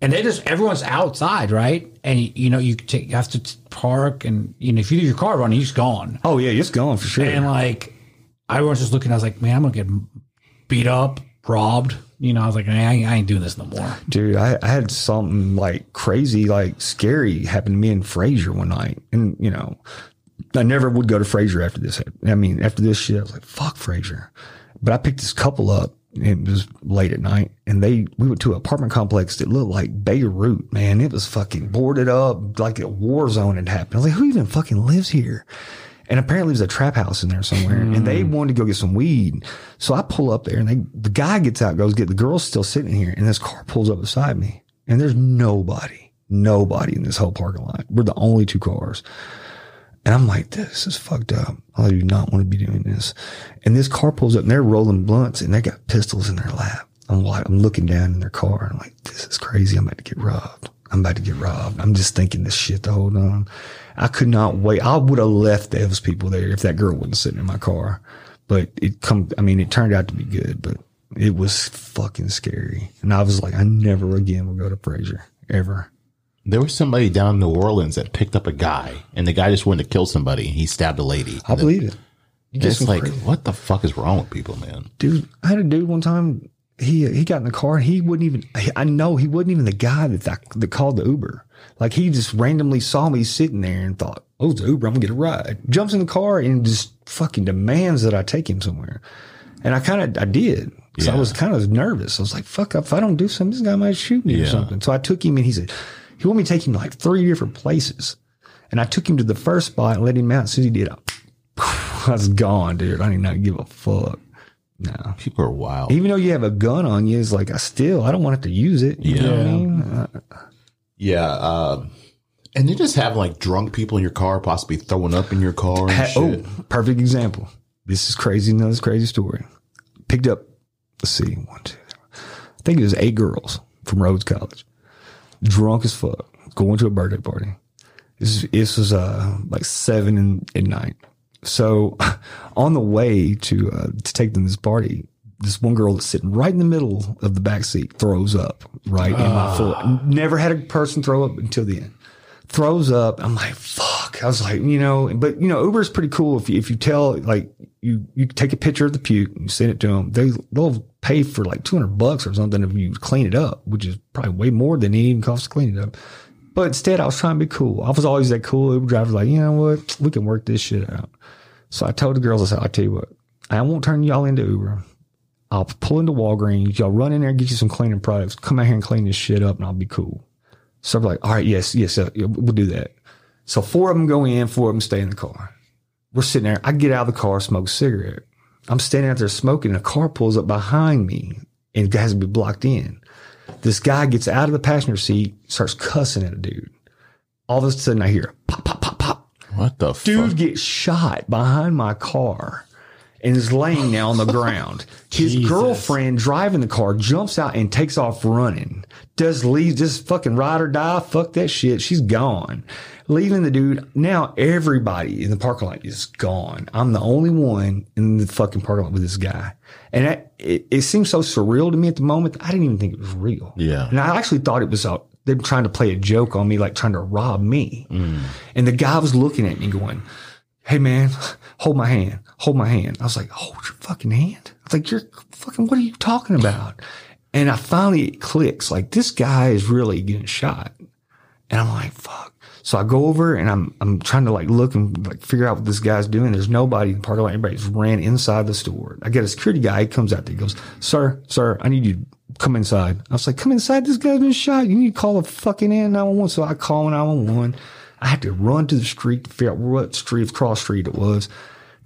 and they just everyone's outside, right? And you know, you take you have to park, and you know, if you leave your car running, you're just gone. Oh yeah, you're just gone for sure. And like, I was just looking, I was like, man, I'm gonna get beat up, robbed. You know, I was like, I ain't, I ain't doing this no more. Dude, I, I had something like crazy, like scary happen to me in Frayser one night. And, you know, I never would go to Frayser after this. I mean, after this shit, I was like, fuck Frayser. But I picked this couple up. It was late at night and they, we went to an apartment complex that looked like Beirut, man. It was fucking boarded up like a war zone had happened. I was like, who even fucking lives here? And apparently there's a trap house in there somewhere and they mm. wanted to go get some weed. So I pull up there and they, the guy gets out, goes get the girl's still sitting here and this car pulls up beside me and there's nobody, nobody in this whole parking lot. We're the only two cars. And I'm like, this is fucked up. I do not want to be doing this. And this car pulls up and they're rolling blunts and they got pistols in their lap. I'm like, I'm looking down in their car and I'm like, this is crazy. I'm about to get robbed. I'm about to get robbed. I'm just thinking this shit the whole time. I could not wait. I would have left those people there if that girl wasn't sitting in my car. But it come, I mean, it turned out to be good, but it was fucking scary. And I was like, I never again will go to Frayser ever. There was somebody down in New Orleans that picked up a guy, and the guy just wanted to kill somebody, and he stabbed a lady. I believe it. It's like, crazy- what the fuck is wrong with people, man? dude. I had a dude one time. He he got in the car and he wouldn't even. I know he wasn't even the guy that that, that called the Uber. Like he just randomly saw me sitting there and thought, "Oh, it's Uber. I'm gonna get a ride." Jumps in the car and just fucking demands that I take him somewhere. And I kind of I did because I was kind of nervous. I was like, "Fuck! Up, if I don't do something, this guy might shoot me or something." So I took him and he said he wanted me to take him to like three different places. And I took him to the first spot and let him out. As soon as he did, I, I was gone, dude. I did not give a fuck. No. People are wild. Even though you have a gun on you, it's like I still I don't want to have to use it. You know what I Yeah. mean? Uh, Yeah. Um, and you just have like drunk people in your car, possibly throwing up in your car and ha- shit. oh, perfect example. This is crazy. Another crazy story. Picked up. Let's see, one, two. I think it was eight girls from Rhodes College, drunk as fuck, going to a birthday party. This, this was uh like seven in, at night. So on the way to uh, to take them to this party, this one girl that's sitting right in the middle of the back seat throws up right in my foot. Ah. Never had a person throw up until the end. Throws up. I'm like, fuck. I was like, you know, but you know, Uber is pretty cool if you, if you tell like you you take a picture of the puke and you send it to them. They they'll pay for like 200 bucks or something if you clean it up, which is probably way more than it even costs to clean it up. But instead, I was trying to be cool. I was always that cool Uber driver, like, you know what? We can work this shit out. So I told the girls, I said, I'll tell you what, I won't turn y'all into Uber. I'll pull into Walgreens. Y'all run in there and get you some cleaning products. Come out here and clean this shit up and I'll be cool. So I'm like, all right, yes, yes, uh, we'll do that. So four of them go in, four of them stay in the car. We're sitting there. I get out of the car, smoke a cigarette. I'm standing out there smoking and a car pulls up behind me and it has to be blocked in. This guy gets out of the passenger seat, starts cussing at a dude. All of a sudden I hear pop, pop, pop, pop. What the Dude fuck? gets shot behind my car and is laying now on the ground. His Jesus. girlfriend driving the car jumps out and takes off running. Does leave just fucking ride or die. Fuck that shit. She's gone. leaving the dude. Now everybody in the parking lot is gone. I'm the only one in the fucking parking lot with this guy. And that, it, it seemed so surreal to me at the moment. I didn't even think it was real. Yeah. And I actually thought it was uh, them trying to play a joke on me, like trying to rob me. And the guy was looking at me going, Hey man, hold my hand, hold my hand. I was like, hold your fucking hand. I was like, you're fucking, what are you talking about? And I finally it clicks like this guy is really getting shot. And I'm like, fuck. So I go over and I'm I'm trying to like look and like figure out what this guy's doing. There's nobody in the parking lot. Everybody's ran inside the store. I get a security guy. He comes out there. He goes, "Sir, sir, I need you to come inside." I was like, "Come inside. This guy's been shot. You need to call a fucking in 911." So I call 911. I had to run to the street to figure out what street, cross street it was.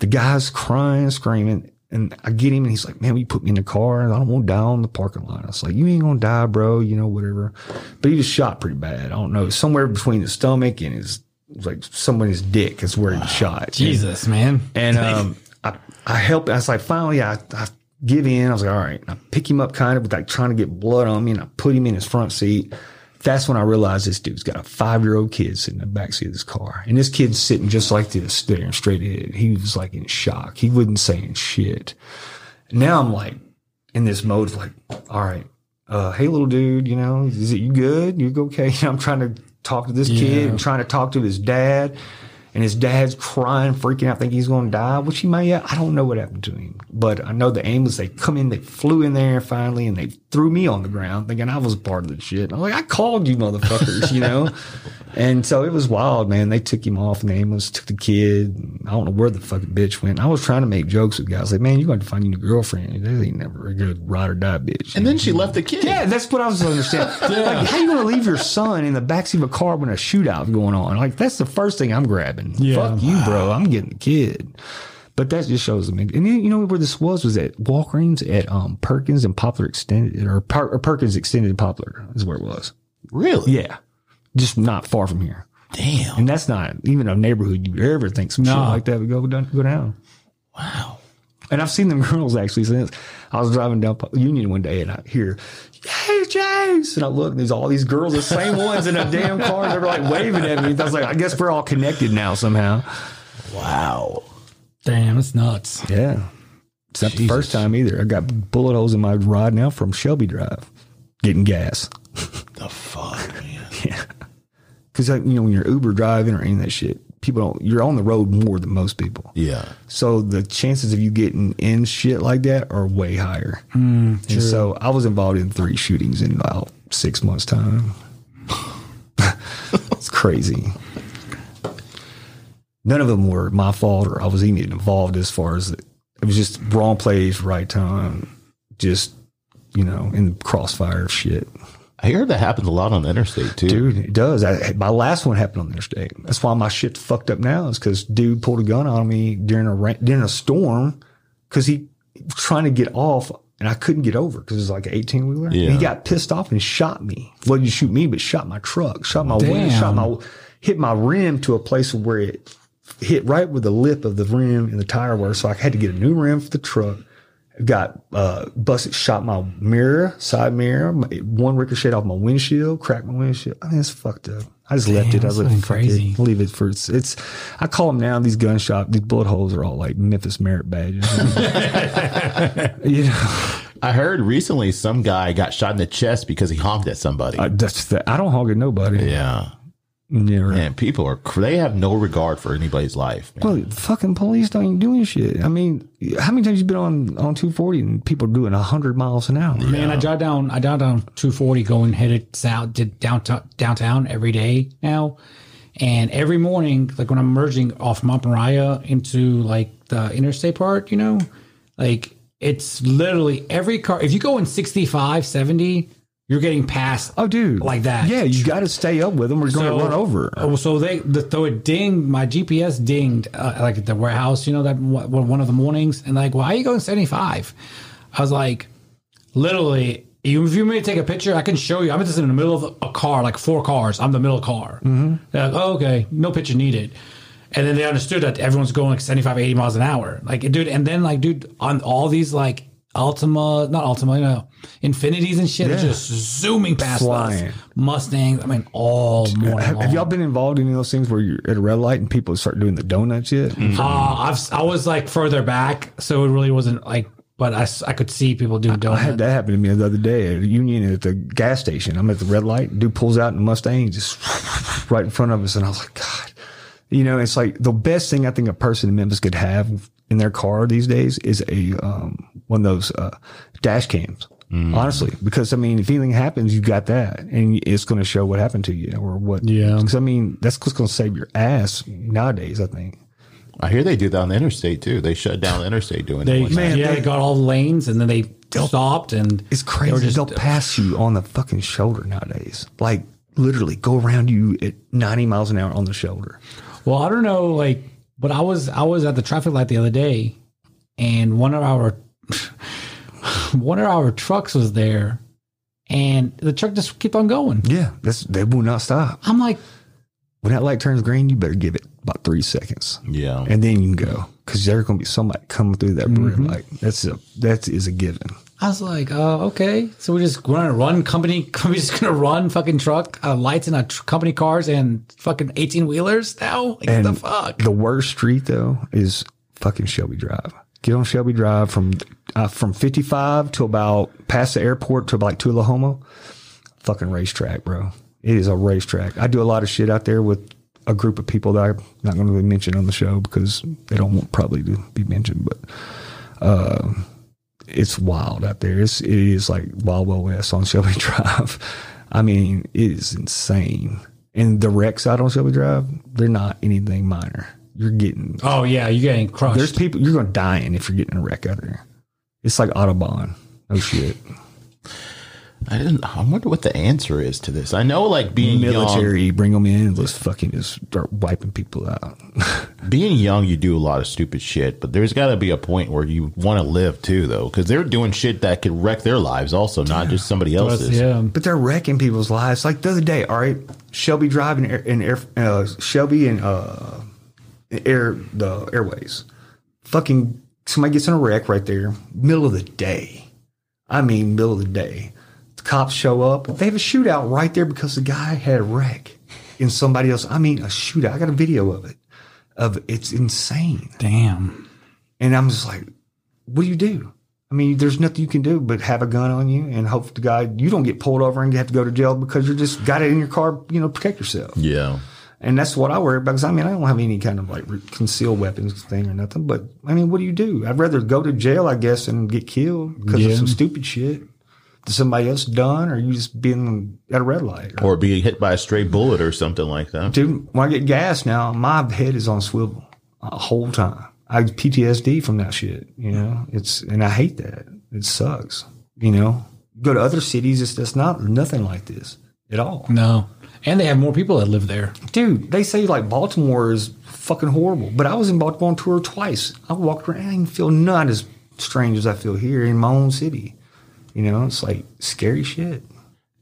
The guy's crying, screaming. And I get him and he's like, man, will you put me in the car? And I don't want to die on the parking lot. I was like, you ain't going to die, bro. You know, whatever. But he was shot pretty bad. I don't know. Somewhere between his stomach and his, like somewhere his dick is where he was shot. Jesus, man. And um, I, I helped. I was like, finally, I, I give in. I was like, all right. And I pick him up kind of, like trying to get blood on me, and I put him in his front seat. That's when I realized this dude's got a five year old kid sitting in the backseat of this car, and this kid's sitting just like this, staring straight ahead. He was like in shock. He wasn't saying shit. Now I'm like in this mode of like, all right, uh, hey little dude, you know, is it you good? You okay? I'm trying to talk to this kid and trying to talk to his dad. And his dad's crying, freaking out, thinking he's going to die, which he may have. I don't know what happened to him. But I know the ambulance, they come in, they flew in there finally, and they threw me on the ground thinking I was part of the shit. I'm like, I called you motherfuckers, you know? and so it was wild, man. They took him off, ambulance took the kid. I don't know where the fucking bitch went. I was trying to make jokes with guys like, man, you're going to find you a girlfriend. They ain't never a good ride or die bitch. And then she left the kid. Yeah, that's what I was understanding. Like, how you going to leave your son in the backseat of a car when a shootout's going on? Like, that's the first thing I'm grabbing. Fuck you, bro. I'm getting the kid. But that just shows them. And you know where this was? Was at Walgreens at um, Perkins and Poplar Extended, or, Per- or Perkins Extended Poplar is where it was. Really? Yeah. Just not far from here. Damn. And that's not even a neighborhood you would ever think some shit like that would go down. Go down. Wow. And I've seen them girls actually since I was driving down Union one day and I hear, Hey, James. And I look and there's all these girls, the same ones in a damn car. They're like waving at me. I was like, I guess we're all connected now somehow. Wow. Damn, it's nuts. Yeah. It's not the first time either. I got bullet holes in my rod now from Shelby Drive getting gas. The fuck, man. Yeah. Cause like, you know, when you're Uber driving or any of that shit, people don't, you're on the road more than most people. Yeah. So the chances of you getting in shit like that are way higher. Hmm, and so I was involved in three shootings in about six months' time. it's crazy. None of them were my fault or I was even involved as far as it, it was just wrong place, right time, just, you know, in the crossfire of shit. I heard that happens a lot on the interstate too. Dude, it does. I, my last one happened on the interstate. That's why my shit's fucked up now. Is because dude pulled a gun on me during a ra- during a storm because he was trying to get off and I couldn't get over because it was like an eighteen wheeler. Yeah. He got pissed off and shot me. Well, you shoot me, but shot my truck, shot my window, Damn. shot my hit my rim to a place where it hit right with the lip of the rim and the tire were. So I had to get a new rim for the truck. Got uh, busted, shot my mirror, side mirror. My- One ricocheted off my windshield, cracked my windshield. I mean, it's fucked up. I just left it. I was like, crazy. it. Leave it for it's, it's. I call them now. These gun shop, these bullet holes are all like Memphis merit badges. you know, I heard recently some guy got shot in the chest because he honked at somebody. I, that's the, I don't honk at nobody. yeah. Never. Man, people are they have no regard for anybody's life. Man. Well, fucking police don't even doing shit. I mean, how many times you been on on 240 and people doing 100 miles an hour? Man, I drive down. I drive down 240 going headed south to downtown downtown every day now, and every morning, like when I'm merging off Mount Moriah into like the interstate part, you know, like it's literally every car. If you go in 65, 70, you're getting passed. Oh, dude, Like that. Yeah, you got to stay up with them. We're going to run over. Oh, so they, the, so it dinged my GPS dinged uh, like at the warehouse, you know, that one one of the mornings, and like, why are you going seventy five? I was like, literally, you, if you may take a picture, I can show you. I'm just in the middle of a car, like four cars. I'm the middle car. Mm-hmm. They're like, oh, okay, no picture needed. And then they understood that everyone's going like 75, 80 miles an hour. Like, dude, and then like, dude, on all these like Altima, not Altima, you know, Infinitis and shit, Yeah. just zooming past Flying. us. Mustangs, I mean, all morning Have, have y'all been involved in any of those things where you're at a red light and people start doing the donut shit? Uh, I've, I was like further back, so it really wasn't like, but I, I could see people doing donuts. I had that happen to me the other day at a Union at the gas station. I'm at the red light. Dude pulls out in a Mustang just right in front of us. And I was like, God, you know, it's like the best thing I think a person in Memphis could have in their car these days is a, um, one of those, uh, dash cams. Honestly, because I mean, if anything happens, you got that and it's going to show what happened to you or what. Yeah. Because I mean, that's what's going to save your ass nowadays, I think. I hear they do that on the interstate too. They shut down the interstate doing They, it. Man, yeah, they- they got all the lanes and then they stopped and It's crazy. were just- They'll pass you on the fucking shoulder nowadays. Like literally go around you at 90 miles an hour on the shoulder. Well, I don't know, like, but I was I was at the traffic light the other day, and one of our one of our trucks was there, and the truck just kept on going. Yeah, that's they will not stop. I'm like, When that light turns green, you better give it about three seconds, yeah. and then you can go because there's going to be somebody coming through that red mm-hmm. light. That's a that is a given. I was like, uh, okay, so we're just going to run company. We're just going to run fucking truck uh, lights in a tr- company cars and fucking eighteen wheelers now. Like, And what the fuck? The worst street though is fucking Shelby Drive. Get on Shelby Drive from uh, from 55 to about past the airport to like Tchulahoma. Fucking racetrack, bro. It is a racetrack. I do a lot of shit out there with a group of people that I'm not going to mention on the show because they don't want probably to be mentioned, but uh, it's wild out there. It's it is like Wild Wild West on Shelby Drive. I mean, it is insane. And the wrecks out on Shelby Drive, they're not anything minor. You're getting Oh yeah, you're getting crushed. there's people you're gonna die in if you're getting a wreck out there. It's like Autobahn. Oh shit. I didn't. I wonder what the answer is to this. I know, like being young, Military, bring them in, let's fucking just start wiping people out. being young, you do a lot of stupid shit. But there's got to be a point where you want to live too, though, because they're doing shit that could wreck their lives, also, not just somebody else's. yeah. but they're wrecking people's lives. Like the other day, all right, Shelby Drive and Air, and Air uh, Shelby and uh, Air the Airways. Fucking somebody gets in a wreck right there, middle of the day. I mean, middle of the day. The cops show up. They have a shootout right there because the guy had a wreck in somebody else. I mean, a shootout. I got a video of it. Of it's insane. Damn. And I'm just like, what do you do? I mean, there's nothing you can do but have a gun on you and hope to God you don't get pulled over and you have to go to jail because you just got it in your car, you know, protect yourself. Yeah. And that's what I worry about because I mean, I don't have any kind of like re- concealed weapons thing or nothing. But I mean, what do you do? I'd rather go to jail, I guess, and get killed because Yeah. of some stupid shit that somebody else done or you just being at a red light. Or being hit by a stray bullet or something like that. Dude, when I get gas now, my head is on swivel a whole time. I have PTSD from that shit. You know, it's and I hate that. It sucks. You know, go to other cities, it's that's not nothing like this at all. No. And they have more people that live there. Dude, they say like Baltimore is fucking horrible, but I was in Baltimore on tour twice. I walked around, I didn't feel not as strange as I feel here in my own city. You know, it's like scary shit.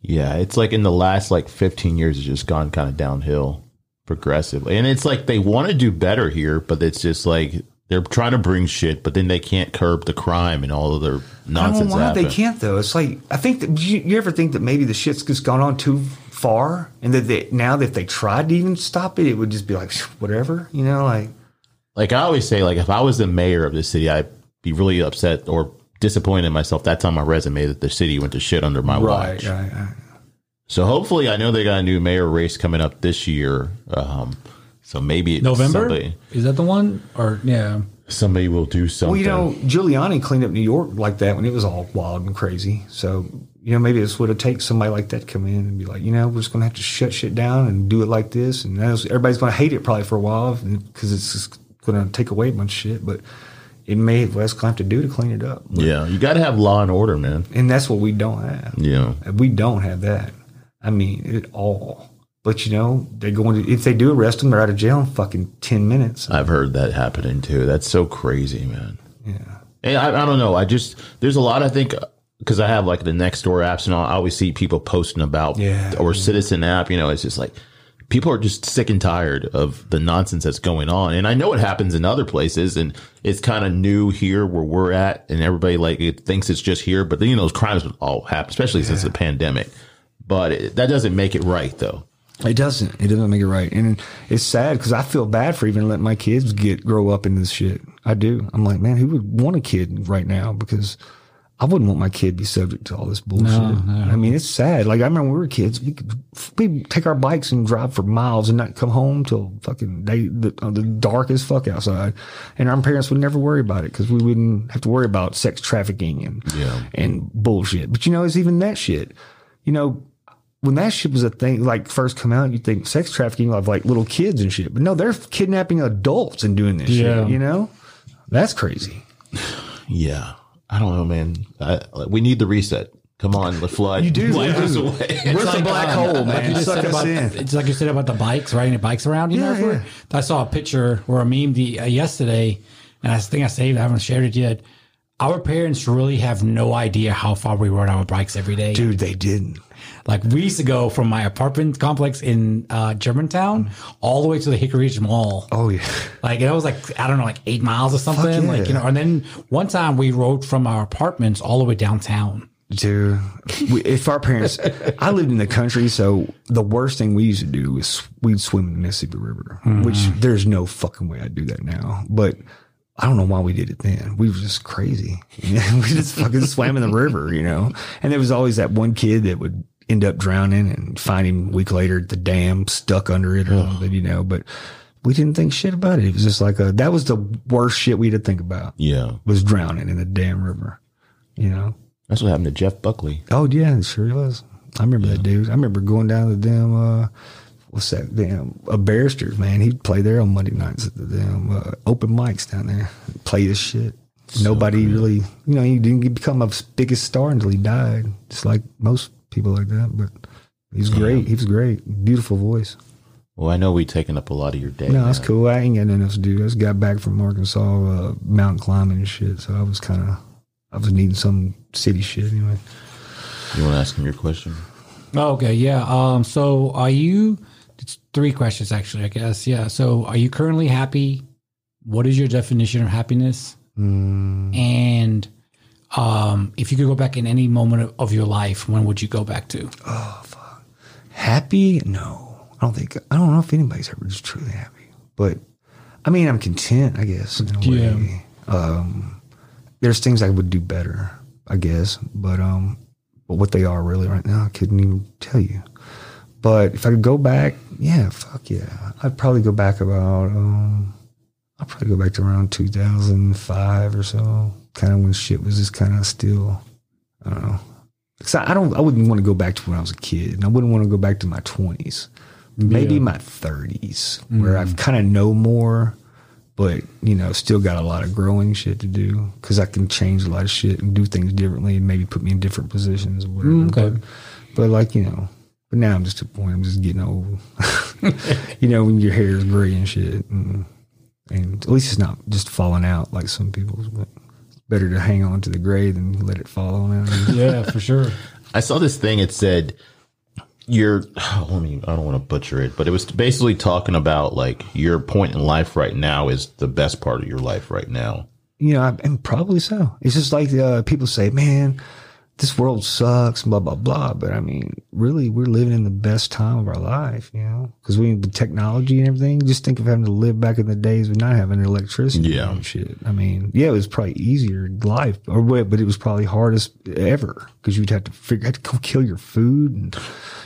Yeah, it's like in the last like 15 years, it's just gone kind of downhill progressively. And it's like they want to do better here, but it's just like they're trying to bring shit, but then they can't curb the crime and all of their I don't nonsense. know why happen. they can't though. It's like I think that you, you ever think that maybe the shit's just gone on too far, and that they, now that they tried to even stop it, it would just be like whatever, you know, like Like I always say, like if I was the mayor of the city, I'd be really upset or disappointed in myself. That's on my resume that the city went to shit under my watch. right, right. So hopefully, I know they got a new mayor race coming up this year. Um, so maybe November? somebody, Is that the one? Or yeah. somebody will do something. Well, you know, Giuliani cleaned up New York like that when it was all wild and crazy. So, you know, maybe this would have taken somebody like that to come in and be like, you know, we're just going to have to shut shit down and do it like this. And that was, everybody's going to hate it probably for a while because it's just going to take away a bunch of shit. But it may, well, that's going to have to do to clean it up. yeah, you got to have law and order, man. And that's what we don't have. Yeah. We don't have that. I mean, at all. But you know, they're going to if they do arrest them, they're out of jail in fucking ten minutes. I've heard that happening too. That's so crazy, man. Yeah. And I, I don't know. I just there's a lot. I think because I have like the next door apps and I always see people posting about Yeah. or Citizen app. You know, it's just like people are just sick and tired of the nonsense that's going on. And I know it happens in other places and it's kind of new here where we're at and everybody like it thinks it's just here, but then, you know, those crimes all happen, especially since the pandemic. But it, that doesn't make it right though. It doesn't. It doesn't make it right, and it's sad because I feel bad for even letting my kids get grow up in this shit. I do. I'm like, man, who would want a kid right now? Because I wouldn't want my kid to be subject to all this bullshit. No, no. I mean, it's sad. Like I remember when we were kids, we could we take our bikes and drive for miles and not come home till fucking day the, uh, the dark as fuck outside, and our parents would never worry about it because we wouldn't have to worry about sex trafficking and Yeah. and bullshit. But you know, it's even that shit. You know, when that shit was a thing, like first come out, you think sex trafficking of like little kids and shit. But no, they're kidnapping adults and doing this Yeah. shit. You know, that's crazy. Yeah. I don't know, man. I, we need the reset. Come on, the flood. You do. Wipe You us do. away. We're the black hole, Like you man. just Suck said about, in. it's like you said about the bikes, riding the bikes around. You Yeah, know, yeah. I saw a picture or a meme the, uh, yesterday, and I think I saved. it. I haven't shared it yet. Our parents really have no idea how far we rode our bikes every day. Dude, they didn't. Like we used to go from my apartment complex in uh, Germantown all the way to the Hickory Ridge Mall. Oh yeah. Like it was like I don't know, like eight miles or something. yeah. Like you know, and then one time we rode from our apartments all the way downtown. Dude, we, if our parents, I lived in the country, so the worst thing we used to do was we'd swim in the Mississippi River, which there's no fucking way I'd do that now. But I don't know why we did it then. We were just crazy. we just fucking swam in the river, you know? And there was always that one kid that would end up drowning and find him a week later at the dam stuck under it or something, you know? But we didn't think shit about it. It was just like a, that was the worst shit we had to think about Yeah. was drowning in the damn river, you know? That's what happened to Jeff Buckley. Oh yeah, it sure was. I remember that dude. I remember going down to the damn uh what's that damn a barristers, man. He'd play there on Monday nights at the damn uh, open mics down there. Play this shit. Nobody really you know, he didn't become a biggest star until he died. Just like most people like that. But he's great. He was great. Beautiful voice. Well, I know we've taken up a lot of your day. No, that's man. cool. I ain't got nothing else to do. I just got back from Arkansas, uh, mountain climbing and shit. So I was kinda I was needing some city shit anyway. You want to ask him your question? Oh, Okay, yeah. Um, so are you? Three questions actually, I guess. Yeah. So are you currently happy? What is your definition of happiness? And um, if you could go back in any moment of, of your life, when would you go back to? Oh, fuck. Happy? No, I don't think. I don't know if anybody's ever just truly happy. But I mean, I'm content. I guess. In a Yeah. way. Um, there's things I would do better. I guess, but um, but what they are really right now, I couldn't even tell you. But if I could go back, yeah, fuck yeah, I'd probably go back about. Um, I'd probably go back to around 2005 or so, kind of when shit was just kind of still. I don't know. Cause I I don't, I wouldn't want to go back to when I was a kid, and I wouldn't want to go back to my twenties, maybe Yeah. my thirties, where I've kind of know more, but you know, still got a lot of growing shit to do. Cause I can change a lot of shit and do things differently, and maybe put me in different positions or whatever. Mm, okay. But, but like you know, but now I'm just at a point. I'm just getting old. you know, when your hair is gray and shit, and, and at least it's not just falling out like some people's, but. Better to hang on to the gray than let it fall on out. Yeah, for sure. I saw this thing. It said, "You're." Let me. I don't want to butcher it, but it was basically talking about like your point in life right now is the best part of your life right now. you know, I- and probably so. It's just like uh, people say, man, this world sucks, blah, blah, blah. But I mean, really, we're living in the best time of our life, you know, because we, with technology and everything, just think of having to live back in the days with not having electricity Yeah. and shit. I mean, yeah, it was probably easier life, or what, but it was probably hardest ever because you'd have to figure, have to go kill your food. And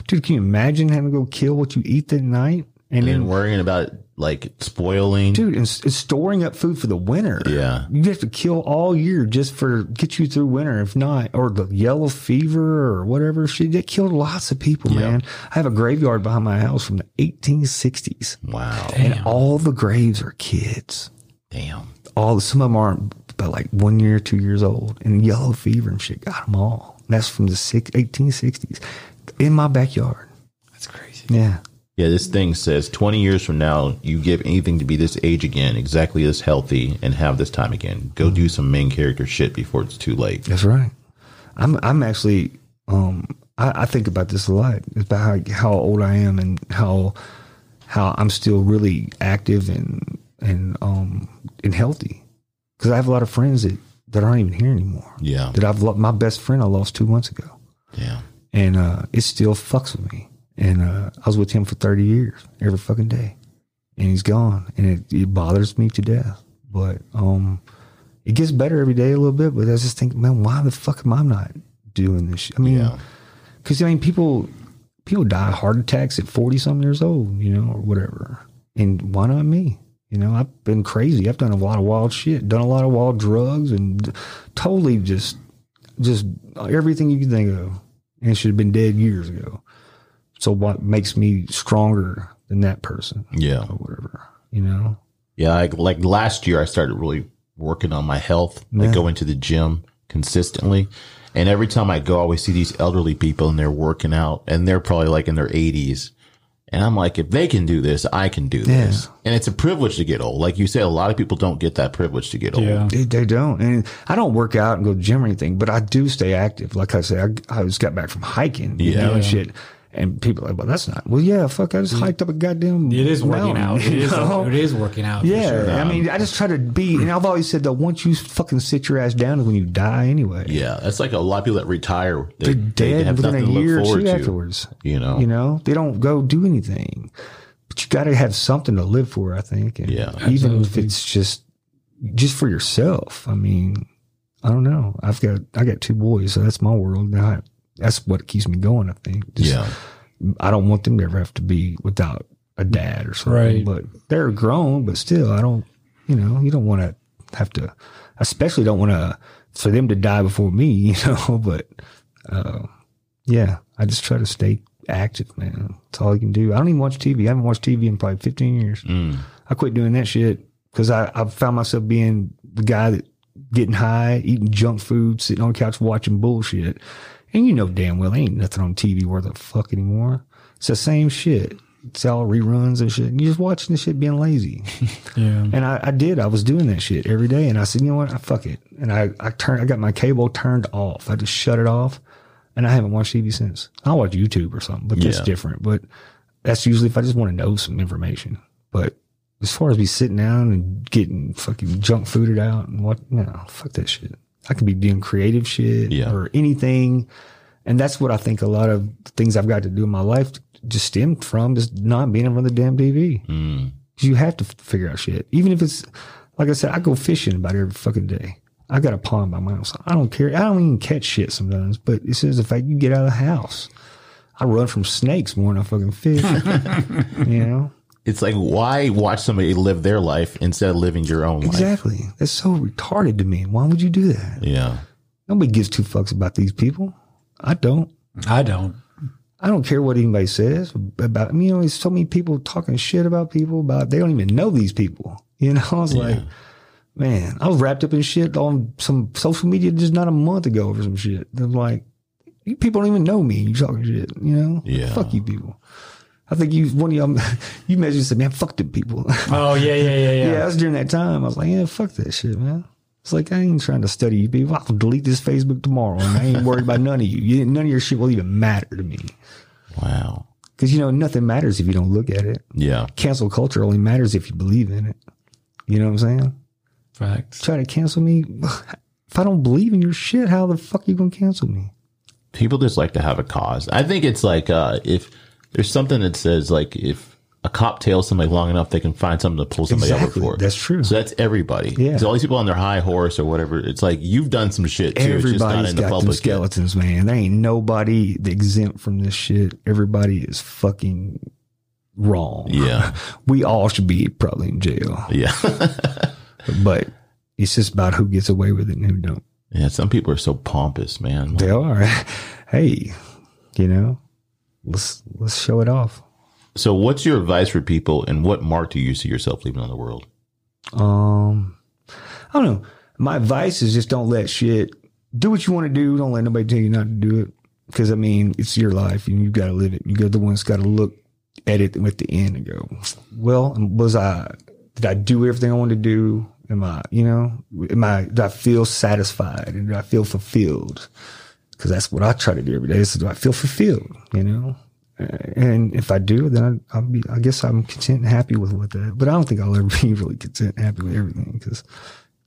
dude, can you imagine having to go kill what you eat that night? And then And worrying about like spoiling. dude, and, and storing up food for the winter. Yeah. you have to kill all year just for get you through winter. If not, or the yellow fever or whatever shit, that killed lots of people, man. I have a graveyard behind my house from the 1860s, Wow. and all the graves are kids. Damn. All some of them aren't, but like one year, two years old, and yellow fever and shit got them all. And that's from the six, 1860s in my backyard. That's crazy. Yeah. Yeah, this thing says 20 years from now, you give anything to be this age again, exactly this healthy, and have this time again. Go do some main character shit before it's too late. That's right. I'm I'm actually um I, I think about this a lot. It's about how, how old I am and how how I'm still really active and and um and healthy because I have a lot of friends that that aren't even here anymore. Yeah. That I've lo- my best friend I lost two months ago, Yeah. and uh, it still fucks with me. And uh, I was with him for thirty years, every fucking day, and he's gone, and it, it bothers me to death. But um, it gets better every day a little bit. But I just think, man, why the fuck am I not doing this? Shit? I mean, Yeah. because I mean, people people die heart attacks at forty some years old, you know, or whatever. And why not me? You know, I've been crazy. I've done a lot of wild shit, done a lot of wild drugs, and totally just just everything you can think of, and should have been dead years ago. So what makes me stronger than that person Yeah. or whatever? You know? Yeah, like, like last year, I started really working on my health, like Yeah. going to the gym consistently. And every time I go, I always see these elderly people and they're working out and they're probably like in their 80s. And I'm like, if they can do this, I can do this. And it's a privilege to get old. Like you said, a lot of people don't get that privilege to get old. Yeah. They, they don't. And I don't work out and go to the gym or anything, but I do stay active. Like I said, I, I just got back from hiking, you Yeah. know, and shit. And people are like, well, that's not, well, yeah, fuck, I just mm. hiked up a goddamn. It is working mountain, out. It you is, know? it is working out. for Yeah. sure. I mean, I just try to be, and I've always said that once you fucking sit your ass down is when you die anyway. Yeah. That's like a lot of people that retire. They're dead they within a year or two to. afterwards. You know? You know, they don't go do anything. But you got to have something to live for, I think. And Yeah. even if it's just just for yourself. I mean, I don't know. I've got I got two boys, so that's my world. And I, that's what keeps me going. I think. Just- Yeah. I don't want them to ever have to be without a dad or something. Right. But they're grown, but still, I don't. You know, you don't want to have to. Especially don't want to for them to die before me. You know, but uh, yeah, I just try to stay active, man. That's all I can do. I don't even watch TV. I haven't watched TV in probably 15 years. Mm. I quit doing that shit because I, I found myself being the guy that getting high, eating junk food, sitting on the couch watching bullshit. And you know damn well ain't nothing on TV worth a fuck anymore. It's the same shit. It's all reruns and shit. And you're just watching the shit being lazy. Yeah. And I, I did. I was doing that shit every day. And I said, you know what? I fuck it. And I, I turned, I got my cable turned off. I just shut it off. And I haven't watched TV since. I'll watch YouTube or something, but that's different. But that's usually if I just want to know some information. But as far as me sitting down and getting fucking junk fooded out and what, no, fuck that shit. I could be doing creative shit Yeah. or anything. And that's what I think a lot of things I've got to do in my life just stemmed from just not being in front of the damn TV. Mm. You have to figure out shit. Even if it's, like I said, I go fishing about every fucking day. I got a pond by my house. I don't care. I don't even catch shit sometimes, but it's just the fact you get out of the house. I run from snakes more than I fucking fish. you know? It's like, why watch somebody live their life instead of living your own life? Exactly. That's so retarded to me. Why would you do that? Yeah. Nobody gives two fucks about these people. I don't. I don't. I don't care what anybody says about me. You know, there's so many people talking shit about people about they don't even know these people. You know, I was like, man, I was wrapped up in shit on some social media just not a month ago over some shit. I'm like, you people don't even know me. You talking shit, you know? Yeah. Fuck you people. I think you one of y'all you and said, man, fuck them people. Oh yeah, yeah, yeah, yeah. yeah, that was during that time. I was like, yeah, fuck that shit, man. It's like I ain't trying to study you people. I'll delete this Facebook tomorrow, and I ain't worried about none of you. you. None of your shit will even matter to me. Wow. Because, you know, nothing matters if you don't look at it. Yeah. Cancel culture only matters if you believe in it. You know what I'm saying? Facts. Try to cancel me. If I don't believe in your shit, how the fuck you going to cancel me? people just like to have a cause. I think it's like uh, if there's something that says like if a cop tails somebody long enough, they can find something to pull somebody Exactly. over for. That's true. So that's everybody. Yeah. So all these people on their high horse or whatever, it's like you've done some shit too. it's just not Everybody's in the got them public. yet. skeletons, man. There ain't nobody exempt from this shit. Everybody is fucking wrong. Yeah. We all should be probably in jail. Yeah. But it's just about who gets away with it and who don't. yeah. Some people are so pompous, man. They are. hey, you know, let's let's show it off. So what's your advice for people and what mark do you see yourself leaving on the world? Um, I don't know. My advice is just don't let shit do what you want to do. Don't let nobody tell you not to do it. Because I mean, it's your life and you've got to live it. You got the ones got to look at it at the end and go, well, was I, did I do everything I wanted to do? Am I, you know, am I, do I feel satisfied and do I feel fulfilled? Because that's what I try to do every day. Is do I feel fulfilled? You know, And if I do, then I, I'll be, I guess I'm content and happy with what that, but I don't think I'll ever be really content and happy with everything because,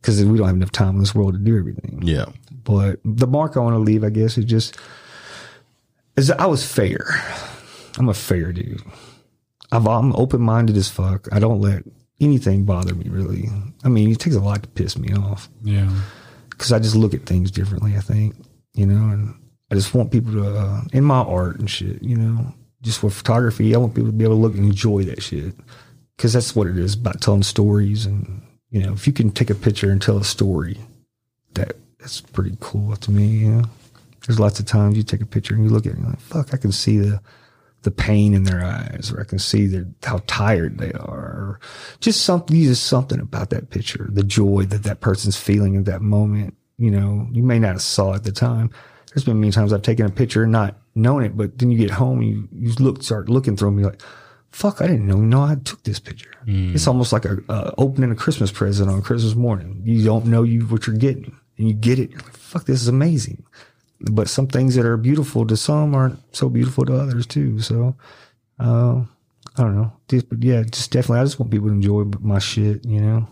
because we don't have enough time in this world to do everything. Yeah. But the mark I want to leave, I guess, is just, is I was fair. I'm a fair dude. I've, I'm open minded as fuck. I don't let anything bother me really. I mean, it takes a lot to piss me off Yeah. because I just look at things differently. I think you know, and I just want people to uh, in my art and shit. You know, just with photography, I want people to be able to look and enjoy that shit because that's what it is about telling stories. And you know, if you can take a picture and tell a story, that that's pretty cool to me. You know, there's lots of times you take a picture and you look at it and you're like, fuck, I can see the the pain in their eyes, or I can see their, how tired they are, or just something, just something about that picture, the joy that that person's feeling at that moment. You know, you may not have saw it at the time. There's been many times I've taken a picture and not known it, but then you get home and you, you look, start looking through them, you're like, fuck, I didn't even know I took this picture. It's almost like a, uh, opening a Christmas present on Christmas morning. You don't know you what you're getting and you get it. You're like, fuck, this is amazing but some things that are beautiful to some aren't so beautiful to others too. So, uh, I don't know. Just, but yeah, just definitely, I just want people to enjoy my shit, you know?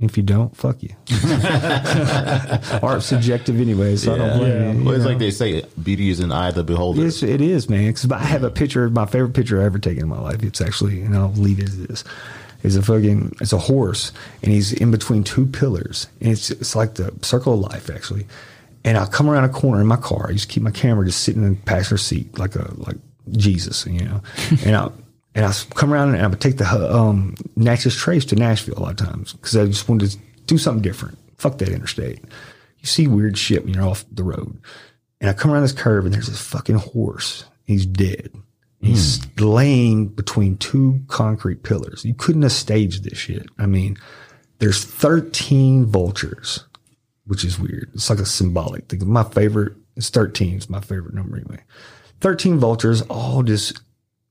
If you don't, fuck you. Art's subjective anyway, so I don't blame you. Well, it's know? like they say, beauty is in the eye of the beholder. Yes, it is, man. Because I have a picture, my favorite picture I've ever taken in my life. It's actually, and I'll leave it as this. Is a fucking, it's a horse, and he's in between two pillars, and it's it's like the circle of life, actually. And I come around a corner in my car. I just keep my camera just sitting in the passenger seat, like a like Jesus, you know. and I and I come around and I would take the um, Natchez Trace to Nashville a lot of times because I just wanted to do something different. Fuck that interstate. You see weird shit when you're off the road. And I come around this curve and there's this fucking horse. He's dead. He's laying between two concrete pillars. You couldn't have staged this shit. I mean, there's 13 vultures, which is weird. It's like a symbolic thing. My favorite is 13 is my favorite number anyway. 13 vultures all just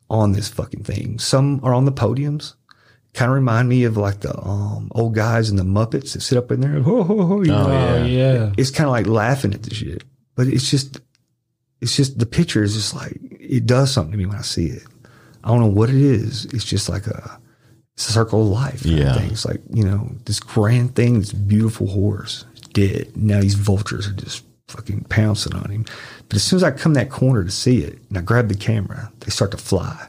on this fucking thing. Some are on the podiums. Kind of remind me of like the um, old guys in the Muppets that sit up in there. Ho, ho, ho, you know? Oh yeah. it's kind of like laughing at the shit, but it's just, it's just the picture is just like it does something to me when I see it. I don't know what it is. It's just like a, it's a circle of life. kind of Yeah. thing. It's like you know this grand thing, this beautiful horse, dead. Now these vultures are just fucking pouncing on him. But as soon as I come that corner to see it, and I grab the camera, they start to fly.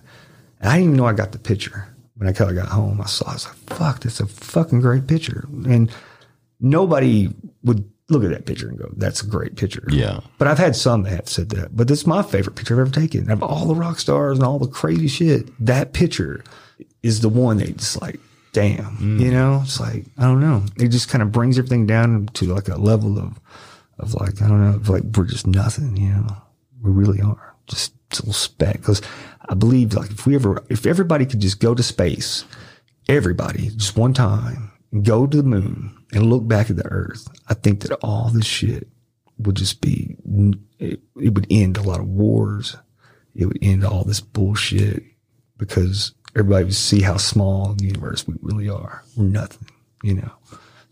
And I didn't even know I got the picture. When I kind of got home, I saw. I was like, "Fuck, that's a fucking great picture." And nobody would look at that picture and go, "That's a great picture." Yeah. But I've had some that have said that. But this is my favorite picture I've ever taken. Of all the rock stars and all the crazy shit, that picture is the one that just like, damn, mm. you know, it's like I don't know. It just kind of brings everything down to like a level of, of like I don't know, like we're just nothing, you know. We really are just a little speck. Because I believe like if we ever, if everybody could just go to space, everybody just one time, go to the moon and look back at the Earth, I think that all this shit would just be, it, it would end a lot of wars. It would end all this bullshit because everybody would see how small the universe we really are. We're nothing, you know.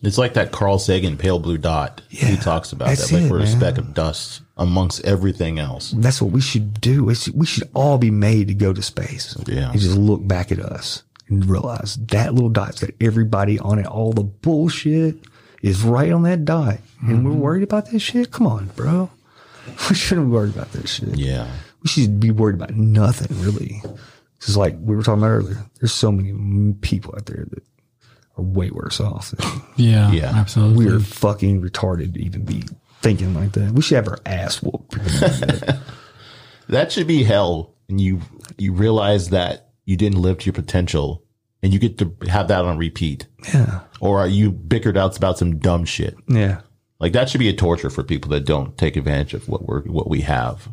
It's like that Carl Sagan pale blue dot. he talks about that. Like it, we're a speck of dust amongst everything else. That's what we should do. It's, we should all be made to go to space. Yeah. And just look back at us and realize that little dot's got everybody on it. All the bullshit is right on that dot. And we're mm-hmm. worried about this shit? Come on, bro. We shouldn't be worried about this shit. Yeah. We should be worried about nothing, really. Because, like we were talking about earlier, there's so many people out there that are way worse off. Yeah. Yeah. Absolutely. we're fucking retarded to even be thinking like that. We should have our ass whooped. That should be hell. And you, you realize that you didn't live to your potential and you get to have that on repeat. yeah. Or you bickered out about some dumb shit. Yeah. Like that should be a torture for people that don't take advantage of what we're what we have.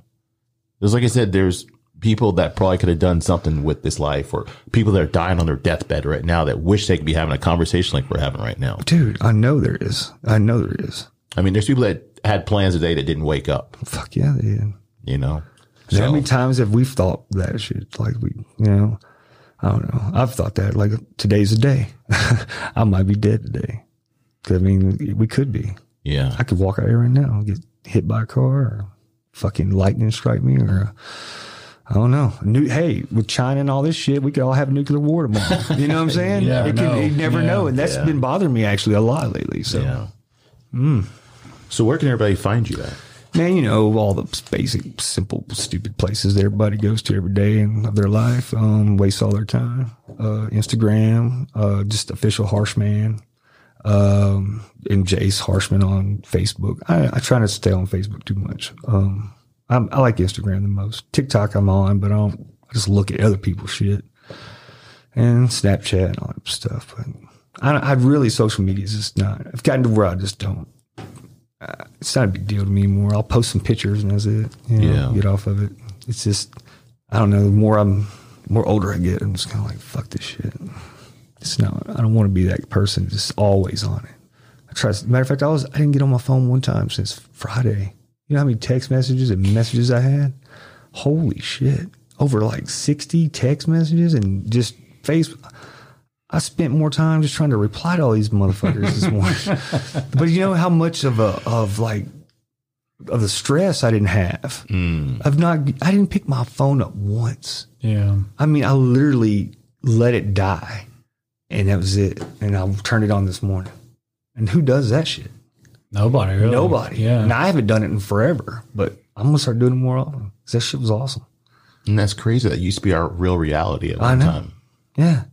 Because like I said, there's people that probably could have done something with this life, or people that are dying on their deathbed right now that wish they could be having a conversation like we're having right now. Dude, I know there is. I know there is. I mean, there's people that had plans today that didn't wake up. Fuck yeah, they did. You know, How many times have we thought that shit? Like we, you know, I don't know. I've thought that like today's a day. I might be dead today. I mean, we could be. yeah, I could walk out here right now and get hit by a car or fucking lightning strike me or I don't know. New, hey, with China and all this shit, we could all have a nuclear war tomorrow. You know what I'm saying? You never it can, know. you never Yeah. know, and that's Yeah. been bothering me actually a lot lately. So, Yeah. So where can everybody find you at? man, you know all the basic, simple, stupid places that everybody goes to every day in of their life, um, wastes all their time. Uh, Instagram, uh, just official Harshman, um, and Jase Harshman on Facebook. I, I try not to stay on Facebook too much. Um, I'm, I like Instagram the most. TikTok I'm on, but I don't. I just look at other people's shit and Snapchat and all that stuff. But I, I really social media is just not. I've gotten to where I just don't. Uh, it's not a big deal to me anymore. I'll post some pictures and that's it. You know, Yeah. Get off of it. It's just I don't know. The more I'm, more older I get, I'm just kind of like fuck this shit. It's not. I don't want to be that person just always on it. I try. Matter of fact, I was. I didn't get on my phone one time since Friday. You know how many text messages and messages I had? Holy shit! Over like sixty text messages and just Facebook. I spent more time just trying to reply to all these motherfuckers this morning. but you know how much of a of like of the stress I didn't have. Hmm. I've not. I didn't pick my phone up once. Yeah. I mean, I literally let it die, and that was it. And I turned it on this morning. And who does that shit? Nobody. Really. Nobody. Yeah. And I haven't done it in forever, but I'm gonna start doing it more often. 'Cause that shit was awesome. And that's crazy. That used to be our real reality at one time. Yeah.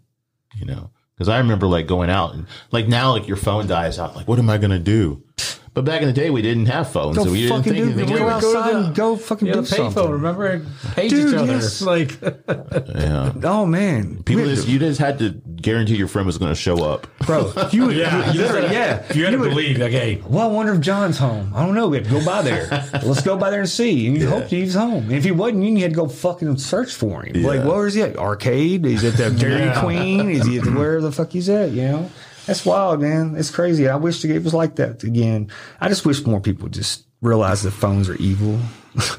You know, because I remember like going out and like now, like your phone dies out. Like, what am I gonna do? But back in the day, we didn't have phones, Go so we didn't think do. anything. Go, of it. go, outside. to the- go fucking Yeah, do the payphone. something. Remember, page Dude, each other. yes. Like, Yeah. Oh man, People just you just had to guarantee your friend was going to show up. bro. You would, yeah, you literally, yeah. You had to would- believe, like, hey, Well, I wonder if John's home. I don't know. We have to go by there. Let's go by there and see. And you hope he's home. And if he wasn't, you had to go fucking search for him. Like, where is he at? Arcade? Is he at the Dairy Yeah. Queen? Is he at the, where the fuck he's at? You know? That's wild, man. It's crazy. I wish it was like that again. I just wish more people just realize that phones are evil.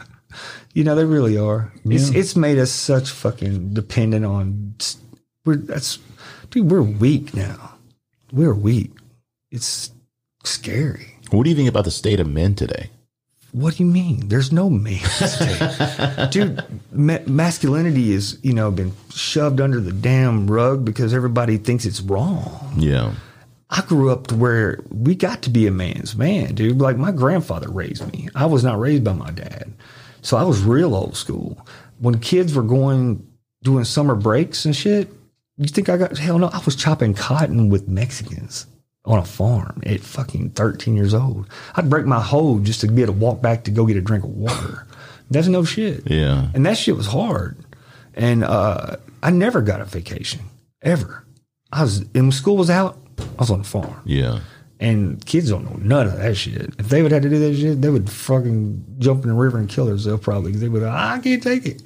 you know, they really are. It's it's made us such fucking dependent on. We're that's, dude. We're weak now. We're weak. It's scary. What do you think about the state of men today? What do you mean? There's no man, dude. Ma- masculinity is you know been shoved under the damn rug because everybody thinks it's wrong. Yeah. I grew up to where we got to be a man's man, dude. Like my grandfather raised me. I was not raised by my dad. So I was real old school. When kids were going doing summer breaks and shit, you think I got hell no, I was chopping cotton with Mexicans on a farm at fucking 13 years old. I'd break my hoe just to be able to walk back to go get a drink of water. That's no shit. Yeah. And that shit was hard. And uh, I never got a vacation ever. I was, when school was out, I was on the farm. Yeah. And kids don't know none of that shit. If they would have to do that shit, they would fucking jump in the river and kill themselves probably. 'cause They would, I can't take it.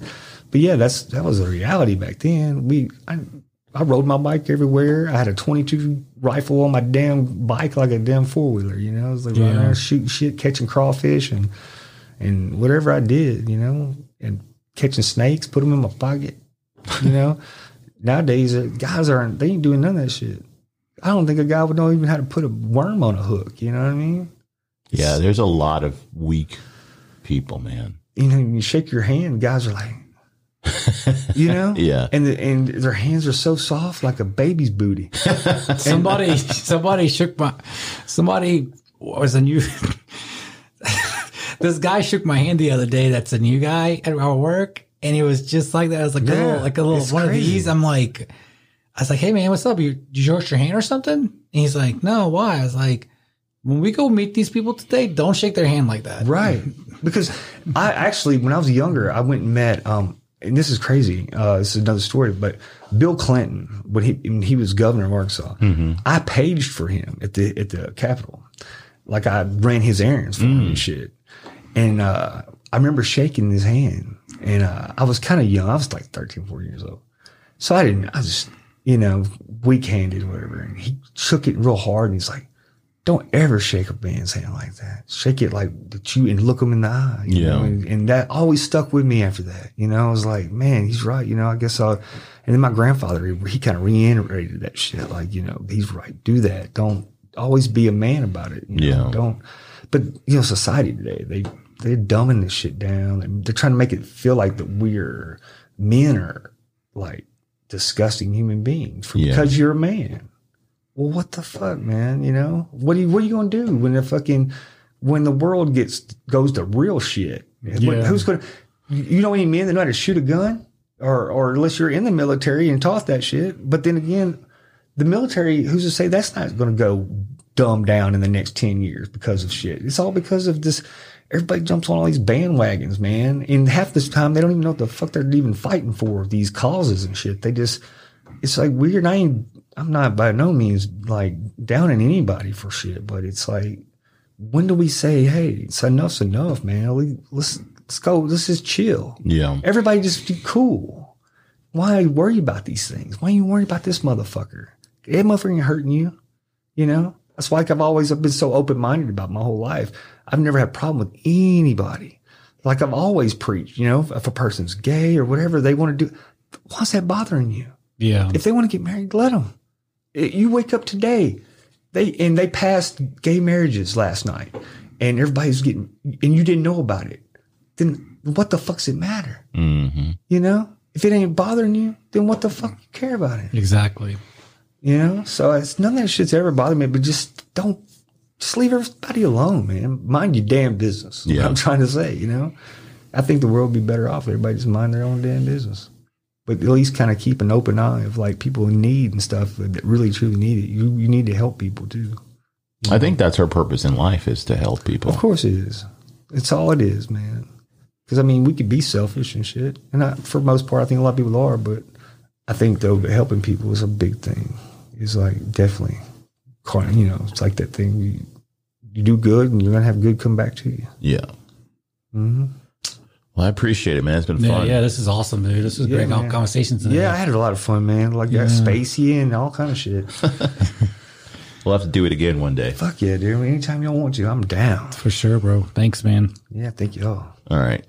But yeah, that's that was the reality back then. We, I, I rode my bike everywhere. I had a 22 rifle on my damn bike like a damn four wheeler. You know, I was like running Yeah. around shooting shit, catching crawfish, and and whatever I did. You know, and catching snakes, put them in my pocket. You know, nowadays uh, guys aren't they ain't doing none of that shit. I don't think a guy would know even how to put a worm on a hook. You know what I mean? Yeah. There's a lot of weak people, man. You know, you shake your hand, guys are like, you know, Yeah. and the, and their hands are so soft like a baby's booty. somebody, somebody shook my, somebody was a new, this guy shook my hand the other day. That's a new guy at our work. And he was just like that. I was like a Yeah, little, like a little one crazy. of these. I'm like, I was like, hey man, what's up? You, did you hurt your hand or something? And he's like, no, why? I was like, when we go meet these people today, don't shake their hand like that. Right. Because I actually, when I was younger, I went and met, um, and this is crazy. Uh, this is another story, but Bill Clinton, when he when he was governor of Arkansas, I paged for him at the at the Capitol, like I ran his errands for him and shit. And uh, I remember shaking his hand, and uh, I was kind of young. I was like 13, 14 years old, so I didn't. I was, just you know, weak handed, whatever. And he shook it real hard, and he's like, don't ever shake a man's hand like that. Shake it like that you and look him in the eye. You Yeah. know? And, and that always stuck with me after that. You know, I was like, man, he's right. You know, I guess I'll, and then my grandfather, he, he kind of reiterated that shit. Like, you know, he's right. Do that. Don't always be a man about it. you know? Yeah. Don't, but you know, society today, they, they're dumbing this shit down and they're trying to make it feel like that we're men are like disgusting human beings for, Yeah. because you're a man. Well, what the fuck, man? You know what? Are you, what are you gonna do when the fucking when the world gets goes to real shit? Yeah. Who's gonna? You you know any men that know how to shoot a gun, or or unless you're in the military and taught that shit. But then again, the military, who's to say that's not going to go dumb down in the next 10 years because of shit? It's all because of this. Everybody jumps on all these bandwagons, man. And half this time, they don't even know what the fuck they're even fighting for, these causes and shit. They just, it's like weird. I ain't, I'm not by no means like downing anybody for shit, but it's like, when do we say, hey, it's enough's enough, man? Let's, let's go, let's just chill. Yeah. Everybody just be cool. Why worry about these things? Why you worry about this motherfucker? That motherfucker ain't hurting you. You know? That's why like I've always been so open minded about my whole life. I've never had a problem with anybody. Like I've always preached, you know, if a person's gay or whatever they want to do, why's that bothering you? Yeah. If they want to get married, let them. You wake up today, they and they passed gay marriages last night, and everybody's getting, and you didn't know about it. Then what the fuck's it matter? hmm You know, if it ain't bothering you, then what the fuck you care about it? Exactly. You know, so it's none of that shit's ever bothered me. But just don't, just leave everybody alone, man. Mind your damn business. Yeah. I'm trying to say. You know, I think the world would be better off if everybody just mind their own damn business. But at least kind of keep an open eye of like people in need and stuff that really truly need it. You you need to help people too. I think that's our purpose in life is to help people. Of course it is. It's all it is, man. Because I mean, we could be selfish and shit, and I, for most part, I think a lot of people are. But I think though, helping people is a big thing. It's like definitely, you know, it's like that thing. You, you do good, and you're gonna have good come back to you. Yeah. hmm Well, I appreciate it, man. It's been Yeah, fun. yeah, this is awesome, dude. This is Yeah, great man. conversations today. Yeah, I had a lot of fun, man. Like that spacey and all kind of shit. We'll have to do it again one day. Fuck yeah, dude. Anytime y'all want to, I'm down. for sure, bro. Thanks, man. Yeah, thank y'all. All right.